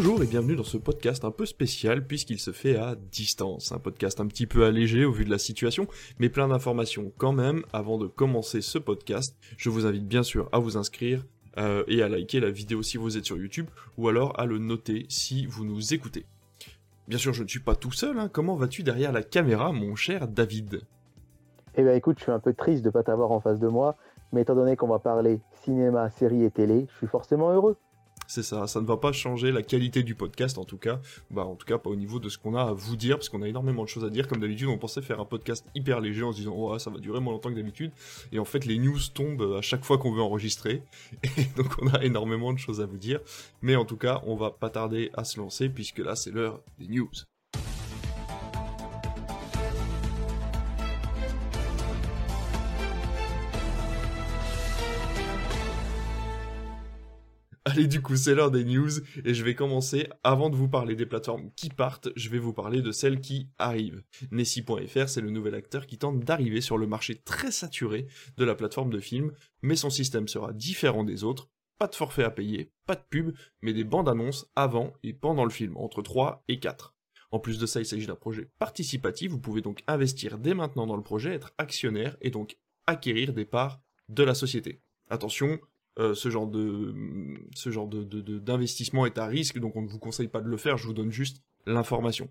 Bonjour et bienvenue dans ce podcast un peu spécial puisqu'il se fait à distance. Un podcast un petit peu allégé au vu de la situation, mais plein d'informations quand même. Avant de commencer ce podcast, je vous invite bien sûr à vous inscrire euh, et à liker la vidéo si vous êtes sur YouTube ou alors à le noter si vous nous écoutez. Bien sûr, je ne suis pas tout seul. Hein. Comment vas-tu derrière la caméra, mon cher David? Eh bien, écoute, je suis un peu triste de ne pas t'avoir en face de moi, mais étant donné qu'on va parler cinéma, série et télé, je suis forcément heureux c'est ça. Ça ne va pas changer la qualité du podcast, en tout cas. Bah, en tout cas, pas au niveau de ce qu'on a à vous dire, parce qu'on a énormément de choses à dire. Comme d'habitude, on pensait faire un podcast hyper léger en se disant, oh, ça va durer moins longtemps que d'habitude. Et en fait, les news tombent à chaque fois qu'on veut enregistrer. Et donc, on a énormément de choses à vous dire. Mais en tout cas, on va pas tarder à se lancer, puisque là, c'est l'heure des news. Allez, du coup, c'est l'heure des news et je vais commencer. Avant de vous parler des plateformes qui partent, je vais vous parler de celles qui arrivent. Nessie.fr, c'est le nouvel acteur qui tente d'arriver sur le marché très saturé de la plateforme de films, mais son système sera différent des autres. Pas de forfait à payer, pas de pub, mais des bandes annonces avant et pendant le film, entre 3 et 4. En plus de ça, il s'agit d'un projet participatif, vous pouvez donc investir dès maintenant dans le projet, être actionnaire et donc acquérir des parts de la société. Attention, euh, ce genre de ce genre d'investissement est à risque, donc on ne vous conseille pas de le faire, je vous donne juste l'information.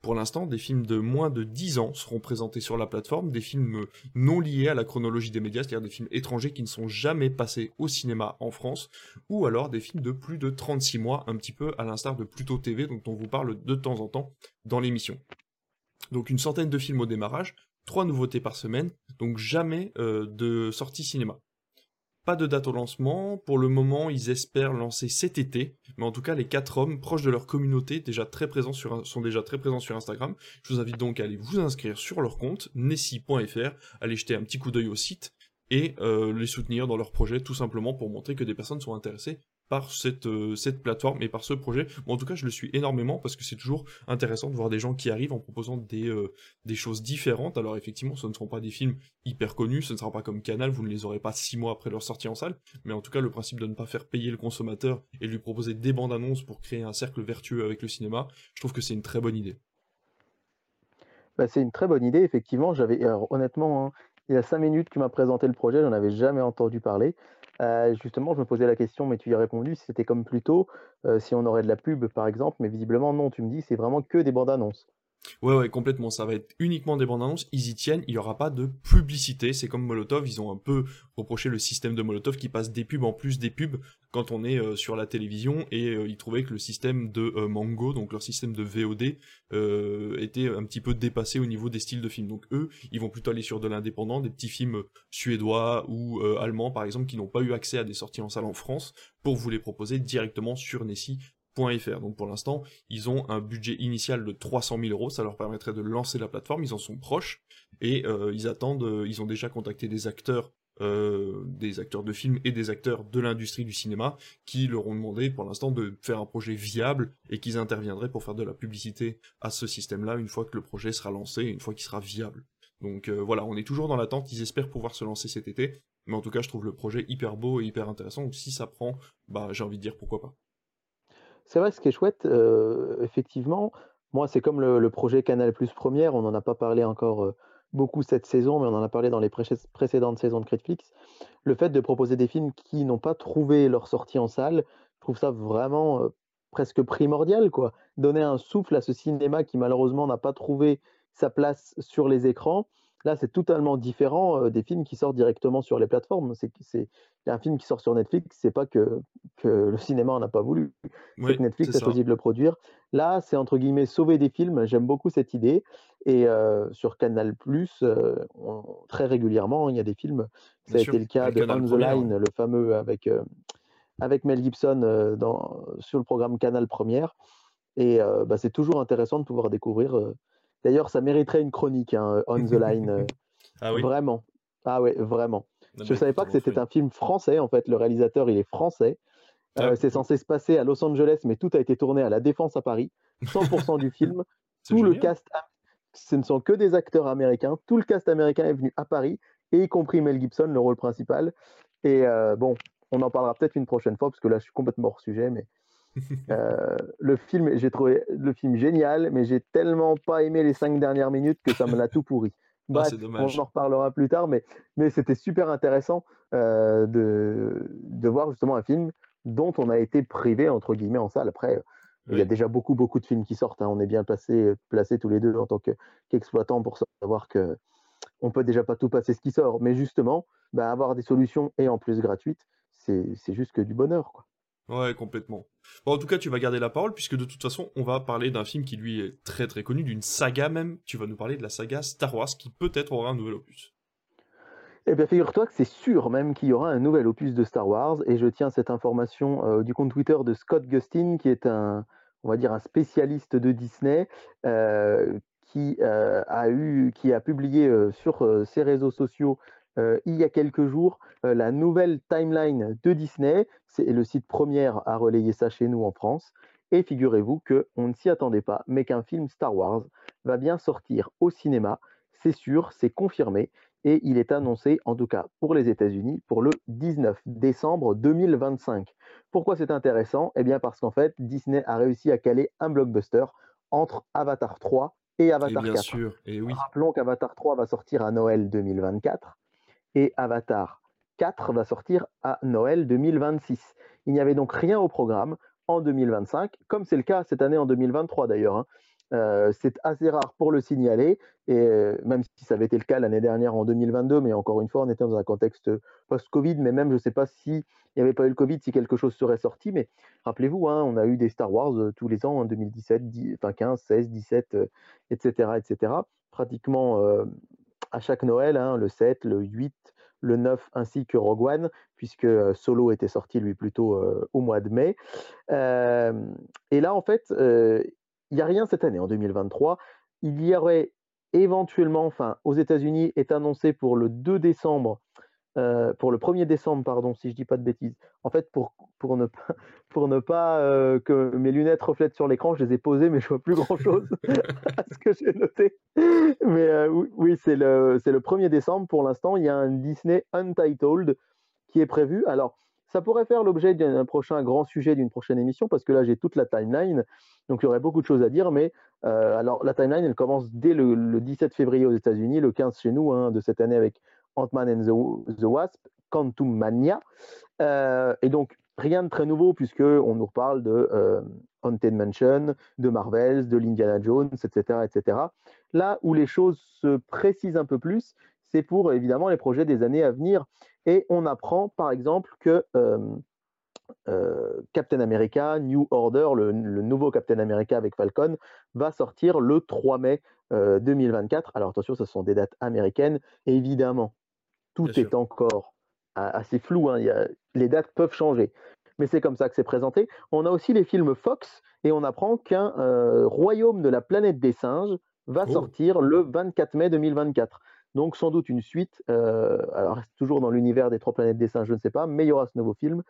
Pour l'instant, des films de moins de 10 ans seront présentés sur la plateforme, des films non liés à la chronologie des médias, c'est-à-dire des films étrangers qui ne sont jamais passés au cinéma en France, ou alors des films de plus de 36 mois, un petit peu à l'instar de Pluto TV, dont on vous parle de temps en temps dans l'émission. Donc une centaine de films au démarrage, trois nouveautés par semaine, donc jamais euh, de sortie cinéma. Pas de date au lancement. Pour le moment, ils espèrent lancer cet été. Mais en tout cas, les quatre hommes proches de leur communauté, déjà très présents sur, sont déjà très présents sur Instagram. Je vous invite donc à aller vous inscrire sur leur compte, nessi.fr, aller jeter un petit coup d'œil au site et euh, les soutenir dans leur projet tout simplement pour montrer que des personnes sont intéressées par cette, euh, cette plateforme et par ce projet. en tout cas, je le suis énormément parce que c'est toujours intéressant de voir des gens qui arrivent en proposant des, euh, des choses différentes. Alors effectivement, ce ne seront pas des films hyper connus, ce ne sera pas comme Canal, vous ne les aurez pas six mois après leur sortie en salle, mais en tout cas, le principe de ne pas faire payer le consommateur et lui proposer des bandes annonces pour créer un cercle vertueux avec le cinéma, je trouve que c'est une très bonne idée. Bah, c'est une très bonne idée, effectivement. J'avais, honnêtement, hein, il y a cinq minutes que m'as présenté le projet, j'en avais jamais entendu parler. Euh, justement, je me posais la question, mais tu y as répondu, c'était comme plus tôt, euh, si on aurait de la pub par exemple, mais visiblement non, tu me dis c'est vraiment que des bandes annonces. Ouais, ouais, complètement. Ça va être uniquement des bandes annonces. Ils y tiennent. Il n'y aura pas de publicité. C'est comme Molotov. Ils ont un peu reproché le système de Molotov qui passe des pubs en plus des pubs quand on est euh, sur la télévision. Et euh, ils trouvaient que le système de euh, Mango, donc leur système de VOD, était un petit peu dépassé au niveau des styles de films. Donc eux, ils vont plutôt aller sur de l'indépendant, des petits films suédois ou allemands par exemple qui n'ont pas eu accès à des sorties en salle en France pour vous les proposer directement sur Nessie donc pour l'instant, ils ont un budget initial de 300 000 euros, ça leur permettrait de lancer la plateforme, ils en sont proches, et euh, ils attendent, euh, ils ont déjà contacté des acteurs, euh, des acteurs de films et des acteurs de l'industrie du cinéma, qui leur ont demandé pour l'instant de faire un projet viable, et qu'ils interviendraient pour faire de la publicité à ce système-là une fois que le projet sera lancé, une fois qu'il sera viable. Donc voilà, on est toujours dans l'attente, ils espèrent pouvoir se lancer cet été, mais en tout cas je trouve le projet hyper beau et hyper intéressant, donc si ça prend, bah j'ai envie de dire pourquoi pas. C'est vrai, ce qui est chouette, euh, effectivement, moi, c'est comme le, projet Canal Plus Première, on n'en a pas parlé encore euh, beaucoup cette saison, mais on en a parlé dans les précédentes saisons de Critflix. Le fait de proposer des films qui n'ont pas trouvé leur sortie en salle, je trouve ça vraiment euh, presque primordial, quoi. Donner un souffle à ce cinéma qui malheureusement n'a pas trouvé sa place sur les écrans Là, c'est totalement différent des films qui sortent directement sur les plateformes. C'est, un film qui sort sur Netflix, c'est pas que, que le cinéma en a pas voulu. c'est que Netflix a choisi de le produire. Là, c'est entre guillemets sauver des films. J'aime beaucoup cette idée. Et euh, sur Canal euh, très régulièrement, il y a des films. Ça a été le cas de On the Line, le fameux avec, avec Mel Gibson dans, sur le programme Canal Première. Et bah, c'est toujours intéressant de pouvoir découvrir D'ailleurs, ça mériterait une chronique, hein, On the Line. Euh, ah oui Vraiment. Ah ouais, vraiment. je ne savais pas que c'était un film français, en fait. Le réalisateur, il est français. Euh, ah. c'est censé se passer à Los Angeles, mais tout a été tourné à La Défense à Paris. 100% du film. tout le cast, ce ne sont que des acteurs américains. Tout le cast américain est venu à Paris, et y compris Mel Gibson, le rôle principal. Et euh, bon, on en parlera peut-être une prochaine fois, parce que là, je suis complètement hors sujet, mais le film, j'ai trouvé le film génial, mais j'ai tellement pas aimé les cinq dernières minutes que ça me l'a tout pourri. Ah, on en reparlera plus tard, mais, mais c'était super intéressant de, de voir justement un film dont on a été privé, entre guillemets, en salle. Après, il y a déjà beaucoup, beaucoup de films qui sortent. Hein. On est bien placés placé tous les deux en tant qu'exploitants pour savoir que on peut déjà pas tout passer ce qui sort. Mais justement, bah, avoir des solutions et en plus gratuites, c'est juste que du bonheur. Quoi. Ouais, complètement. en tout cas, tu vas garder la parole puisque de toute façon, on va parler d'un film qui lui est très très connu, d'une saga même. Tu vas nous parler de la saga Star Wars qui peut-être aura un nouvel opus. Eh bien, figure-toi que c'est sûr même qu'il y aura un nouvel opus de Star Wars, et je tiens cette information euh, du compte Twitter de Scott Gustin, qui est un, on va dire, un spécialiste de Disney, euh, qui, euh, a eu, qui a publié sur ses réseaux sociaux il y a quelques jours la nouvelle timeline de Disney. C'est le site premier à relayer ça chez nous en France. Et figurez-vous qu'on ne s'y attendait pas, mais qu'un film Star Wars va bien sortir au cinéma. C'est sûr, c'est confirmé et il est annoncé, en tout cas pour les États-Unis, pour le 19 décembre 2025. Pourquoi c'est intéressant? Eh bien parce qu'en fait, Disney a réussi à caler un blockbuster entre Avatar 3 et Avatar et bien 4. Sûr, et oui. Rappelons qu'Avatar 3 va sortir à Noël 2024 et Avatar 4 va sortir à Noël 2026. Il n'y avait donc rien au programme en 2025, comme c'est le cas cette année en 2023 d'ailleurs. Hein. Euh, c'est assez rare pour le signaler, et euh, même si ça avait été le cas l'année dernière en 2022, mais encore une fois, on était dans un contexte post-Covid, mais même je ne sais pas s'il n'y avait pas eu le Covid, si quelque chose serait sorti, mais rappelez-vous, hein, on a eu des Star Wars euh, tous les ans, en 2017, 15, 16, 17, etc., etc., pratiquement à chaque Noël, hein, le 7, le 8, le 9 ainsi que Rogue One, puisque Solo était sorti lui plutôt au mois de mai. et là, en fait, il n'y a rien cette année, en 2023. Il y aurait éventuellement, enfin, aux États-Unis, est annoncé pour le 2 décembre, euh, pour le 1er décembre, pardon, si je dis pas de bêtises. En fait, pour, pour ne pas, pour ne pas euh, que mes lunettes reflètent sur l'écran, je les ai posées, mais je vois plus grand-chose à ce que j'ai noté. Mais euh, oui, c'est le, le 1er décembre pour l'instant. Il y a un Disney Untitled qui est prévu. Alors, ça pourrait faire l'objet d'un prochain grand sujet d'une prochaine émission, parce que là, j'ai toute la timeline, donc il y aurait beaucoup de choses à dire, mais euh, alors la timeline, elle commence dès le, 17 février aux États-Unis, le 15 chez nous, hein, de cette année avec Ant-Man and the, Wasp, Quantum Mania, euh, et donc rien de très nouveau, puisqu'on nous parle de euh, Haunted Mansion, de Marvels, de l'Indiana Jones, etc., etc. Là où les choses se précisent un peu plus, c'est pour évidemment les projets des années à venir. Et on apprend par exemple que euh, Captain America, New Order, le, nouveau Captain America avec Falcon, va sortir le 3 mai 2024. Euh, Alors attention, ce sont des dates américaines. évidemment, tout est encore assez flou. Hein. les dates peuvent changer. Mais c'est comme ça que c'est présenté. On a aussi les films Fox et on apprend qu'un Royaume de la planète des singes va oh. sortir le 24 mai 2024. Donc sans doute une suite, euh, alors toujours dans l'univers des trois planètes des singes, je ne sais pas, mais il y aura ce nouveau film.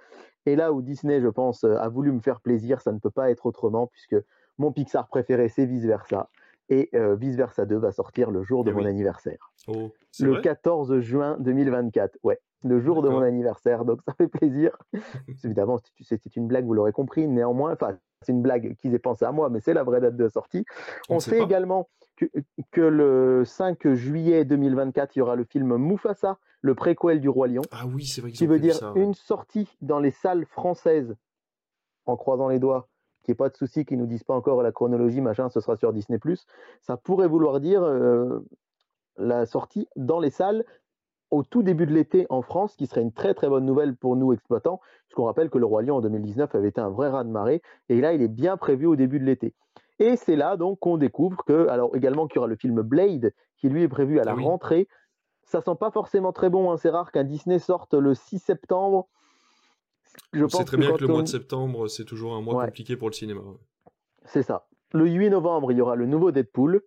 Et là où Disney, je pense, euh, a voulu me faire plaisir, ça ne peut pas être autrement, puisque mon Pixar préféré, c'est Vice Versa. Et euh, Vice Versa 2 va sortir le jour de eh mon anniversaire. Oh, le 14 juin 2024, ouais, le jour de mon anniversaire, donc ça fait plaisir. Évidemment, c'est une blague, vous l'aurez compris, néanmoins, enfin, c'est une blague qu'ils aient pensé à moi, mais c'est la vraie date de sortie. On, sait également que, le 5 juillet 2024, il y aura le film Mufasa, le préquel du Roi Lion. Ah oui, c'est vrai Qui veut dire une sortie dans les salles françaises, en croisant les doigts, qu'il n'y ait pas de souci, qu'ils ne nous disent pas encore la chronologie, machin, ce sera sur Disney. Ça pourrait vouloir dire euh, la sortie dans les salles au tout début de l'été en France, qui serait une très très bonne nouvelle pour nous exploitants, puisqu'on rappelle que le Roi Lion en 2019 avait été un vrai raz de marée, et là il est bien prévu au début de l'été. Et c'est là donc qu'on découvre que, alors également qu'il y aura le film Blade, qui lui est prévu à la ah rentrée. Ça sent pas forcément très bon, hein. c'est rare qu'un Disney sorte le 6 septembre. Je pense très bien que le mois de septembre, c'est toujours un mois compliqué pour le cinéma. C'est ça. Le 8 novembre, il y aura le nouveau Deadpool,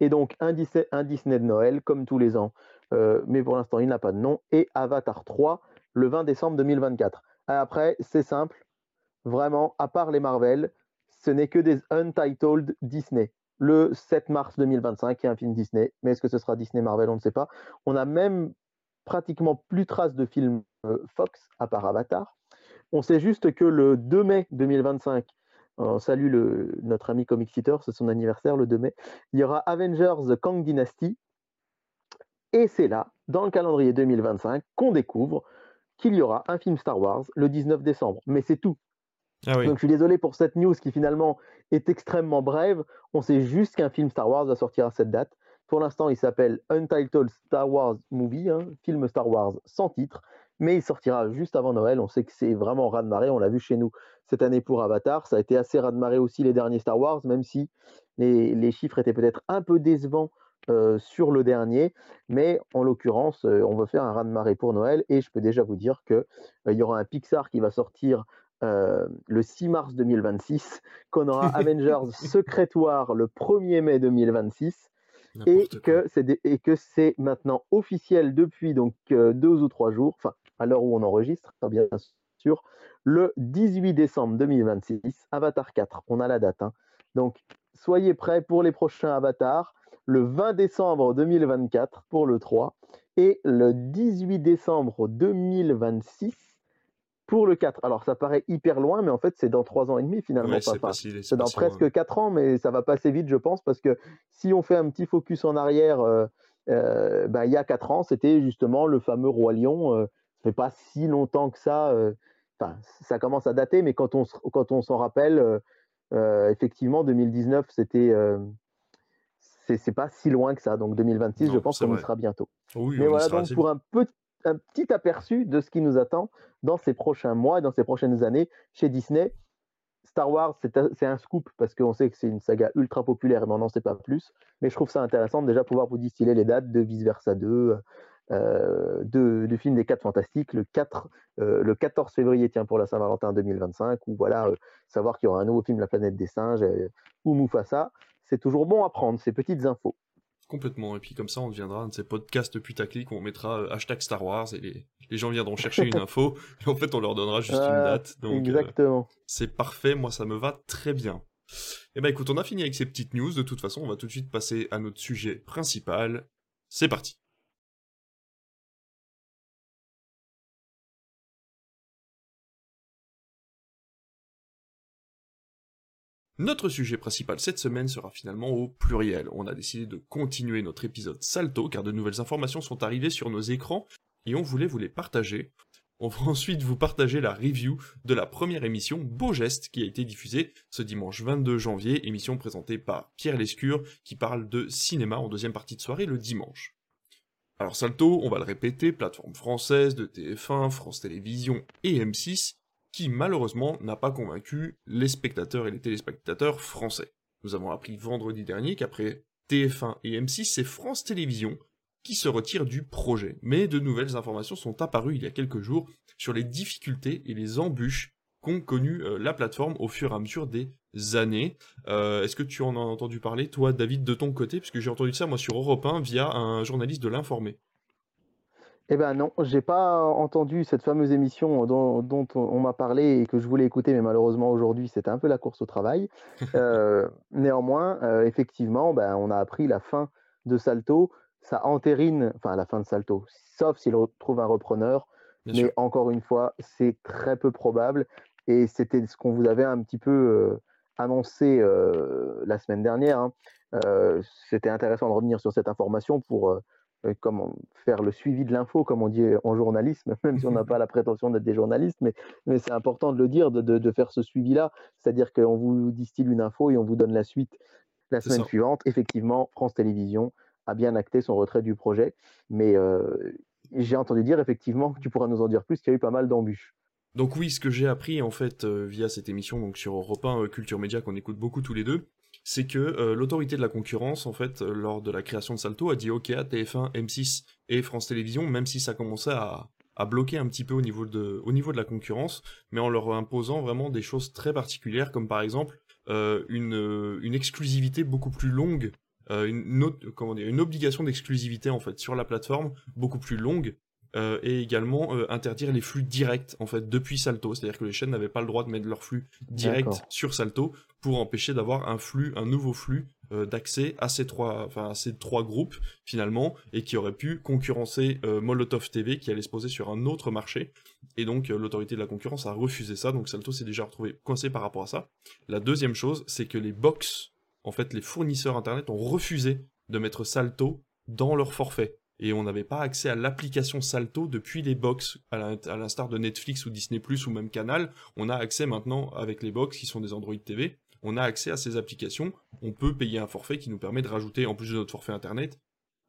et donc un Disney, un Disney de Noël, comme tous les ans. Euh, mais pour l'instant, il n'a pas de nom. Et Avatar 3, le 20 décembre 2024. Après, c'est simple. Vraiment, à part les Marvel, ce n'est que des Untitled Disney. Le 7 mars 2025, il y a un film Disney, mais est-ce que ce sera Disney Marvel? On ne sait pas. On a même pratiquement plus trace de films euh, Fox, à part Avatar. On sait juste que le 2 mai 2025, On salue le, notre ami Comic Seater, c'est son anniversaire le 2 mai. Il y aura Avengers The Kang Dynasty. Et c'est là, dans le calendrier 2025, qu'on découvre qu'il y aura un film Star Wars le 19 décembre. Mais c'est tout. Ah oui. Donc je suis désolé pour cette news qui finalement est extrêmement brève. On sait juste qu'un film Star Wars va sortir à cette date. Pour l'instant, il s'appelle Untitled Star Wars Movie, hein, film Star Wars sans titre, mais il sortira juste avant Noël. On sait que c'est vraiment raz de marée. On l'a vu chez nous cette année pour Avatar. Ça a été assez raz de marée aussi les derniers Star Wars, même si les, les chiffres étaient peut-être un peu décevants euh, sur le dernier, mais en l'occurrence, euh, on veut faire un raz de marée pour Noël et je peux déjà vous dire que euh, y aura un Pixar qui va sortir euh, le 6 mars 2026, qu'on aura Avengers Secret War le 1er mai 2026 et que c'est et que c'est maintenant officiel depuis donc euh, deux ou trois jours, enfin à l'heure où on enregistre, hein, bien sûr, le 18 décembre 2026, Avatar 4, on a la date. hein. Donc soyez prêts pour les prochains Avatars, le 20 décembre 2024 pour le 3 et le 18 décembre 2026 pour le 4. Alors ça paraît hyper loin, mais en fait c'est dans trois ans et demi finalement. Ouais, c'est enfin, dans loin. presque 4 ans, mais ça va passer vite, je pense, parce que si on fait un petit focus en arrière, euh, euh, ben, il y a 4 ans, c'était justement le fameux Roi Lion. euh, fait pas si longtemps que ça. euh, Enfin, ça commence à dater, mais quand on, se- quand on s'en rappelle, euh, euh, effectivement, 2019, c'était. c'est pas si loin que ça. Donc 2026, je pense qu'on y sera bientôt. Oui, Mais voilà donc pour un, petit- un petit aperçu de ce qui nous attend dans ces prochains mois et dans ces prochaines années chez Disney. Star Wars, c'est un, scoop parce qu'on sait que c'est une saga ultra populaire, mais on n'en sait pas plus. Mais je trouve ça intéressant de déjà pouvoir vous distiller les dates de Vice Versa 2, euh, de, du film des 4 Fantastiques, le, 4, euh, le 14 février, tiens, pour la Saint-Valentin 2025, ou voilà, euh, savoir qu'il y aura un nouveau film La planète des singes, euh, ou Mufasa. C'est toujours bon à prendre, ces petites infos. Complètement. Et puis comme ça, on deviendra un de ces podcasts putaclic où on mettra euh, hashtag Star Wars et les, les gens viendront chercher une info. Et en fait, on leur donnera juste une date. Donc, euh, Exactement. c'est parfait. Moi, ça me va très bien. Et ben écoute, on a fini avec ces petites news. De toute façon, on va tout de suite passer à notre sujet principal. C'est parti. Notre sujet principal cette semaine sera finalement au pluriel. On a décidé de continuer notre épisode Salto car de nouvelles informations sont arrivées sur nos écrans et on voulait vous les partager. On va ensuite vous partager la review de la première émission Beau Geste qui a été diffusée ce dimanche 22 janvier, émission présentée par Pierre Lescure qui parle de cinéma en deuxième partie de soirée le dimanche. Alors Salto, on va le répéter, plateforme française de TF1, France Télévisions et M6, qui malheureusement n'a pas convaincu les spectateurs et les téléspectateurs français. Nous avons appris vendredi dernier qu'après TF1 et M6, c'est France Télévisions qui se retire du projet. Mais de nouvelles informations sont apparues il y a quelques jours sur les difficultés et les embûches qu'ont connu euh, la plateforme au fur et à mesure des années. Euh, Est-ce que tu en as entendu parler, toi, David, de ton côté? Puisque j'ai entendu ça, moi, sur Europe 1, via un journaliste de l'Informé. Eh ben non, j'ai pas entendu cette fameuse émission dont, dont on, m'a parlé et que je voulais écouter, mais malheureusement aujourd'hui c'était un peu la course au travail. Euh, néanmoins, euh, effectivement, ben, on a appris la fin de Salto. Ça entérine, enfin la fin de Salto, sauf s'il retrouve un repreneur. Bien mais sûr. encore une fois, c'est très peu probable. Et c'était ce qu'on vous avait un petit peu euh, annoncé la semaine dernière. hein. C'était intéressant de revenir sur cette information pour comment faire le suivi de l'info, comme on dit en journalisme, même si on n'a pas la prétention d'être des journalistes, mais, mais c'est important de le dire, de, de- de faire ce suivi-là. C'est-à-dire qu'on vous distille une info et on vous donne la suite la semaine ça. suivante. Effectivement, France Télévisions a bien acté son retrait du projet, mais euh, j'ai entendu dire effectivement, tu pourras nous en dire plus, qu'il y a eu pas mal d'embûches. Donc oui, ce que j'ai appris en fait euh, via cette émission donc sur Europe 1 euh, Culture Média qu'on écoute beaucoup tous les deux, c'est que euh, l'autorité de la concurrence en fait euh, lors de la création de Salto a dit OK à TF1, M6 et France Télévisions même si ça commençait à, à bloquer un petit peu au niveau de au niveau de la concurrence, mais en leur imposant vraiment des choses très particulières comme par exemple euh, une euh, exclusivité beaucoup plus longue une, une obligation d'exclusivité en fait sur la plateforme beaucoup plus longue euh, et également euh, interdire les flux directs en fait depuis Salto, c'est-à-dire que les chaînes n'avaient pas le droit de mettre leur flux direct sur Salto pour empêcher d'avoir un flux, un nouveau flux euh, d'accès à ces trois, enfin à ces trois groupes finalement, et qui aurait pu concurrencer Molotov TV qui allait se poser sur un autre marché. Et donc l'autorité de la concurrence a refusé ça, donc Salto s'est déjà retrouvé coincé par rapport à ça. La deuxième chose, c'est que les box, en fait les fournisseurs internet ont refusé de mettre Salto dans leur forfait. Et on n'avait pas accès à l'application Salto depuis les box, à l'instar de Netflix ou Disney ⁇ ou même Canal, on a accès maintenant avec les box qui sont des Android TV, on a accès à ces applications, on peut payer un forfait qui nous permet de rajouter, en plus de notre forfait internet,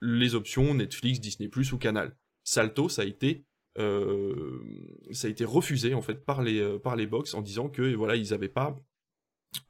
les options Netflix, Disney ⁇ ou Canal. Salto, ça a été, euh, ça a été refusé en fait par les, euh, par les box en disant que voilà, ils n'avaient pas,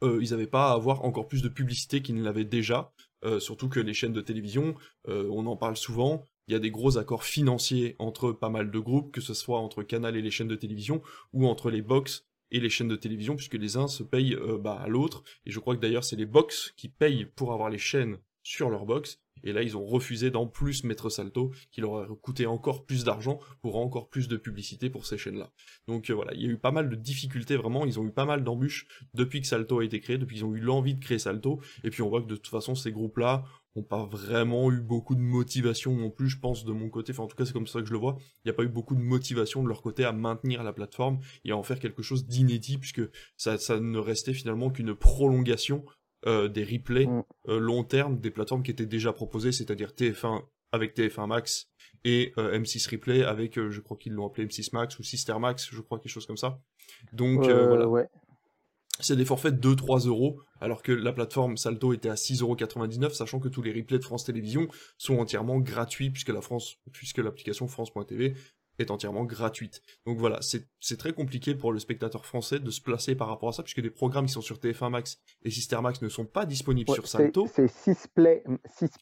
euh, ils pas à avoir encore plus de publicité qu'ils ne l'avaient déjà, surtout que les chaînes de télévision, on en parle souvent, il y a des gros accords financiers entre pas mal de groupes, que ce soit entre Canal et les chaînes de télévision, ou entre les box et les chaînes de télévision, puisque les uns se payent euh, bah, à l'autre. Et je crois que d'ailleurs, c'est les box qui payent pour avoir les chaînes sur leur box. Et là, ils ont refusé d'en plus mettre Salto, qui leur aurait coûté encore plus d'argent pour encore plus de publicité pour ces chaînes-là. Donc euh, voilà, il y a eu pas mal de difficultés vraiment, ils ont eu pas mal d'embûches depuis que Salto a été créé, depuis qu'ils ont eu l'envie de créer Salto. Et puis on voit que de toute façon, ces groupes-là pas vraiment eu beaucoup de motivation non plus, je pense, de mon côté. Enfin, en tout cas, c'est comme ça que je le vois. Il n'y a pas eu beaucoup de motivation de leur côté à maintenir la plateforme et à en faire quelque chose d'inédit, puisque ça, ça ne restait finalement qu'une prolongation euh, des replays mm. euh, long terme des plateformes qui étaient déjà proposées, c'est-à-dire TF1 avec TF1 Max et euh, M6 Replay avec, je crois qu'ils l'ont appelé M6 Max ou Sister Max, je crois, quelque chose comme ça. Donc voilà. Ouais c'est des forfaits de 2-3 euros, alors que la plateforme Salto était à 6,99€, sachant que tous les replays de France Télévisions sont entièrement gratuits, puisque la puisque l'application France.tv est entièrement gratuite. Donc voilà, c'est très compliqué pour le spectateur français de se placer par rapport à ça, puisque les programmes qui sont sur TF1 Max et Sister Max ne sont pas disponibles sur Salto. C'est 6play.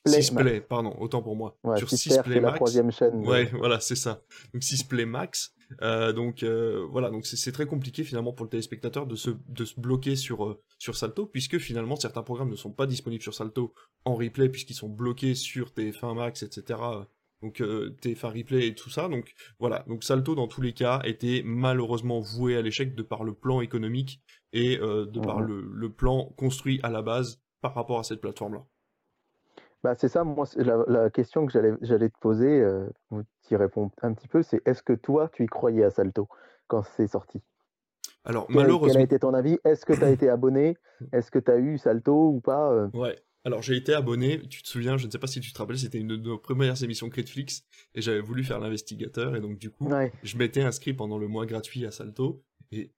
6play, pardon, autant pour moi. sur 6play Max. la troisième chaîne. Ouais, voilà, c'est ça. Donc 6play Max, euh, donc euh, voilà, donc c'est très compliqué finalement pour le téléspectateur de se, de se bloquer sur, euh, sur Salto, puisque finalement certains programmes ne sont pas disponibles sur Salto en replay, puisqu'ils sont bloqués sur TF1 Max, etc. Donc TF1 Replay et tout ça. Donc voilà, donc Salto dans tous les cas était malheureusement voué à l'échec de par le plan économique et de par mmh le, le plan construit à la base par rapport à cette plateforme-là. Bah, c'est ça, moi, la, question que j'allais te poser, euh, tu y réponds un petit peu, c'est est-ce que toi, tu y croyais à Salto quand c'est sorti? Alors, malheureusement. Quel a été ton avis? Est-ce que tu as été abonné? Est-ce que tu as eu Salto ou pas euh? Ouais. Alors j'ai été abonné, tu te souviens, je ne sais pas si tu te rappelles, c'était une de nos premières émissions Critflix et j'avais voulu faire l'investigateur et donc du coup je m'étais inscrit pendant le mois gratuit à Salto et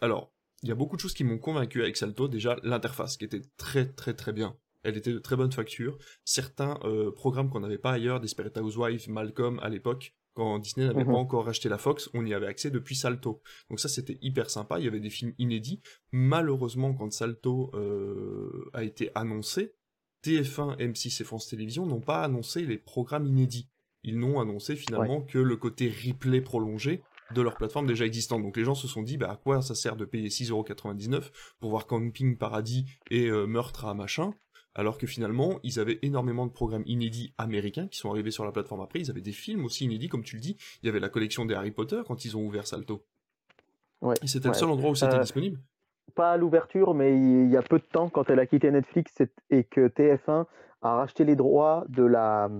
alors il y a beaucoup de choses qui m'ont convaincu avec Salto, déjà l'interface qui était très très très bien elle était de très bonne facture. Certains euh, programmes qu'on n'avait pas ailleurs, Desperate Housewives, Malcolm à l'époque, quand Disney n'avait pas mhm. encore racheté la Fox, on y avait accès depuis Salto. Donc ça c'était hyper sympa, il y avait des films inédits. Malheureusement quand Salto euh, a été annoncé, TF1, M6 et France Télévisions n'ont pas annoncé les programmes inédits. Ils n'ont annoncé finalement que le côté replay prolongé de leur plateforme déjà existante. Donc les gens se sont dit, bah à quoi ça sert de payer 6,99€ pour voir Camping Paradis et euh, Meurtre à machin alors que finalement, ils avaient énormément de programmes inédits américains qui sont arrivés sur la plateforme après, ils avaient des films aussi inédits, comme tu le dis, il y avait la collection des Harry Potter quand ils ont ouvert Salto. Ouais, et c'était le seul endroit où c'était euh, disponible Pas à l'ouverture, mais il y a peu de temps, quand elle a quitté Netflix et que TF1 a racheté les droits de la,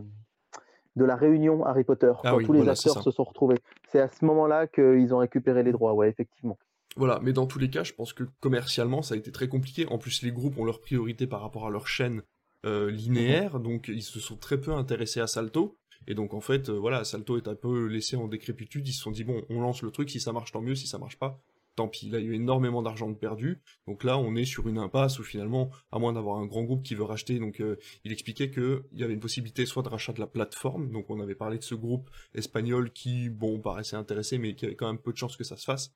de la réunion Harry Potter, ah quand tous les acteurs se sont retrouvés. C'est à ce moment-là qu'ils ont récupéré les droits, ouais, effectivement. Voilà, mais dans tous les cas, je pense que commercialement, ça a été très compliqué. En plus, les groupes ont leur priorité par rapport à leur chaîne euh, linéaire, donc ils se sont très peu intéressés à Salto. Et donc en fait, euh, voilà, Salto est un peu laissé en décrépitude. Ils se sont dit bon, on lance le truc, si ça marche tant mieux, si ça marche pas, tant pis, là il y a eu énormément d'argent de perdu, donc là on est sur une impasse où finalement, à moins d'avoir un grand groupe qui veut racheter, donc euh, il expliquait qu'il y avait une possibilité soit de rachat de la plateforme, donc on avait parlé de ce groupe espagnol qui, bon, paraissait intéressé, mais qui avait quand même peu de chances que ça se fasse,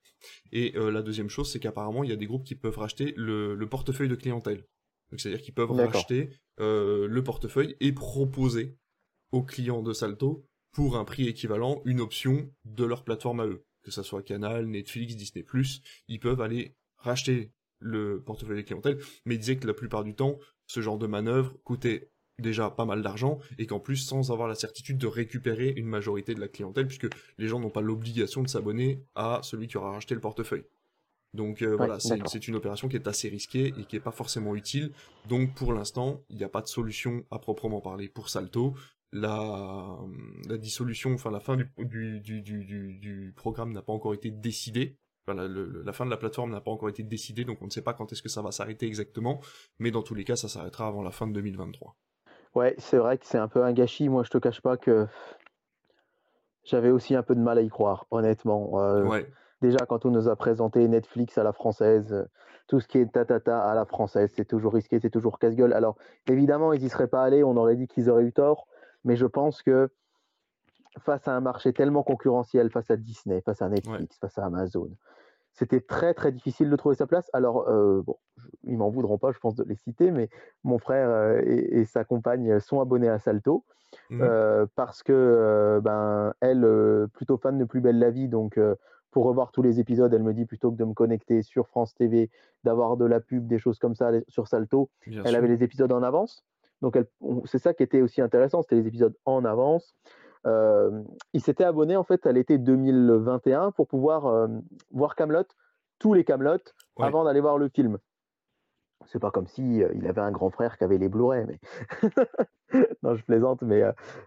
et euh, la deuxième chose, c'est qu'apparemment il y a des groupes qui peuvent racheter le, portefeuille de clientèle, donc c'est-à-dire qu'ils peuvent racheter euh, le portefeuille et proposer aux clients de Salto pour un prix équivalent une option de leur plateforme à eux que ce soit Canal, Netflix, Disney+, ils peuvent aller racheter le portefeuille des clientèles, mais ils disaient que la plupart du temps, ce genre de manœuvre coûtait déjà pas mal d'argent et qu'en plus sans avoir la certitude de récupérer une majorité de la clientèle puisque les gens n'ont pas l'obligation de s'abonner à celui qui aura racheté le portefeuille. Donc voilà, c'est une opération qui est assez risquée et qui n'est pas forcément utile. Donc pour l'instant, il n'y a pas de solution à proprement parler pour Salto. La, la dissolution, enfin la fin du, du, du, du programme n'a pas encore été décidée la, fin de la plateforme n'a pas encore été décidée, donc on ne sait pas quand est-ce que ça va s'arrêter exactement, mais dans tous les cas, ça s'arrêtera avant la fin de 2023. Ouais, c'est vrai que c'est un peu un gâchis. Moi, je te cache pas que j'avais aussi un peu de mal à y croire, honnêtement. Euh, déjà, quand on nous a présenté Netflix à la française, tout ce qui est tatata à la française, c'est toujours risqué, c'est toujours casse-gueule. Alors, évidemment, ils n'y seraient pas allés, on aurait dit qu'ils auraient eu tort, mais je pense que face à un marché tellement concurrentiel, face à Disney, face à Netflix, face à Amazon, c'était très très difficile de trouver sa place. Alors, euh, bon, ils m'en voudront pas, je pense, de les citer, mais mon frère euh, et, sa compagne sont abonnés à Salto mmh. euh, parce que, ben, elle, plutôt fan de Plus belle la vie, donc pour revoir tous les épisodes, elle me dit plutôt que de me connecter sur France TV, d'avoir de la pub, des choses comme ça sur Salto, elle avait les épisodes en avance. Donc, c'est ça qui était aussi intéressant, c'était les épisodes en avance. Euh, il s'était abonné en fait à l'été 2021 pour pouvoir euh, voir Camelot, tous les Camelot, avant d'aller voir le film. C'est pas comme si euh, il avait un grand frère qui avait les Blu-ray, mais non, je plaisante, mais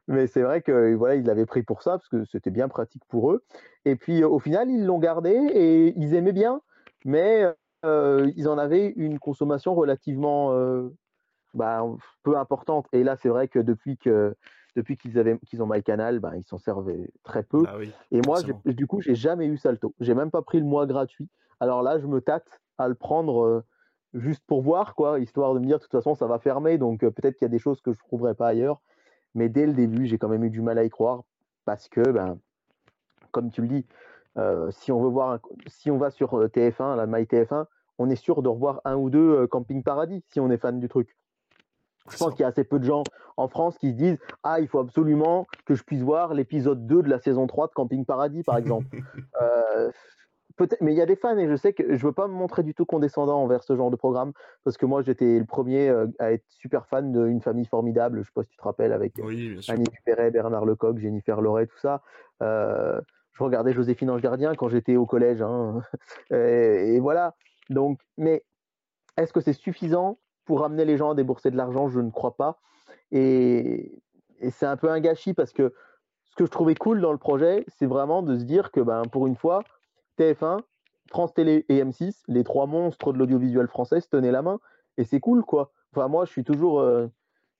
mais c'est vrai que voilà, il l'avait pris pour ça parce que c'était bien pratique pour eux. Et puis au final, ils l'ont gardé et ils aimaient bien, mais ils en avaient une consommation relativement bah, peu importante. Et là, c'est vrai que depuis que depuis qu'ils avaient qu'ils ont MyCanal, ben, ils s'en servaient très peu. Bah et moi, du coup, j'ai jamais eu Salto. J'ai même pas pris le mois gratuit. Alors là, je me tâte à le prendre euh, juste pour voir, quoi, histoire de me dire, de toute façon, ça va fermer, donc euh, peut-être qu'il y a des choses que je trouverai pas ailleurs. Mais dès le début, j'ai quand même eu du mal à y croire parce que, ben, comme tu le dis, euh, si on veut voir, si on va sur TF1, la MyTF1, on est sûr de revoir un ou deux Camping Paradis si on est fan du truc. Je pense qu'il y a assez peu de gens en France qui se disent Ah, il faut absolument que je puisse voir l'épisode 2 de la saison 3 de Camping Paradis, par exemple. euh, mais il y a des fans et je sais que je veux pas me montrer du tout condescendant envers ce genre de programme parce que moi j'étais le premier euh, à être super fan d'une famille formidable. Je sais pas si tu te rappelles avec Annie Dupéret, Bernard Lecoq, Jennifer Loret, tout ça. Euh, je regardais Joséphine Ange Gardien quand j'étais au collège. Hein. et, et, voilà. Donc, mais est-ce que c'est suffisant pour amener les gens à débourser de l'argent, je ne crois pas. Et, c'est un peu un gâchis parce que ce que je trouvais cool dans le projet, c'est vraiment de se dire que ben, pour une fois, TF1, France Télé et M6, les trois monstres de l'audiovisuel français, se tenaient la main. Et c'est cool, quoi. Enfin, moi, je suis toujours. Euh,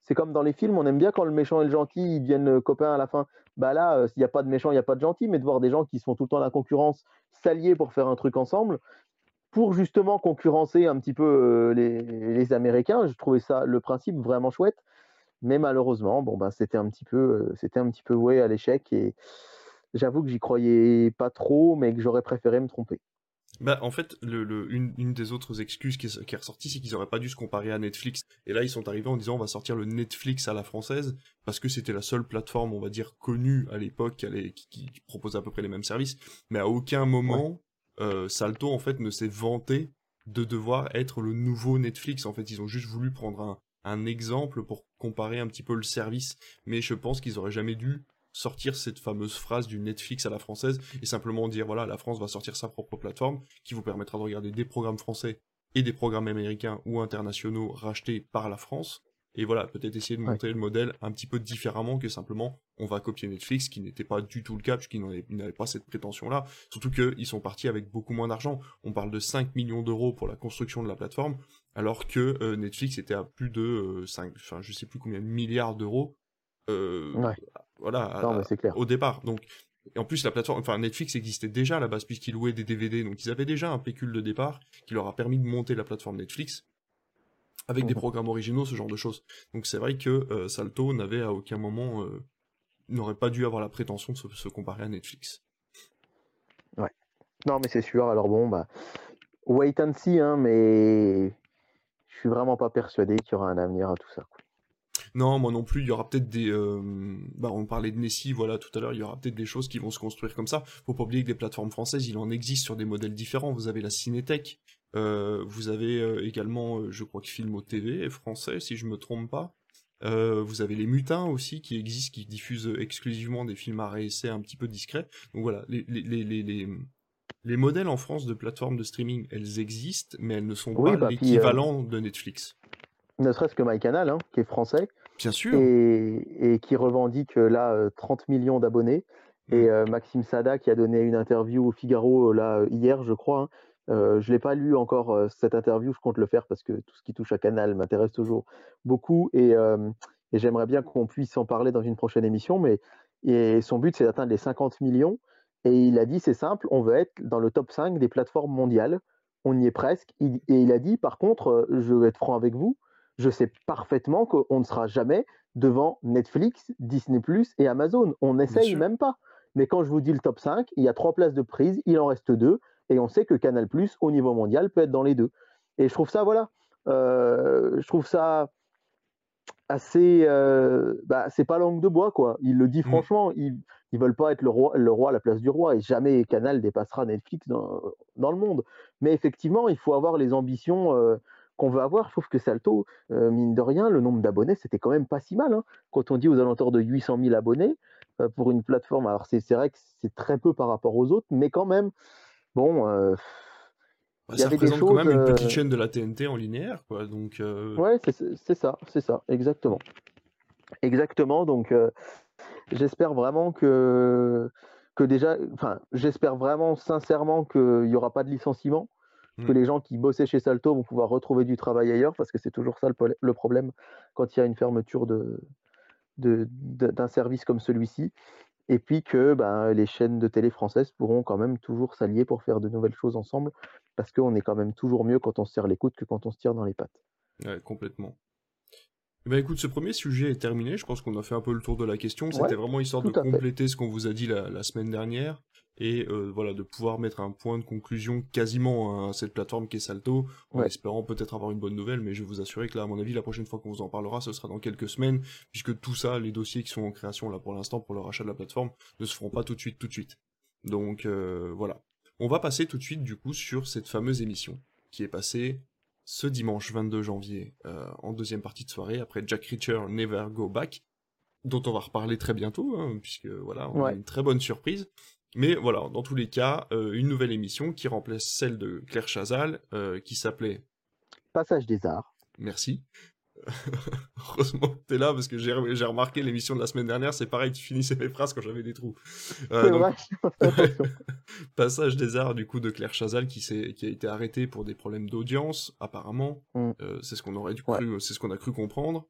c'est comme dans les films, on aime bien quand le méchant et le gentil ils deviennent copains à la fin. Bah là, euh, s'il n'y a pas de méchant, il n'y a pas de gentil, mais de voir des gens qui sont tout le temps la concurrence s'allier pour faire un truc ensemble, pour justement concurrencer un petit peu euh, les, Américains. Je trouvais ça le principe vraiment chouette, mais malheureusement, bon ben c'était un petit peu, euh, c'était un petit peu voué à l'échec et j'avoue que j'y croyais pas trop, mais que j'aurais préféré me tromper. Bah, en fait, le, une, des autres excuses qui est, ressortie, c'est qu'ils n'auraient pas dû se comparer à Netflix. Et là, ils sont arrivés en disant on va sortir le Netflix à la française, parce que c'était la seule plateforme, on va dire, connue à l'époque qui, qui, proposait à peu près les mêmes services. Mais à aucun moment, Salto en fait ne s'est vanté de devoir être le nouveau Netflix. En fait, ils ont juste voulu prendre un, exemple pour comparer un petit peu le service. Mais je pense qu'ils auraient jamais dû sortir cette fameuse phrase du Netflix à la française et simplement dire voilà, la France va sortir sa propre plateforme qui vous permettra de regarder des programmes français et des programmes américains ou internationaux rachetés par la France et voilà, peut-être essayer de monter le modèle un petit peu différemment que simplement on va copier Netflix, qui n'était pas du tout le cas, puisqu'ils n'avaient pas cette prétention-là. Surtout qu'ils sont partis avec beaucoup moins d'argent. On parle de 5 millions d'euros pour la construction de la plateforme, alors que euh, Netflix était à plus de 5, euh, enfin je sais plus combien de milliards d'euros. Euh, voilà, clair. au départ. Donc et en plus, la plateforme, enfin Netflix existait déjà à la base puisqu'ils louaient des DVD, donc ils avaient déjà un pécule de départ qui leur a permis de monter la plateforme Netflix avec des mmh. programmes originaux, ce genre de choses. Donc c'est vrai que euh, Salto n'avait à aucun moment, euh, n'aurait pas dû avoir la prétention de se, comparer à Netflix. Ouais. Non mais c'est sûr, alors bon, bah, wait and see, hein, mais je suis vraiment pas persuadé qu'il y aura un avenir à tout ça. Non, moi non plus. Il y aura peut-être des. Euh, bah, on parlait de Nessie, voilà, tout à l'heure. Il y aura peut-être des choses qui vont se construire comme ça. Faut pas oublier que des plateformes françaises, il en existe sur des modèles différents. Vous avez la Cinétech, euh, vous avez euh, également, euh, je crois que Filmo TV français, si je me trompe pas. vous avez les mutins aussi qui existent, qui diffusent exclusivement des films à réessai un petit peu discrets. Donc voilà, les, les, les, les, les modèles en France de plateformes de streaming, elles existent, mais elles ne sont Oui, pas bah, euh, l'équivalent de Netflix. ne serait-ce que MyCanal, hein, qui est français, Bien sûr. et, et qui revendique là euh, 30 millions d'abonnés. Et Mm. euh, Maxime Sada qui a donné une interview au Figaro là hier, je crois. hein. Euh, je l'ai pas lu encore euh, cette interview, je compte le faire parce que tout ce qui touche à Canal m'intéresse toujours beaucoup et, euh, et j'aimerais bien qu'on puisse en parler dans une prochaine émission. Mais et son but c'est d'atteindre les 50 millions et il a dit c'est simple, on veut être dans le top 5 des plateformes mondiales. On y est presque. Il- et il a dit par contre, euh, je vais être franc avec vous, je sais parfaitement qu'on ne sera jamais devant Netflix, Disney Plus et Amazon. On n'essaye même pas. Mais quand je vous dis le top 5, il y a trois places de prise, il en reste deux, et on sait que Canal Plus au niveau mondial peut être dans les deux. Et je trouve ça, voilà, euh, je trouve ça assez, euh, bah, c'est pas langue de bois quoi. Il le dit Mm. franchement, ils, ils veulent pas être le roi, le roi à la place du roi, et jamais Canal dépassera Netflix dans, dans le monde. Mais effectivement, il faut avoir les ambitions. euh, qu'on veut avoir, je trouve que Salto, euh, mine de rien, le nombre d'abonnés, c'était quand même pas si mal. hein. Quand on dit aux alentours de 800 000 abonnés euh, pour une plateforme, alors c'est vrai que c'est très peu par rapport aux autres, mais quand même, bon, euh, Bah, il y ça représente quand même une petite euh, chaîne de la TNT en linéaire, quoi. Donc, euh, ouais, c'est ça, c'est ça, exactement. Exactement, donc j'espère vraiment que, que déjà, enfin, j'espère vraiment sincèrement qu'il n'y aura pas de licenciement, que Mm. les gens qui bossaient chez Salto vont pouvoir retrouver du travail ailleurs, parce que c'est toujours ça le, problème quand il y a une fermeture de- d'un service comme celui-ci. Et puis que ben, les chaînes de télé françaises pourront quand même toujours s'allier pour faire de nouvelles choses ensemble, parce qu'on est quand même toujours mieux quand on se serre les coudes que quand on se tire dans les pattes. ouais, complètement. Eh ben, écoute, ce premier sujet est terminé. Je pense qu'on a fait un peu le tour de la question. C'était Ouais, vraiment histoire de fait. compléter ce qu'on vous a dit la, la semaine dernière et euh, voilà de pouvoir mettre un point de conclusion quasiment à cette plateforme qui est Salto, en Ouais. espérant peut-être avoir une bonne nouvelle. Mais je vais vous assurer que là, à mon avis, la prochaine fois qu'on vous en parlera, ce sera dans quelques semaines, puisque tout ça, les dossiers qui sont en création là pour l'instant pour le rachat de la plateforme, ne se feront pas tout de suite, tout de suite. Donc euh, voilà. On va passer tout de suite du coup sur cette fameuse émission qui est passée ce dimanche 22 janvier euh, en deuxième partie de soirée après Jack Reacher Never Go Back dont on va reparler très bientôt hein, puisque voilà on a une très bonne surprise mais voilà dans tous les cas euh, une nouvelle émission qui remplace celle de Claire Chazal euh, qui s'appelait Passage des arts. Merci Heureusement que t'es là parce que j'ai j'ai remarqué l'émission de la semaine dernière, c'est pareil, tu finissais mes phrases quand j'avais des trous. Euh, C'est donc, vrai. Passage des arts du coup de Claire Chazal qui, s'est- qui a été arrêtée pour des problèmes d'audience apparemment. Mm. Euh, c'est ce qu'on aurait dû Ouais. c'est ce qu'on a cru comprendre.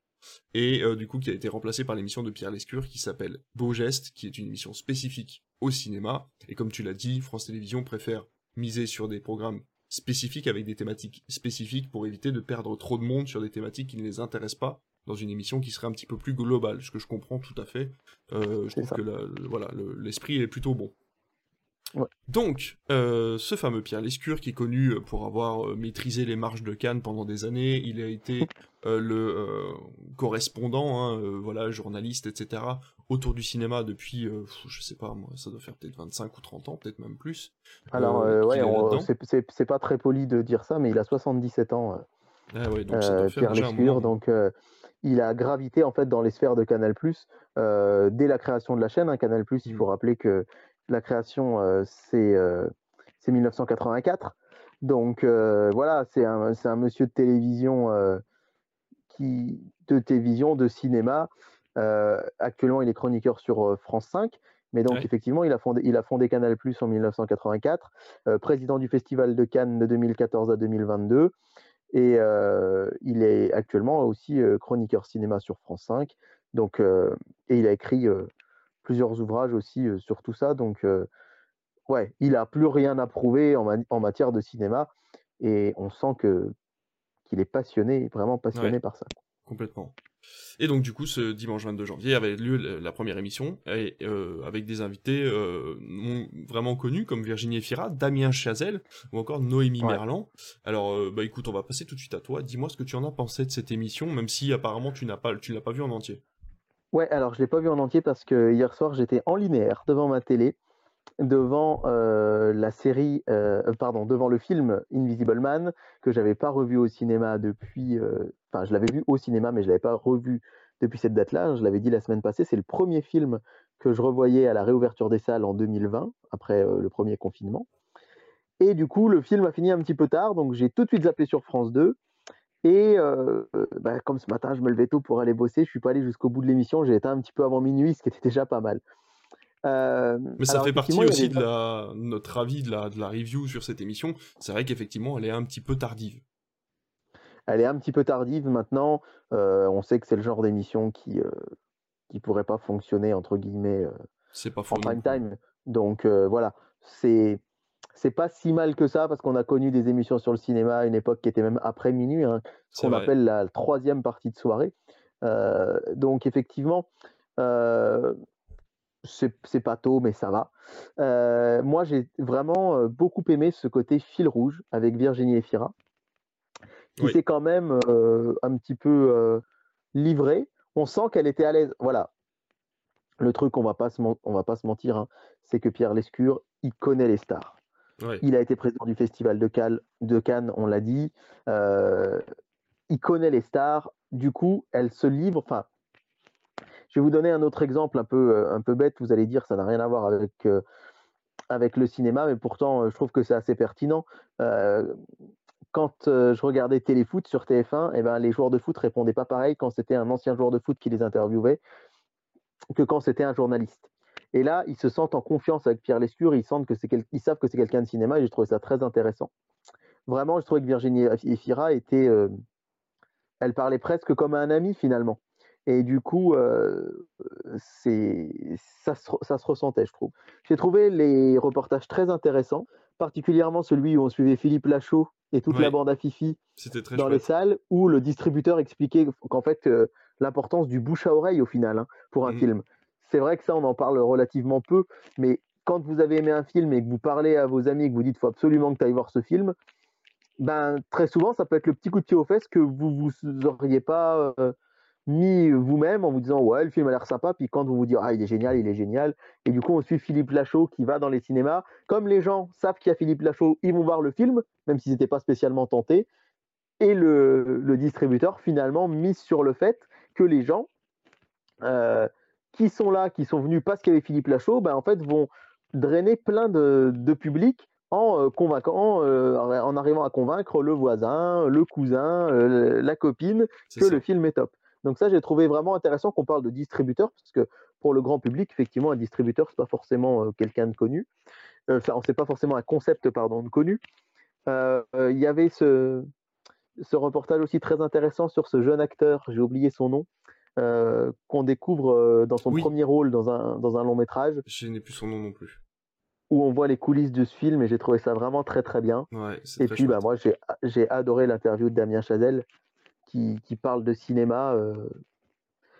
Et euh, du coup qui a été remplacée par l'émission de Pierre Lescure qui s'appelle Beau Geste, qui est une émission spécifique au cinéma. Et comme tu l'as dit, France Télévisions préfère miser sur des programmes spécifiques avec des thématiques spécifiques pour éviter de perdre trop de monde sur des thématiques qui ne les intéressent pas dans une émission qui serait un petit peu plus globale, ce que je comprends tout à fait. Euh, je trouve ça. que la- le- voilà, le- l'esprit est plutôt bon. Ouais. Donc, euh, ce fameux Pierre Lescure, qui est connu euh, pour avoir euh, maîtrisé les marches de Cannes pendant des années, il a été euh, le euh, correspondant, hein, voilà, journaliste, etc., autour du cinéma depuis, je sais pas, moi, ça doit faire peut-être 25 ou 30 ans, peut-être même plus. Alors, ouais, c'est- pas très poli de dire ça, mais il a 77 ans, Ah ouais, donc ça doit faire Pierre Lescure. Donc, il a gravité en fait dans les sphères de Canal+, euh, dès la création de la chaîne. hein, Canal+, il faut rappeler que la création, euh, c'est euh, c'est 1984. Donc, euh, voilà, c'est un, monsieur de télévision, euh, qui, de télévision, de cinéma. Euh, actuellement, il est chroniqueur sur euh, France 5. Mais donc, Ouais. effectivement, il a fondé, il a fondé Canal+, en 1984, euh, président du Festival de Cannes de 2014 à 2022. Et euh, il est actuellement aussi euh, chroniqueur cinéma sur France 5. Donc, euh, et il a écrit euh, plusieurs ouvrages aussi euh, sur tout ça. Donc, euh, ouais, il a plus rien à prouver en, ma- en matière de cinéma. Et on sent que qu'il est passionné, vraiment passionné Ouais. par ça. Complètement. Et donc du coup, ce dimanche 22 janvier avait lieu la première émission, et, euh, avec des invités euh, vraiment connus comme Virginie Efira, Damien Chazelle ou encore Noémie Ouais. Merlan. Alors, euh, bah écoute, on va passer tout de suite à toi. Dis-moi ce que tu en as pensé de cette émission, même si apparemment tu n'as pas, tu l'as pas vue en entier. Ouais, alors je l'ai pas vu en entier parce que hier soir j'étais en linéaire devant ma télé, devant euh, la série, euh, pardon, devant le film Invisible Man que j'avais pas revu au cinéma depuis, euh, enfin je l'avais vu au cinéma mais je l'avais pas revu depuis cette date-là. Je l'avais dit la semaine passée, c'est le premier film que je revoyais à la réouverture des salles en 2020 après le premier confinement. Et du coup, le film a fini un petit peu tard, donc j'ai tout de suite zappé sur France 2. Et bah, comme ce matin, je me levais tôt pour aller bosser, je suis pas allé jusqu'au bout de l'émission, j'ai été un petit peu avant minuit, ce qui était déjà pas mal. Mais ça fait partie aussi de la... notre avis, de la... de la review sur cette émission. C'est vrai qu'effectivement, elle est un petit peu tardive. Elle est un petit peu tardive maintenant. on sait que c'est le genre d'émission qui qui pourrait pas fonctionner entre guillemets pas en prime time. Donc voilà, c'est c'est pas si mal que ça parce qu'on a connu des émissions sur le cinéma à une époque qui était même après minuit, hein, ce qu'on appelle la troisième partie de soirée. Euh, donc effectivement, euh, c'est pas tôt, mais ça va. Euh, moi, j'ai vraiment beaucoup aimé ce côté fil rouge avec Virginie Efira, qui s'est quand même un petit peu livrée. On sent qu'elle était à l'aise. Voilà. Le truc, on va pas se, on va pas se mentir, hein, c'est que Pierre Lescure, il connaît les stars. Il a été président du Festival de, Cannes, on l'a dit. Euh, il connaît les stars. Du coup, elle se livre. Enfin, je vais vous donner un autre exemple un peu, euh, un peu bête. Vous allez dire, ça n'a rien à voir avec, euh, le cinéma, mais pourtant, je trouve que c'est assez pertinent. quand je regardais Téléfoot sur TF1, eh ben, les joueurs de foot répondaient pas pareil quand c'était un ancien joueur de foot qui les interviewait que quand c'était un journaliste. Et là, ils se sentent en confiance avec Pierre Lescure, ils, sentent que ils savent que c'est quelqu'un de cinéma et j'ai trouvé ça très intéressant. Vraiment, je trouvais que Virginie Efira était. Euh, elle parlait presque comme un ami finalement. Et du coup, euh, c'est, ça, se, ça se ressentait, je trouve. J'ai trouvé les reportages très intéressants, particulièrement celui où on suivait Philippe Lachaud et toute la bande à Fifi dans les salles, où le distributeur expliquait qu'en fait, euh, l'importance du bouche à oreille au final hein, pour un mmh. film c'est vrai que ça, on en parle relativement peu, mais quand vous avez aimé un film et que vous parlez à vos amis et que vous dites faut absolument que tu ailles voir ce film, ben très souvent ça peut être le petit coup de pied aux fesses que vous vous auriez pas euh, mis vous-même en vous disant ouais le film a l'air sympa puis quand vous vous dites ah il est génial il est génial. Et du coup on suit Philippe Lachaud qui va dans les cinémas. Comme les gens savent qu'il y a Philippe Lachaud ils vont voir le film même s'ils n'étaient pas spécialement tentés. Et le, le, distributeur finalement mise sur le fait que les gens euh, qui sont là, qui sont venus parce qu'il y avait Philippe Lachaud, ben, en fait, vont drainer plein de, de public en euh, convaincant, euh, en arrivant à convaincre le voisin, le cousin, euh, la copine que le film est top. Donc ça, j'ai trouvé vraiment intéressant qu'on parle de distributeur, parce que pour le grand public, effectivement, un distributeur, c'est pas forcément quelqu'un de connu. Enfin, c'est pas forcément un concept, pardon, de connu. Il y avait ce, ce reportage aussi très intéressant sur ce jeune acteur, j'ai oublié son nom, euh, qu'on découvre euh, dans son premier rôle dans un, dans un long métrage. Je n'ai plus son nom non plus. Où on voit les coulisses de ce film et j'ai trouvé ça vraiment très très bien. et puis bah, moi j'ai adoré l'interview de Damien Chazelle qui, qui parle de cinéma. Euh...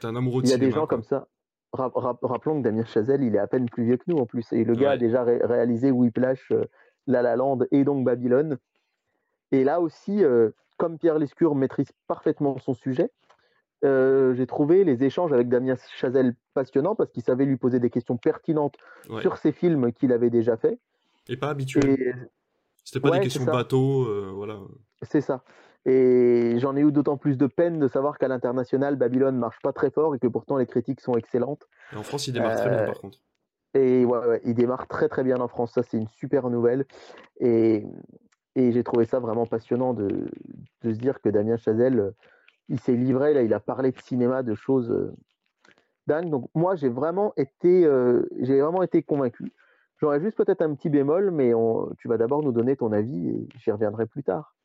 un amoureux de Il y a des gens comme ça. rappelons que Damien Chazelle, il est à peine plus vieux que nous en plus. Et le gars a déjà réalisé Whiplash, euh, La La Land et donc Babylone. Et là aussi, comme Pierre Lescure maîtrise parfaitement son sujet, euh, j'ai trouvé les échanges avec Damien Chazelle passionnants parce qu'il savait lui poser des questions pertinentes sur ces films qu'il avait déjà fait. Et pas habituel. C'était pas des questions bateau, euh, voilà. C'est ça. Et j'en ai eu d'autant plus de peine de savoir qu'à l'international, Babylone marche pas très fort et que pourtant les critiques sont excellentes. Et en France, il démarre très bien par contre. Et ouais, il démarre très très bien en France. Ça, c'est une super nouvelle. Et, et j'ai trouvé ça vraiment passionnant de, de, se dire que Damien Chazelle il s'est livré, là, il a parlé de cinéma, de choses euh. Donc moi, j'ai vraiment été, euh, j'ai vraiment été convaincu. J'aurais juste peut-être un petit bémol, mais tu vas d'abord nous donner ton avis et j'y reviendrai plus tard.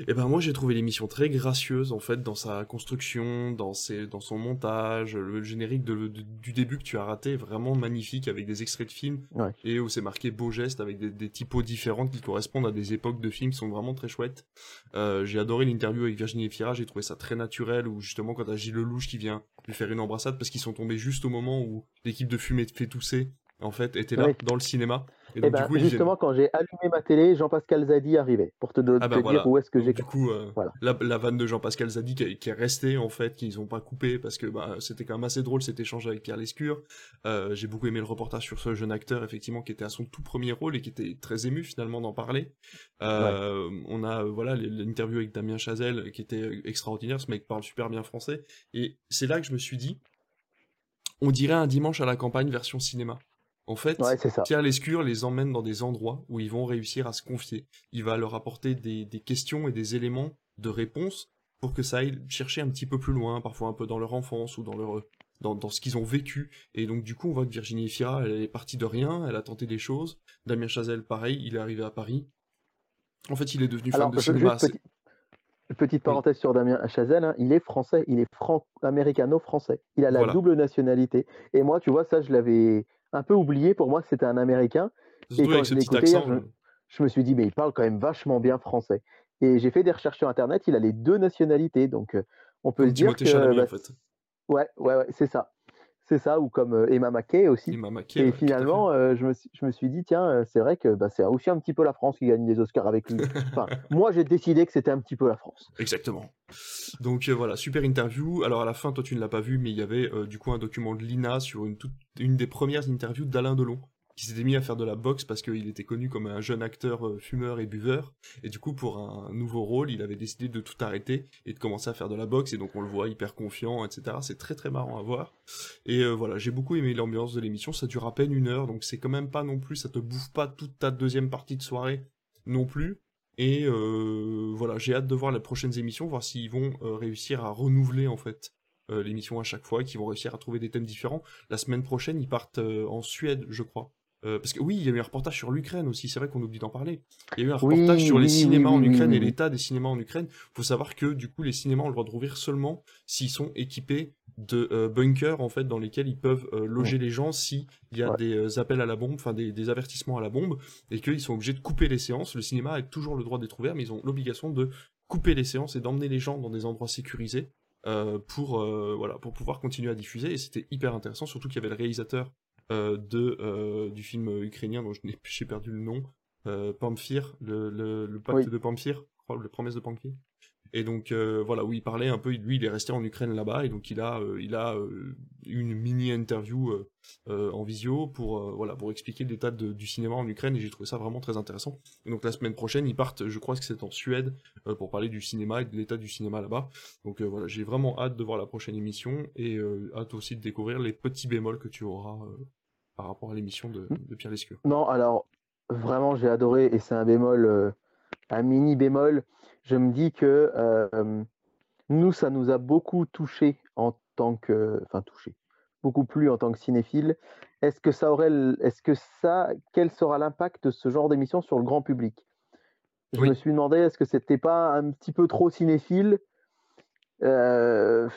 Et eh ben moi j'ai trouvé l'émission très gracieuse en fait dans sa construction, dans ses, dans son montage, le générique du début que tu as raté vraiment magnifique avec des extraits de films. Et où c'est marqué beau geste avec des, typos différentes qui correspondent à des époques de films qui sont vraiment très chouettes. Euh, j'ai adoré l'interview avec Virginie Fira, j'ai trouvé ça très naturel où justement quand t'as Gilles Lelouch qui vient lui faire une embrassade parce qu'ils sont tombés juste au moment où l'équipe de fumée fait tousser en fait était là dans le cinéma et eh ben, justement, quand j'ai allumé ma télé, Jean-Pascal Zadi arrivait pour te, ah bah dire où est-ce que j'ai. Du coup, euh, la, vanne de Jean-Pascal Zadi qui, est restée en fait, qu'ils n'ont pas coupé parce que bah, c'était quand même assez drôle cet échange avec Pierre Lescure. Euh, j'ai beaucoup aimé le reportage sur ce jeune acteur effectivement qui était à son tout premier rôle et qui était très ému finalement d'en parler. Euh, on a voilà l'interview avec Damien Chazelle qui était extraordinaire. Ce mec parle super bien français et c'est là que je me suis dit, on dirait un dimanche à la campagne version cinéma En fait, Ouais. Pierre Lescure les emmène dans des endroits où ils vont réussir à se confier. Il va leur apporter des, des questions et des éléments de réponse pour que ça aille chercher un petit peu plus loin, parfois un peu dans leur enfance ou dans leur dans, dans ce qu'ils ont vécu. Et donc du coup, on voit que Virginie Efira, elle est partie de rien, elle a tenté des choses. Damien Chazelle, pareil, il est arrivé à Paris. En fait, il est devenu fan Alors, de je- cinéma. petit- petite parenthèse sur Damien Chazelle, hein, il est français, il est franco-américano-français. Il a la Voilà. double nationalité. Et moi, tu vois, ça, je l'avais un peu oublié. Pour moi, c'était un Américain. Surtout quand avec je ce l'ai petit écouté accent. euh, Je me suis dit, mais il parle quand même vachement bien français. Et j'ai fait des recherches sur Internet, il a les deux nationalités. Donc, euh, on peut se dire que. Chalamet, bah, en fait. Ouais, ouais, ouais, c'est ça. C'est ça, ou comme euh, Emma Mackey aussi. Et Mamaké, Et ouais, finalement, euh, je, me suis, je me suis dit, tiens, euh, c'est vrai que bah, c'est aussi un petit peu la France qui gagne les Oscars avec lui. Enfin, moi, j'ai décidé que c'était un petit peu la France. Exactement. Donc euh, voilà, super interview. Alors à la fin, toi tu ne l'as pas vu, mais il y avait euh, du coup un document de Lina sur une, toute- une des premières interviews d'Alain Delon, qui s'était mis à faire de la boxe parce qu'il était connu comme un jeune acteur euh, fumeur et buveur. Et du coup, pour un nouveau rôle, il avait décidé de tout arrêter et de commencer à faire de la boxe. Et donc on le voit hyper confiant, etc. C'est très très marrant à voir. Et euh, voilà, j'ai beaucoup aimé l'ambiance de l'émission. Ça dure à peine une heure, donc c'est quand même pas non plus, ça te bouffe pas toute ta deuxième partie de soirée non plus. Et euh, voilà, j'ai hâte de voir les prochaines émissions, voir s'ils vont réussir à renouveler en fait l'émission à chaque fois, qu'ils vont réussir à trouver des thèmes différents. La semaine prochaine, ils partent en Suède, je crois. Euh, parce que oui, il y a eu un reportage sur l'Ukraine aussi, c'est vrai qu'on oublie d'en parler. Il y a eu un Oui, reportage sur les cinémas oui, en Ukraine et l'état des cinémas en Ukraine. faut savoir que du coup, les cinémas ont le droit de rouvrir seulement s'ils sont équipés de euh, bunkers en fait dans lesquels ils peuvent euh, loger les gens si il y a Ouais. des appels à la bombe, enfin des, des avertissements à la bombe et qu'ils sont obligés de couper les séances. Le cinéma a toujours le droit d'être ouvert, mais ils ont l'obligation de couper les séances et d'emmener les gens dans des endroits sécurisés euh, pour voilà pour pouvoir continuer à diffuser. Et c'était hyper intéressant, surtout qu'il y avait le réalisateur de euh, du film ukrainien dont je n'ai j'ai perdu le nom, euh, Pamphir, le, le, le pacte Oui. de Pamphir, le promesse de Pamphir. Et donc euh, voilà où il parlait un peu, lui il est resté en Ukraine là-bas et donc il a euh, il a euh, une mini interview euh, euh, en visio pour euh, voilà pour expliquer l'état du cinéma en Ukraine et j'ai trouvé ça vraiment très intéressant. Et donc la semaine prochaine ils partent, je crois que c'est en Suède euh, pour parler du cinéma et de l'état du cinéma là-bas. Donc euh, voilà j'ai vraiment hâte de voir la prochaine émission et euh, hâte aussi de découvrir les petits bémols que tu auras euh, par rapport à l'émission de, de Pierre Lescure. Non, alors, vraiment, j'ai adoré, et c'est un bémol, euh, un mini bémol. Je me dis que euh, nous, ça nous a beaucoup touché en tant que. Enfin, touché. Beaucoup plus en tant que cinéphile. Est-ce que ça aurait. Est-ce que ça. Quel sera l'impact de ce genre d'émission sur le grand public? Je Oui. me suis demandé, est-ce que c'était pas un petit peu trop cinéphile? Euh,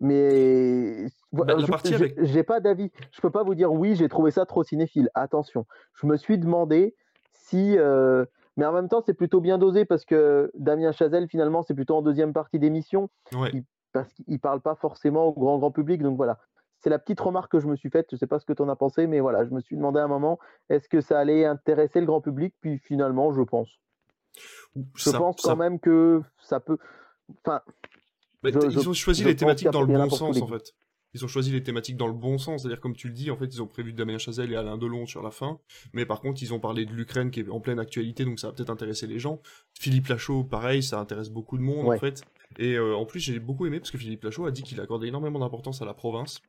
mais Bah, j'ai- avec- pas d'avis. Je peux pas vous dire oui, j'ai trouvé ça trop cinéphile. Attention, je me suis demandé si, euh, mais en même temps c'est plutôt bien dosé parce que Damien Chazelle finalement c'est plutôt en deuxième partie d'émission Ouais. il- parce qu'il parle pas forcément au grand grand public. Donc voilà, c'est la petite remarque que je me suis faite. Je sais pas ce que tu en as pensé, mais voilà, je me suis demandé à un moment est-ce que ça allait intéresser le grand public? Puis finalement, je pense. Je Ça- pense ça- quand même que ça peut. Enfin, Bah, Je- ils ont choisi les thématiques dans le bon sens les en fait. Ils ont choisi les thématiques dans le bon sens, c'est-à-dire comme tu le dis, en fait, ils ont prévu Damien Chazelle et Alain Delon sur la fin, mais par contre, ils ont parlé de l'Ukraine qui est en pleine actualité, donc ça va peut-être intéresser les gens. Philippe Lachaud, pareil, ça intéresse beaucoup de monde en fait. Et euh, en plus, j'ai beaucoup aimé parce que Philippe Lachaud a dit qu'il accordait énormément d'importance à la province.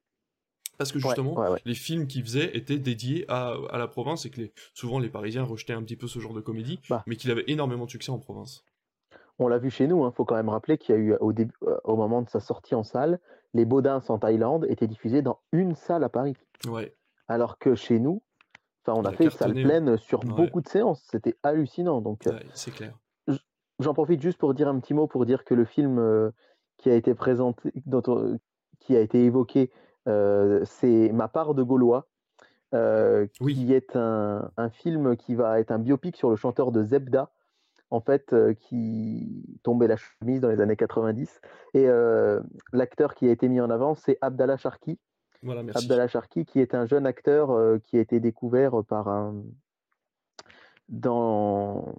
Parce que ouais, justement, ouais, ouais. les films qu'il faisait étaient dédiés à, à la province et que les, souvent les Parisiens rejetaient un petit peu ce genre de comédie, Bah. mais qu'il avait énormément de succès en province. On l'a vu chez nous, il faut quand même rappeler qu'il y a eu au, début, euh, au moment de sa sortie en salle, Les Baudins en Thaïlande étaient diffusés dans une salle à Paris. Ouais, Alors que chez nous, on a a fait salle cartonné, pleine sur Ouais. beaucoup de séances. C'était hallucinant. Donc, euh, ouais, c'est clair. j'en profite juste pour dire un petit mot pour dire que le film euh, qui a été présenté, dont qui a été évoqué, euh, c'est Ma part de Gaulois, euh, Oui. qui est un, un film qui va être un biopic sur le chanteur de Zebda, en fait, euh, qui tombait la chemise dans les années 90. Et euh, l'acteur qui a été mis en avant, c'est Abdallah Sharki. Voilà, merci. Abdallah Sharki, qui est un jeune acteur euh, qui a été découvert par un dans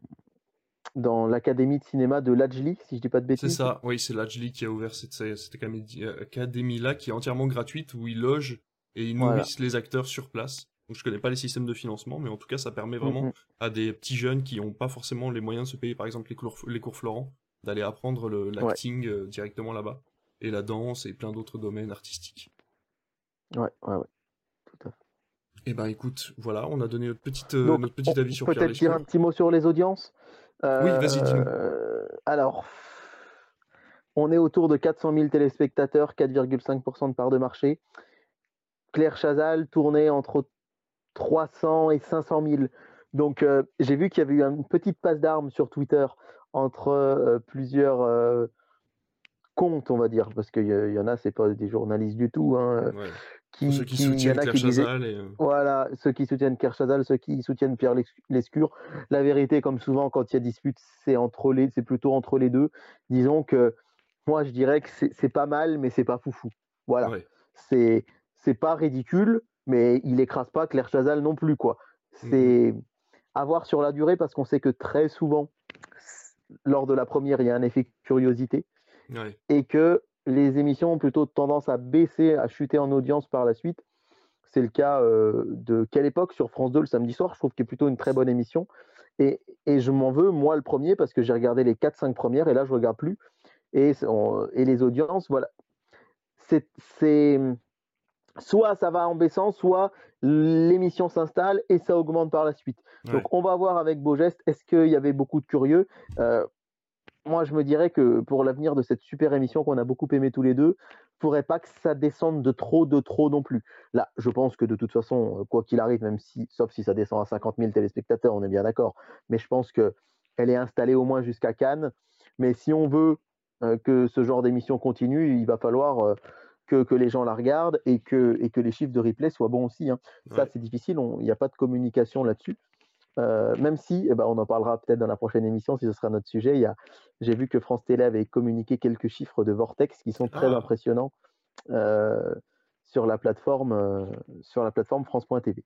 dans l'académie de cinéma de Lajli, si je dis pas de C'est bêtises. ça, oui, c'est Lajli qui a ouvert cette, cette académie- académie-là qui est entièrement gratuite où ils logent et ils Voilà. nourrissent les acteurs sur place. Donc je connais pas les systèmes de financement, mais en tout cas ça permet vraiment Mhm. à des petits jeunes qui n'ont pas forcément les moyens de se payer par exemple les cours, les cours Florent d'aller apprendre l'acting euh, directement là-bas et la danse et plein d'autres domaines artistiques. Ouais, ouais, ouais. Tout à fait. Eh ben écoute, voilà, on a donné notre, petite, euh, Donc, notre petit avis sur peut-être dire un petit mot sur les audiences? Oui, vas-y, dis-nous. Euh, alors, on est autour de 400 000 téléspectateurs, 4,5% de part de marché. Claire Chazal tournait entre 300 et 500 000. Donc, euh, j'ai vu qu'il y avait eu une petite passe d'armes sur Twitter entre euh, plusieurs euh, comptes, on va dire, parce qu'il y, y en a, c'est pas des journalistes du tout, hein, Ouais. qui, Pour ceux qui soutiennent Claire Chazal et... voilà, ceux qui soutiennent Pierre Chazal, ceux qui soutiennent Pierre Lescure. La vérité, comme souvent, quand il y a dispute, c'est entre les, c'est plutôt entre les deux. Disons que moi, je dirais que c'est c'est pas mal, mais c'est pas foufou. Voilà, ouais. c'est c'est pas ridicule, mais il écrase pas Claire Chazal non plus, quoi. C'est à voir sur la durée parce qu'on sait que très souvent, lors de la première, il y a un effet curiosité ouais. et que les émissions ont plutôt tendance à baisser, à chuter en audience par la suite. C'est le cas euh, de Quelle époque sur France 2 le samedi soir, je trouve qu'il est plutôt une très bonne émission. Et, et je m'en veux, moi, le premier, parce que j'ai regardé les 4-5 premières et là, je regarde plus. Et, on- et les audiences, voilà. C'est- soit ça va en baissant, soit l'émission s'installe et ça augmente par la suite. Ouais. Donc, on va voir avec Beau Geste, est-ce qu'il y avait beaucoup de curieux? Euh, Moi, je me dirais que pour l'avenir de cette super émission qu'on a beaucoup aimé tous les deux, faudrait pas que ça descende de trop, de trop non plus. Là, je pense que de toute façon, quoi qu'il arrive, même si, sauf si ça descend à 50 000 téléspectateurs, on est bien d'accord. Mais je pense que elle est installée au moins jusqu'à Cannes. Mais si on veut euh, que ce genre d'émission continue, il va falloir euh, que, que les gens la regardent et que, et que les chiffres de replay soient bons aussi. hein. Ça, c'est difficile. Il n'y a pas de communication là-dessus. Euh, même si, eh ben, on en parlera peut-être dans la prochaine émission si ce sera notre sujet. il J'ai vu que France Télé avait communiqué quelques chiffres de Vortex qui sont très Ah. impressionnants euh, sur la plateforme euh, sur la plateforme France.tv.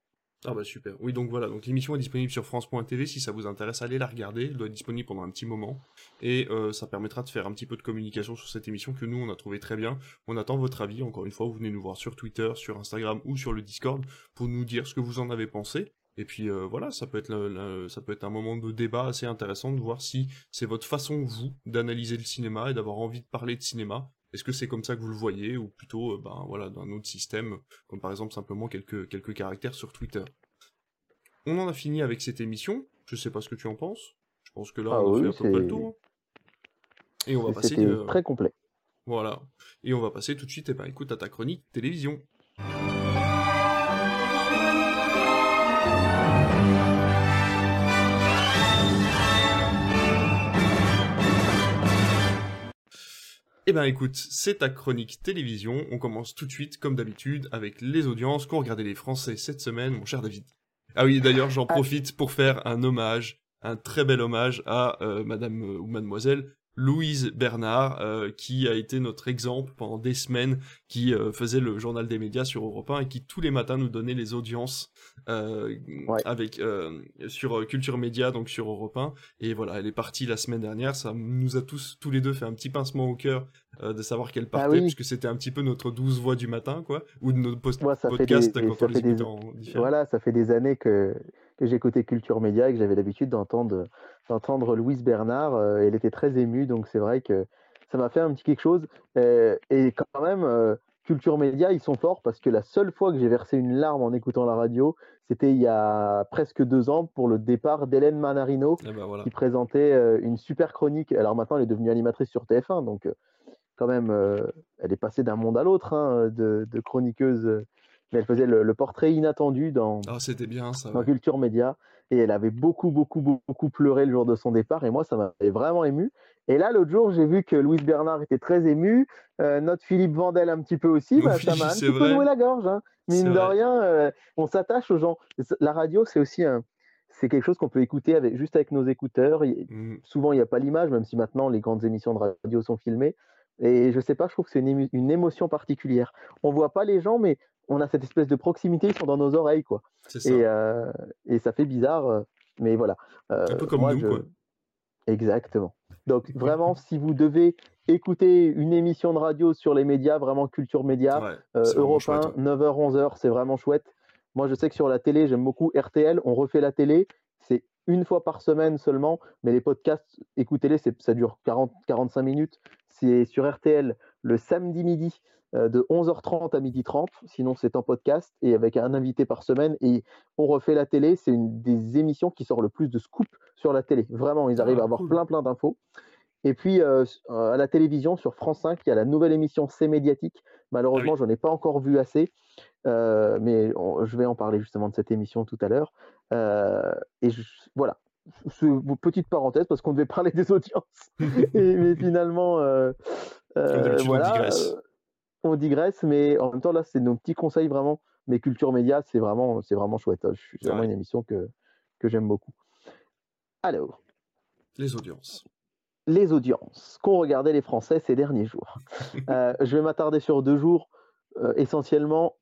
Ah bah super. Oui, donc voilà, donc l'émission est disponible sur France.tv, si ça vous intéresse, allez la regarder, elle doit être disponible pendant un petit moment, et euh, ça permettra de faire un petit peu de communication sur cette émission que nous, on a trouvé très bien. On attend votre avis, encore une fois, vous venez nous voir sur Twitter, sur Instagram ou sur le Discord pour nous dire ce que vous en avez pensé. Et puis euh, voilà, ça peut, être le- le- ça peut être un moment de débat assez intéressant de voir si c'est votre façon, vous, d'analyser le cinéma et d'avoir envie de parler de cinéma. Est-ce que c'est comme ça que vous le voyez, ou plutôt euh, ben, voilà, d'un autre système, comme par exemple simplement quelques, quelques caractères sur Twitter? On en a fini avec cette émission. Je sais pas ce que tu en penses. Je pense que là, Ah on a oui, fait à peu près le tour. Et on va passer. Euh, très complet. Voilà. Et on va passer tout de suite, eh ben, écoute, à ta chronique télévision. Eh ben écoute, c'est ta chronique télévision. On commence tout de suite, comme d'habitude, avec les audiences qu'ont regardé les Français cette semaine, mon cher David. Ah oui, d'ailleurs, j'en profite pour faire un hommage, un très bel hommage à euh, Madame euh, ou Mademoiselle Louise Bernard, euh, qui a été notre exemple pendant des semaines, qui euh, faisait le journal des médias sur Europe 1 et qui tous les matins nous donnait les audiences euh, Ouais. avec euh, sur euh, Culture Média, donc sur Europe 1. Et voilà, elle est partie la semaine dernière. Ça nous a tous, tous les deux, fait un petit pincement au cœur euh, de savoir qu'elle partait, Ah oui. puisque c'était un petit peu notre douze voix du matin, quoi, ou de nos post fait podcasts des- quand on les des- en différé. Voilà, ça fait des années que, que j'écoutais Culture Média et que j'avais l'habitude d'entendre d'entendre Louise Bernard. euh, elle était très émue, donc c'est vrai que ça m'a fait un petit quelque chose. Euh, et quand même, euh, Culture Média, ils sont forts parce que la seule fois que j'ai versé une larme en écoutant la radio, c'était il y a presque deux ans pour le départ d'Hélène Manarino Et ben voilà. qui présentait une super chronique. Alors maintenant, elle est devenue animatrice sur TF1, donc quand même, elle est passée d'un monde à l'autre hein, de, de chroniqueuse. Mais elle faisait le, le portrait inattendu dans, Ah, c'était bien ça. dans ouais. Culture Média. Et elle avait beaucoup, beaucoup, beaucoup pleuré le jour de son départ. Et moi, ça m'avait vraiment ému. Et là, l'autre jour, j'ai vu que Louise Bernard était très émue. euh, notre Philippe Vandel un petit peu aussi. Bah, Oui, ça m'a un petit peu noué la gorge. hein. Mine de vrai. rien, euh, on s'attache aux gens. La radio, c'est aussi un... C'est quelque chose qu'on peut écouter avec, juste avec nos écouteurs. Mm. souvent il n'y a pas l'image, même si maintenant les grandes émissions de radio sont filmées. Et je sais pas, je trouve que c'est une, ému- une émotion particulière. On voit pas les gens, mais on a cette espèce de proximité, ils sont dans nos oreilles, quoi. C'est ça. Et, euh, et ça fait bizarre, euh, mais voilà. Euh, Un peu comme moi, nous, je- quoi. Exactement. Donc vraiment, si vous devez écouter une émission de radio sur les médias, vraiment culture média, Ouais, euh, Europe chouette, 1, ouais. 9h, 11h, c'est vraiment chouette. Moi, je sais que sur la télé, j'aime beaucoup RTL. On refait la télé. C'est une fois par semaine seulement. Mais les podcasts, écoutez-les, ça dure 40, 45 minutes. C'est sur RTL le samedi midi de 11h30 à 12h30. Sinon, c'est en podcast et avec un invité par semaine. Et on refait la télé. C'est une des émissions qui sort le plus de scoops sur la télé. Vraiment, ils arrivent à ah, avoir plein, plein d'infos. Et puis, à la télévision, sur France 5, il y a la nouvelle émission C'est médiatique. Malheureusement, ah je n'en ai pas encore vu assez. mais je vais en parler justement de cette émission tout à l'heure. et voilà, petite parenthèse parce qu'on devait parler des audiences. mais finalement, euh, euh, voilà. Euh, on digresse, mais en même temps, là, c'est nos petits conseils vraiment. Mais Culture Média, c'est vraiment, c'est vraiment chouette. Hein. C'est vraiment une émission que, que j'aime beaucoup. Alors. Les audiences. Les audiences qu'ont regardé les Français ces derniers jours? je vais m'attarder sur deux jours. essentiellement,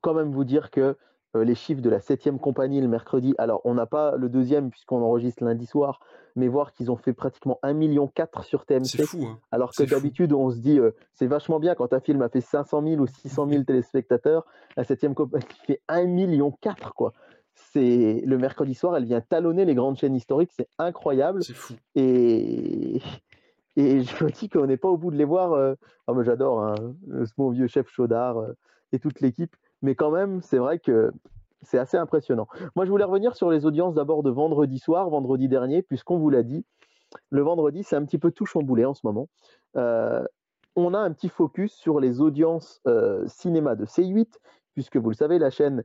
quand même vous dire que euh, les chiffres de la 7e compagnie le mercredi. Alors, on n'a pas le deuxième puisqu'on enregistre lundi soir, mais voir qu'ils ont fait pratiquement 1,4 million sur TMC. C'est fou. Hein. Alors que d'habitude, on se dit, euh, c'est vachement bien quand un film a fait 500 000 ou 600 000 téléspectateurs. La 7e compagnie fait 1,4 million, quoi. C'est le mercredi soir, elle vient talonner les grandes chaînes historiques, c'est incroyable. C'est fou. Et, et je me dis qu'on n'est pas au bout de les voir. Euh... Oh, j'adore hein, ce bon vieux chef Chaudard euh, et toute l'équipe mais quand même, c'est vrai que c'est assez impressionnant. Moi, je voulais revenir sur les audiences d'abord de vendredi soir, vendredi dernier, puisqu'on vous l'a dit, le vendredi, c'est un petit peu tout chamboulé en ce moment. Euh, on a un petit focus sur les audiences euh, cinéma de C8, puisque vous le savez, la chaîne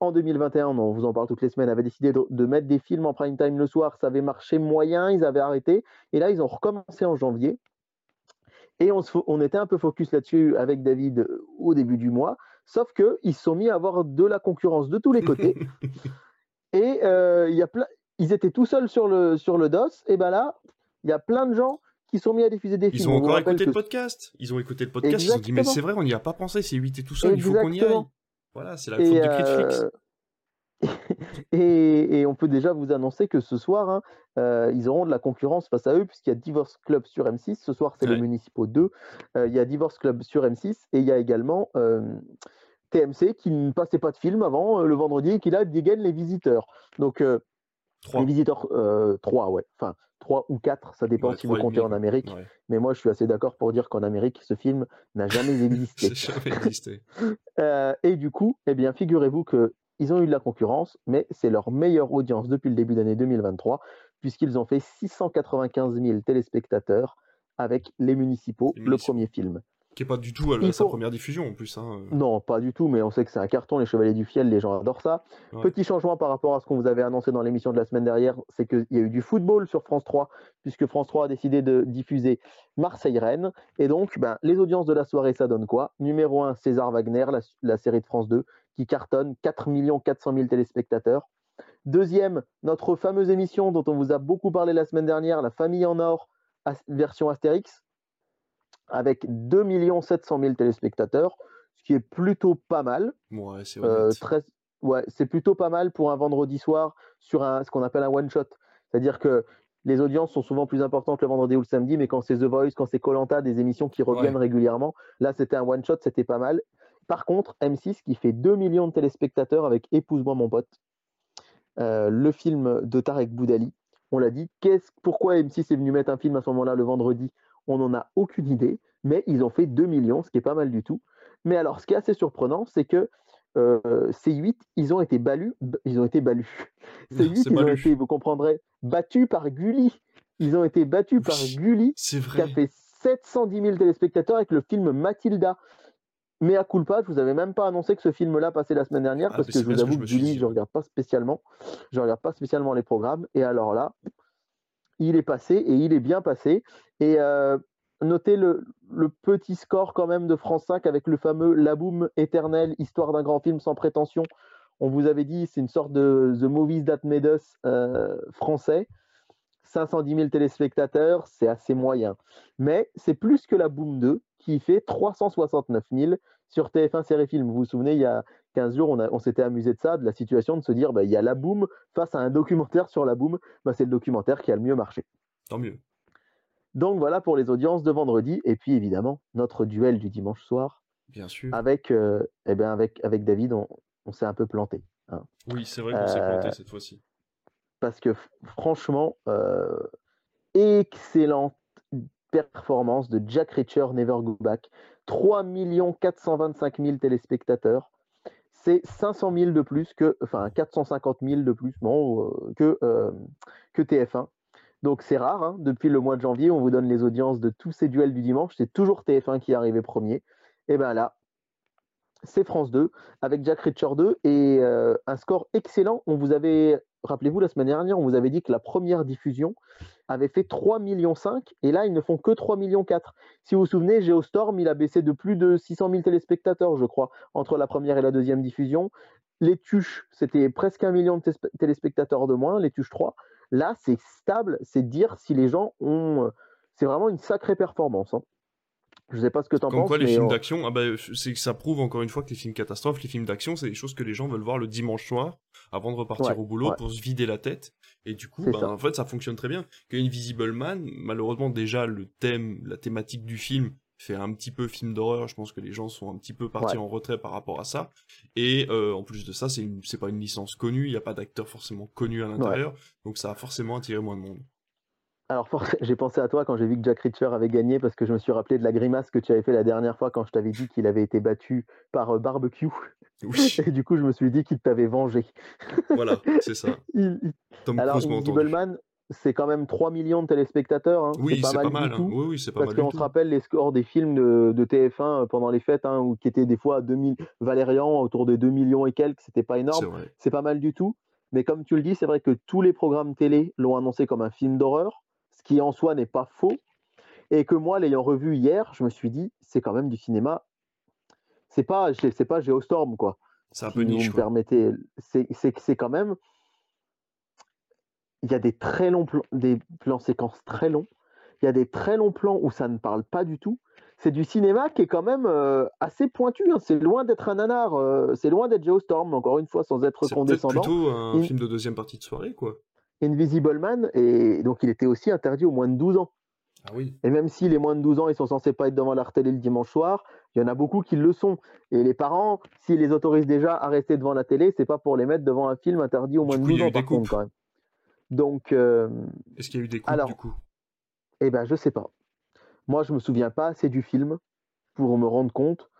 en 2021, on vous en parle toutes les semaines, avait décidé de, mettre des films en prime time le soir. Ça avait marché moyen, ils avaient arrêté. Et là, ils ont recommencé en janvier. Et on, on était un peu focus là-dessus avec David au début du mois. Sauf qu'ils se sont mis à avoir de la concurrence de tous les côtés. et euh, y a ils étaient tout seuls sur le, sur le DOS. Et ben là, il y a plein de gens qui sont mis à diffuser des films. Ils ont encore écouté le podcast. Ils ont écouté le podcast. Ils ont dit, mais c'est vrai, on n'y a pas pensé. C'est 8 et tout seul. Il faut qu'on y aille. Voilà, c'est la faute de Netflix. Euh, et, on peut déjà vous annoncer que ce soir, hein, euh, ils auront de la concurrence face à eux, puisqu'il y a Divorce Club sur M6. Ce soir, c'est les Municipaux 2. il y a Divorce Club sur M6 et il y a également TMC qui ne passait pas de film avant euh, le vendredi et qui là dégaine les visiteurs. Donc, euh, les visiteurs 3, euh, ouais. Enfin, 3 ou 4, ça dépend si vous comptez en Amérique. Mais moi, je suis assez d'accord pour dire qu'en Amérique, ce film n'a jamais existé. jamais existé. et du coup, eh bien, figurez-vous qu'ils ont eu de la concurrence, mais c'est leur meilleure audience depuis le début d'année 2023, puisqu'ils ont fait 695 000 téléspectateurs avec les municipaux, le premier film. Qui est pas du tout à sa première diffusion en plus. Hein. Non, pas du tout, mais on sait que c'est un carton, les Chevaliers du Fiel, les gens adorent ça. Petit changement par rapport à ce qu'on vous avait annoncé dans l'émission de la semaine dernière, c'est qu'il y a eu du football sur France 3, puisque France 3 a décidé de diffuser Marseille-Rennes. Et donc, ben, les audiences de la soirée, ça donne quoi? Numéro 1, César Wagner, la, série de France 2, qui cartonne 4 400 000 téléspectateurs. Deuxième, notre fameuse émission dont on vous a beaucoup parlé la semaine dernière, La Famille en Or, version Astérix, avec 2 700 000 téléspectateurs, ce qui est plutôt pas mal. Ouais, c'est euh, ouais, c'est plutôt pas mal pour un vendredi soir sur un, ce qu'on appelle un one-shot. C'est-à-dire que les audiences sont souvent plus importantes le vendredi ou le samedi, mais quand c'est The Voice, quand c'est Colanta, des émissions qui reviennent régulièrement, là c'était un one-shot, c'était pas mal. Par contre, M6 qui fait 2 millions de téléspectateurs avec Épouse-moi mon pote, euh, le film de Tarek Boudali, on l'a dit, pourquoi M6 est venu mettre un film à ce moment-là le vendredi on n'en a aucune idée, mais ils ont fait 2 millions, ce qui est pas mal du tout. Mais alors, ce qui est assez surprenant, c'est que euh, ces 8, ils ont été balus, ils ont été balus. Ces 8, ils ont été, vous comprendrez, battus par Gulli. Ils ont été battus par Gulli, qui a fait 710 000 téléspectateurs avec le film Mathilda. Mais à culpa, je vous avais même pas annoncé que ce film-là passait la semaine dernière, ah, parce que je vous avoue que, Gulli, je regarde pas spécialement. Je regarde pas spécialement les programmes. Et alors là, il est passé et il est bien passé. Et euh, notez le, petit score quand même de France 5 avec le fameux La Boom éternel, histoire d'un grand film sans prétention. On vous avait dit, c'est une sorte de The Movies That Made Us euh, français. 510 000 téléspectateurs, c'est assez moyen. Mais c'est plus que la Boom 2 qui fait 369 000 sur TF1 Série Film. Vous vous souvenez, il y a 15 jours, on, s'était amusé de ça, de la situation de se dire, bah, il y a la boom face à un documentaire sur la boom, bah, c'est le documentaire qui a le mieux marché. Tant mieux. Donc voilà pour les audiences de vendredi, et puis évidemment, notre duel du dimanche soir. Bien sûr. Avec, euh, eh ben avec, avec David, on, s'est un peu planté. Hein. Oui, c'est vrai qu'on s'est planté euh, cette fois-ci. Parce que franchement, euh, excellente performance de Jack Reacher Never Go Back. 3 425 000 téléspectateurs. C'est 500 000 de plus que, enfin 450 000 de plus non, que, que TF1. Donc c'est rare, hein. depuis le mois de janvier, on vous donne les audiences de tous ces duels du dimanche, c'est toujours TF1 qui est arrivé premier. Et bien là, c'est France 2 avec Jack Reacher 2 et euh, un score excellent. On vous avait, rappelez-vous, la semaine dernière, on vous avait dit que la première diffusion avait fait 3,5 millions et là, ils ne font que 3,4 millions Si vous vous souvenez, Geostorm, il a baissé de plus de 600 000 téléspectateurs, je crois, entre la première et la deuxième diffusion. Les Tuches, c'était presque un million de téléspectateurs de moins, les Tuches 3. Là, c'est stable, c'est dire si les gens ont. Euh, c'est vraiment une sacrée performance. Hein. Je sais pas ce que tu en penses. quoi, les films d'action, ah bah, c'est ça prouve encore une fois que les films catastrophes, les films d'action, c'est des choses que les gens veulent voir le dimanche soir avant de repartir au boulot pour se vider la tête. Et du coup, bah, en fait, ça fonctionne très bien. Que Invisible Man, malheureusement, déjà, le thème, la thématique du film fait un petit peu film d'horreur. Je pense que les gens sont un petit peu partis en retrait par rapport à ça. Et euh, en plus de ça, c'est c'est pas une licence connue. Il n'y a pas d'acteur forcément connu à l'intérieur. Donc ça a forcément attiré moins de monde. Alors, j'ai pensé à toi quand j'ai vu que Jack Reacher avait gagné parce que je me suis rappelé de la grimace que tu avais fait la dernière fois quand je t'avais dit qu'il avait été battu par euh, Barbecue. Oui. Et du coup, je me suis dit qu'il t'avait vengé. Voilà, c'est ça. Alors, Invisible Man, c'est quand même 3 millions de téléspectateurs. Hein. Oui, c'est pas, mal. Hein. Oui, oui, c'est pas parce qu'on se rappelle les scores des films de, TF1 euh, pendant les fêtes, hein, qui étaient des fois à 2000, Valérian autour des 2 millions et quelques, c'était pas énorme. C'est pas mal du tout. Mais comme tu le dis, c'est vrai que tous les programmes télé l'ont annoncé comme un film d'horreur qui en soi n'est pas faux, et que moi, l'ayant revu hier, je me suis dit, c'est quand même du cinéma. C'est pas, c'est pas Geostorm, quoi. C'est un peu niche. permettez, c'est, c'est quand même. Il y a des très longs plans, des plans séquences très longs. Il y a des très longs plans où ça ne parle pas du tout. C'est du cinéma qui est quand même euh, assez pointu. Hein. C'est loin d'être un nanar. Euh, c'est loin d'être Geostorm, encore une fois, sans être condescendant. C'est plutôt un film de deuxième partie de soirée, quoi. Invisible Man, et donc il était aussi interdit aux moins de 12 ans. Ah oui. Et même si les moins de 12 ans, ils sont censés pas être devant la télé le dimanche soir, il y en a beaucoup qui le sont. Et les parents, s'ils les autorisent déjà à rester devant la télé, c'est pas pour les mettre devant un film interdit aux moins de 12 ans par contre quand même. Donc. Euh, Est-ce qu'il y a eu des coupes du coup? Eh ben, je sais pas. Moi, je me souviens pas assez du film pour me rendre compte.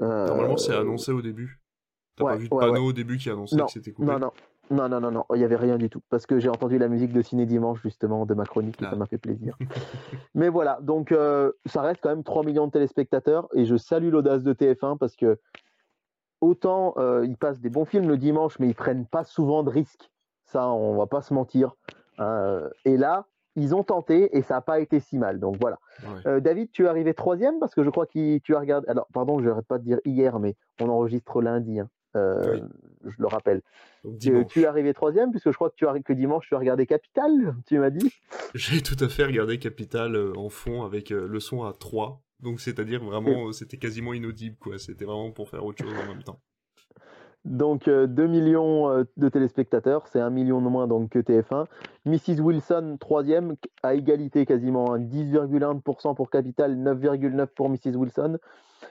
Euh, Normalement, c'est annoncé au début. T'as pas vu de panneau au début qui annonçait que c'était coupé? Non, non, non, non, non, non, il n'y avait rien du tout. Parce que j'ai entendu la musique de Ciné Dimanche, justement, de ma chronique, et ça ah. m'a fait plaisir. Mais voilà, donc euh, ça reste quand même 3 millions de téléspectateurs, et je salue l'audace de TF1 parce que autant euh, ils passent des bons films le dimanche, mais ils prennent pas souvent de risques. Ça, on va pas se mentir. Hein. et là, ils ont tenté et ça n'a pas été si mal. Donc voilà. Euh, David, tu es arrivé troisième parce que je crois que tu as regardé. Alors, pardon, je n'arrête pas de dire hier, mais on enregistre lundi. Hein. Euh, je le rappelle. Tu, es arrivé troisième, puisque je crois que, tu as, que dimanche, tu as regardé Capital, tu m'as dit J'ai tout à fait regardé Capital euh, en fond avec euh, le son à 3. Donc, c'est-à-dire vraiment, c'était quasiment inaudible, quoi. C'était vraiment pour faire autre chose en même temps. Donc 2 millions de téléspectateurs, c'est 1 million de moins donc que TF1. Mrs. Wilson, troisième, à égalité quasiment, 10,1% hein. pour Capital, 9,9% pour Mrs. Wilson.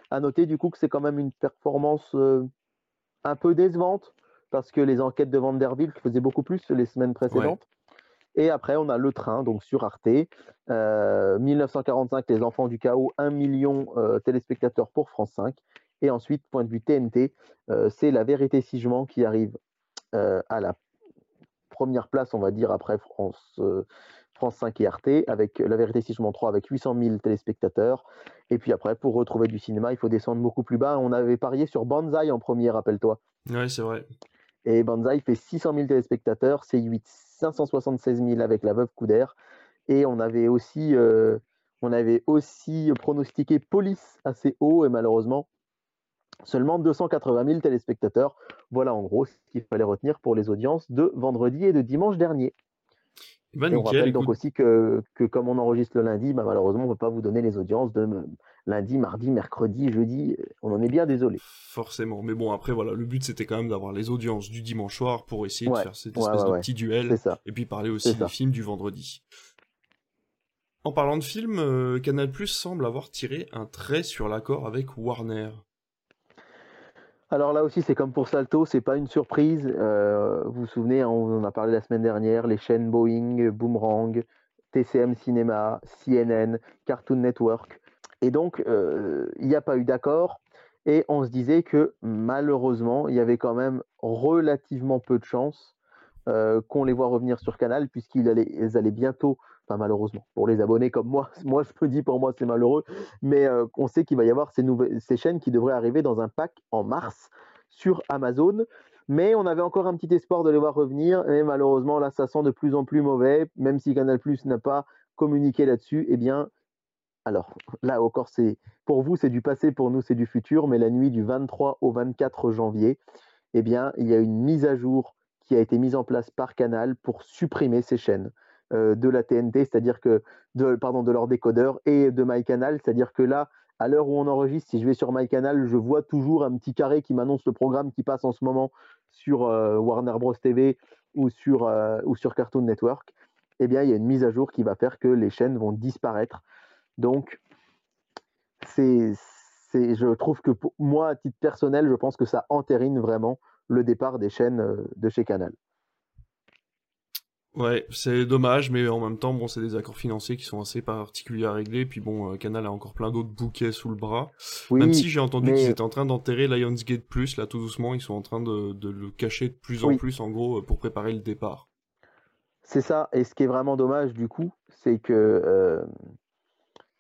À noter du coup que c'est quand même une performance un peu décevante parce que les enquêtes de Vanderbilt faisaient beaucoup plus les semaines précédentes. Et après, on a Le Train, donc sur Arte. 1945, euh, Les Enfants du Chaos, 1 million euh, téléspectateurs pour France 5. Et ensuite, point de vue TNT, euh, c'est La Vérité Sigement qui arrive à la première place, on va dire, après France, France 5 et Arte, avec La Vérité Sigement 3 avec 800 000 téléspectateurs. Et puis après, pour retrouver du cinéma, il faut descendre beaucoup plus bas. On avait parié sur Banzai en premier, rappelle-toi. Oui, c'est vrai. Et Banzai fait 600 000 téléspectateurs, c'est 8 576 000 avec La Veuve Couder. Et on avait aussi, euh, on avait aussi pronostiqué Police assez haut, et malheureusement, seulement 280 000 téléspectateurs. Voilà en gros ce qu'il fallait retenir pour les audiences de vendredi et de dimanche dernier. Bah, on rappelle donc aussi que, comme on enregistre le lundi, bah, malheureusement, on ne peut pas vous donner les audiences de lundi, mardi, mercredi, jeudi. On en est bien désolé. Forcément. Mais bon, après, voilà, le but c'était quand même d'avoir les audiences du dimanche soir pour essayer de faire cette espèce de petit duel. Et puis parler aussi des films du vendredi. En parlant de films, euh, Canal Plus semble avoir tiré un trait sur l'accord avec Warner. Alors là aussi, c'est comme pour Salto, c'est pas une surprise. Euh, vous vous souvenez, hein, on en a parlé la semaine dernière, les chaînes Boeing, Boomerang, TCM Cinéma, CNN, Cartoon Network, Et donc, il n'y a pas eu d'accord. Et on se disait que malheureusement, il y avait quand même relativement peu de chances qu'on les voit revenir sur Canal, puisqu'ils allaient bientôt, malheureusement, pour les abonnés comme moi, moi je me dis pour moi c'est malheureux, mais on sait qu'il va y avoir ces, ces chaînes qui devraient arriver dans un pack en mars sur Amazon. Mais on avait encore un petit espoir de les voir revenir, et malheureusement là ça sent de plus en plus mauvais, même si Canal Plus n'a pas communiqué là-dessus, eh bien alors là encore, c'est pour vous c'est du passé, pour nous c'est du futur, mais la nuit du 23 au 24 janvier, eh bien il y a une mise à jour qui a été mise en place par Canal pour supprimer ces chaînes. euh, de la TNT, c'est-à-dire que de, pardon, de leur décodeur et de MyCanal, c'est-à-dire que là, à l'heure où on enregistre, si je vais sur MyCanal, je vois toujours un petit carré qui m'annonce le programme qui passe en ce moment sur euh, Warner Bros TV ou sur, euh, ou sur Cartoon Network. Eh bien, il y a une mise à jour qui va faire que les chaînes vont disparaître donc, c'est, je trouve que pour moi, à titre personnel, je pense que ça entérine vraiment le départ des chaînes euh, de chez Canal. Ouais, c'est dommage, mais en même temps, bon, c'est des accords financiers qui sont assez particuliers à régler. Puis bon, euh, Canal a encore plein d'autres bouquets sous le bras. même si j'ai entendu qu'ils étaient en train d'enterrer Lionsgate Plus, là, tout doucement, ils sont en train de, le cacher de plus en plus, en gros, euh, pour préparer le départ. C'est ça. Et ce qui est vraiment dommage, du coup, c'est que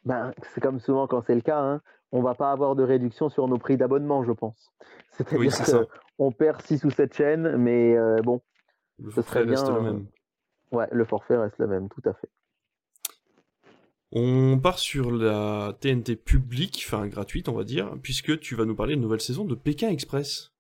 ben, c'est comme souvent quand c'est le cas, hein, on va pas avoir de réduction sur nos prix d'abonnement, je pense. C'est-à-dire qu'on perd 6 ou 7 chaînes, mais euh, bon, le forfait reste le même. Ouais, le forfait reste le même, tout à fait. On part sur la TNT publique, enfin gratuite, on va dire, puisque tu vas nous parler de nouvelle saison de Pékin Express.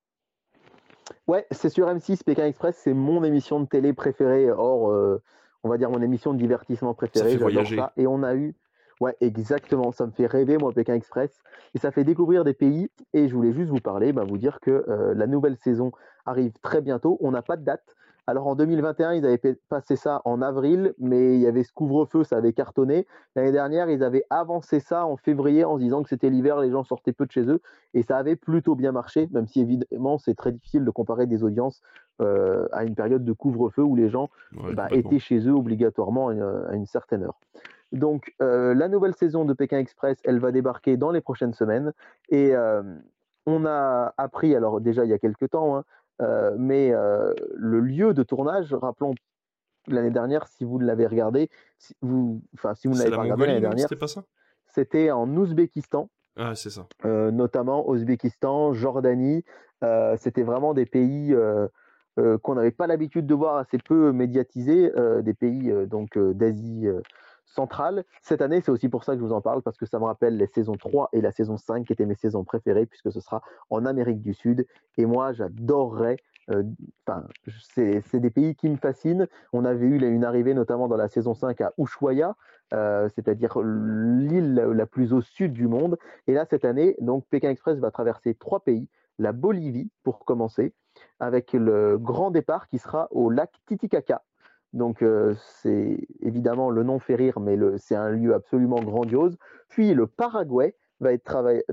Ouais, c'est sur M6, Pékin Express, c'est mon émission de télé préférée, or, euh, on va dire mon émission de divertissement préférée. Ça. Et on a eu Ouais, exactement. Ça me fait rêver, moi, Pékin Express. Et ça fait découvrir des pays. Et je voulais juste vous parler, bah, vous dire que euh, la nouvelle saison arrive très bientôt. On n'a pas de date. Alors en 2021, ils avaient passé ça en avril, mais il y avait ce couvre-feu, ça avait cartonné. L'année dernière, ils avaient avancé ça en février en se disant que c'était l'hiver, les gens sortaient peu de chez eux, et ça avait plutôt bien marché, même si évidemment c'est très difficile de comparer des audiences euh, à une période de couvre-feu où les gens bah, étaient chez eux obligatoirement à une certaine heure. Donc, euh, la nouvelle saison de Pékin Express, elle va débarquer dans les prochaines semaines. Et euh, on a appris, alors déjà il y a quelques temps, hein, euh, mais le lieu de tournage, rappelons l'année dernière, si vous l'avez regardé, si vous, enfin, si vous ne l'avez pas regardé l'année dernière, c'était pas ça? C'était en Ouzbékistan. Ah, c'est ça. notamment Ouzbékistan, Jordanie. c'était vraiment des pays qu'on n'avait pas l'habitude de voir assez peu médiatisés, des pays donc d'Asie centrale. Cette année, c'est aussi pour ça que je vous en parle, parce que ça me rappelle les saisons 3 et la saison 5 qui étaient mes saisons préférées, puisque ce sera en Amérique du Sud. Et moi, j'adorerais. Euh, enfin, c'est des pays qui me fascinent. On avait eu une arrivée notamment dans la saison 5 à Ushuaia, euh, c'est-à-dire l'île la plus au sud du monde. Et là, cette année, donc Pékin Express va traverser trois pays. La Bolivie, pour commencer, avec le grand départ qui sera au lac Titicaca, donc euh, c'est évidemment le nom fait rire, mais c'est un lieu absolument grandiose. Puis le Paraguay va être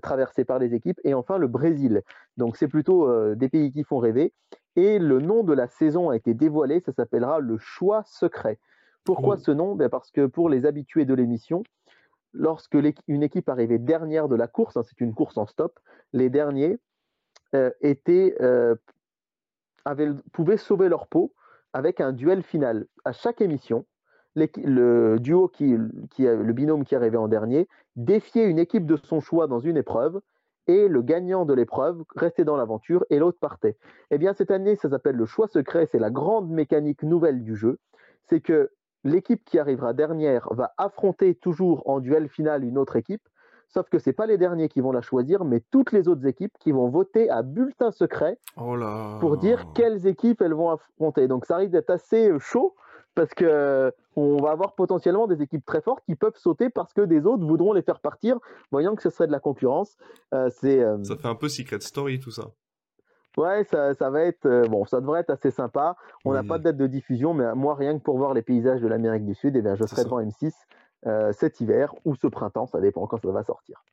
traversé par les équipes et enfin le Brésil. Donc c'est plutôt euh, des pays qui font rêver. Et le nom de la saison a été dévoilé, ça s'appellera le choix secret. Pourquoi ce nom? Ben Parce que pour les habitués de l'émission, lorsque une équipe arrivait dernière de la course, hein, c'est une course en stop, les derniers euh, étaient, pouvaient sauver leur peau avec un duel final. À chaque émission, le duo qui, le binôme qui arrivait en dernier défiait une équipe de son choix dans une épreuve et le gagnant de l'épreuve restait dans l'aventure et l'autre partait. Eh bien cette année, ça s'appelle le choix secret, c'est la grande mécanique nouvelle du jeu, c'est que l'équipe qui arrivera dernière va affronter toujours en duel final une autre équipe Sauf que ce n'est pas les derniers qui vont la choisir, mais toutes les autres équipes qui vont voter à bulletin secret oh pour dire quelles équipes elles vont affronter. Donc ça risque d'être assez euh, chaud parce que euh, on va avoir potentiellement des équipes très fortes qui peuvent sauter parce que des autres voudront les faire partir, voyant que ce serait de la concurrence. Euh, c'est ça fait un peu Secret Story tout ça. Ouais, ça, va être bon, ça devrait être assez sympa. On n'a pas de date de diffusion, mais moi rien que pour voir les paysages de l'Amérique du Sud, eh bien, je serai devant M6 euh, cet hiver ou ce printemps, ça dépend quand ça va sortir.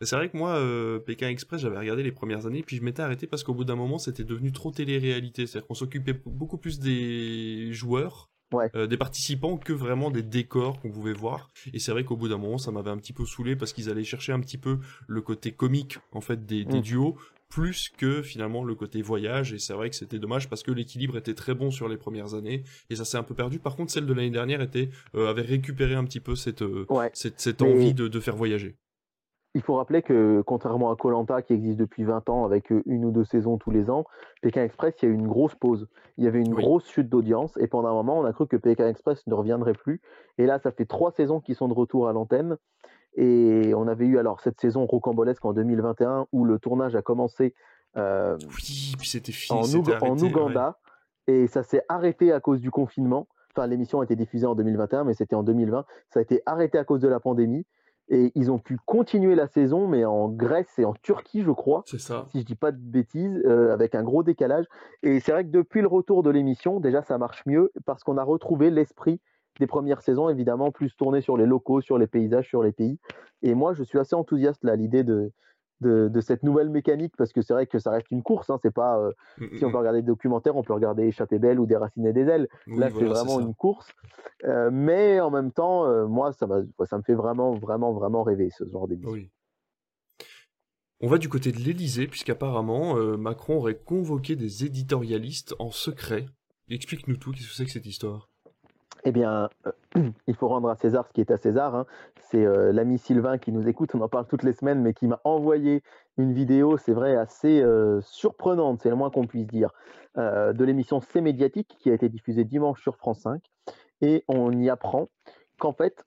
C'est vrai que moi, euh, Pékin Express, j'avais regardé les premières années, puis je m'étais arrêté parce qu'au bout d'un moment, c'était devenu trop télé-réalité. C'est-à-dire qu'on s'occupait beaucoup plus des joueurs des participants que vraiment des décors qu'on pouvait voir. Et c'est vrai qu'au bout d'un moment, ça m'avait un petit peu saoulé parce qu'ils allaient chercher un petit peu le côté comique en fait des, des mmh. duos plus que finalement le côté voyage et c'est vrai que c'était dommage parce que l'équilibre était très bon sur les premières années et ça s'est un peu perdu. Par contre celle de l'année dernière était euh, avait récupéré un petit peu cette euh, cette, envie de, faire voyager. il faut rappeler que contrairement à Colanta qui existe depuis 20 ans avec euh, une ou deux saisons tous les ans Pékin Express il y a eu une grosse pause. Il y avait une grosse chute d'audience et pendant un moment on a cru que Pékin Express ne reviendrait plus. Et là ça fait trois saisons qui sont de retour à l'antenne et on avait eu alors cette saison rocambolesque en 2021 où le tournage a commencé euh, oui, puis c'était en, en, Ouganda et ça s'est arrêté à cause du confinement. Enfin, l'émission a été diffusée en 2021, mais c'était en 2020. Ça a été arrêté à cause de la pandémie. Et ils ont pu continuer la saison, mais en Grèce et en Turquie, je crois. C'est ça. Si je dis pas de bêtises, euh, avec un gros décalage. Et c'est vrai que depuis le retour de l'émission, déjà ça marche mieux parce qu'on a retrouvé l'esprit des premières saisons, évidemment, plus tourné sur les locaux, sur les paysages, sur les pays. Et moi, je suis assez enthousiaste là, à l'idée de, de, cette nouvelle mécanique, parce que c'est vrai que ça reste une course. Hein, c'est pas, euh, mmh, mmh, si on mmh. peut regarder des documentaires, on peut regarder Échappée belle ou Déraciné des ailes. là, c'est vraiment une course. Euh, mais en même temps, euh, moi, ça, ça me fait vraiment, vraiment, vraiment rêver ce genre d'émission. Oui. On va du côté de l'Elysée, puisqu'apparemment, Macron aurait convoqué des éditorialistes en secret. Explique-nous tout, qu'est-ce que c'est que cette histoire? Eh bien, euh, il faut rendre à César ce qui est à César. Hein. C'est euh, l'ami Sylvain qui nous écoute, on en parle toutes les semaines, mais qui m'a envoyé une vidéo, c'est vrai, assez euh, surprenante, c'est le moins qu'on puisse dire, de l'émission C'est médiatique qui a été diffusée dimanche sur France 5. Et on y apprend qu'en fait,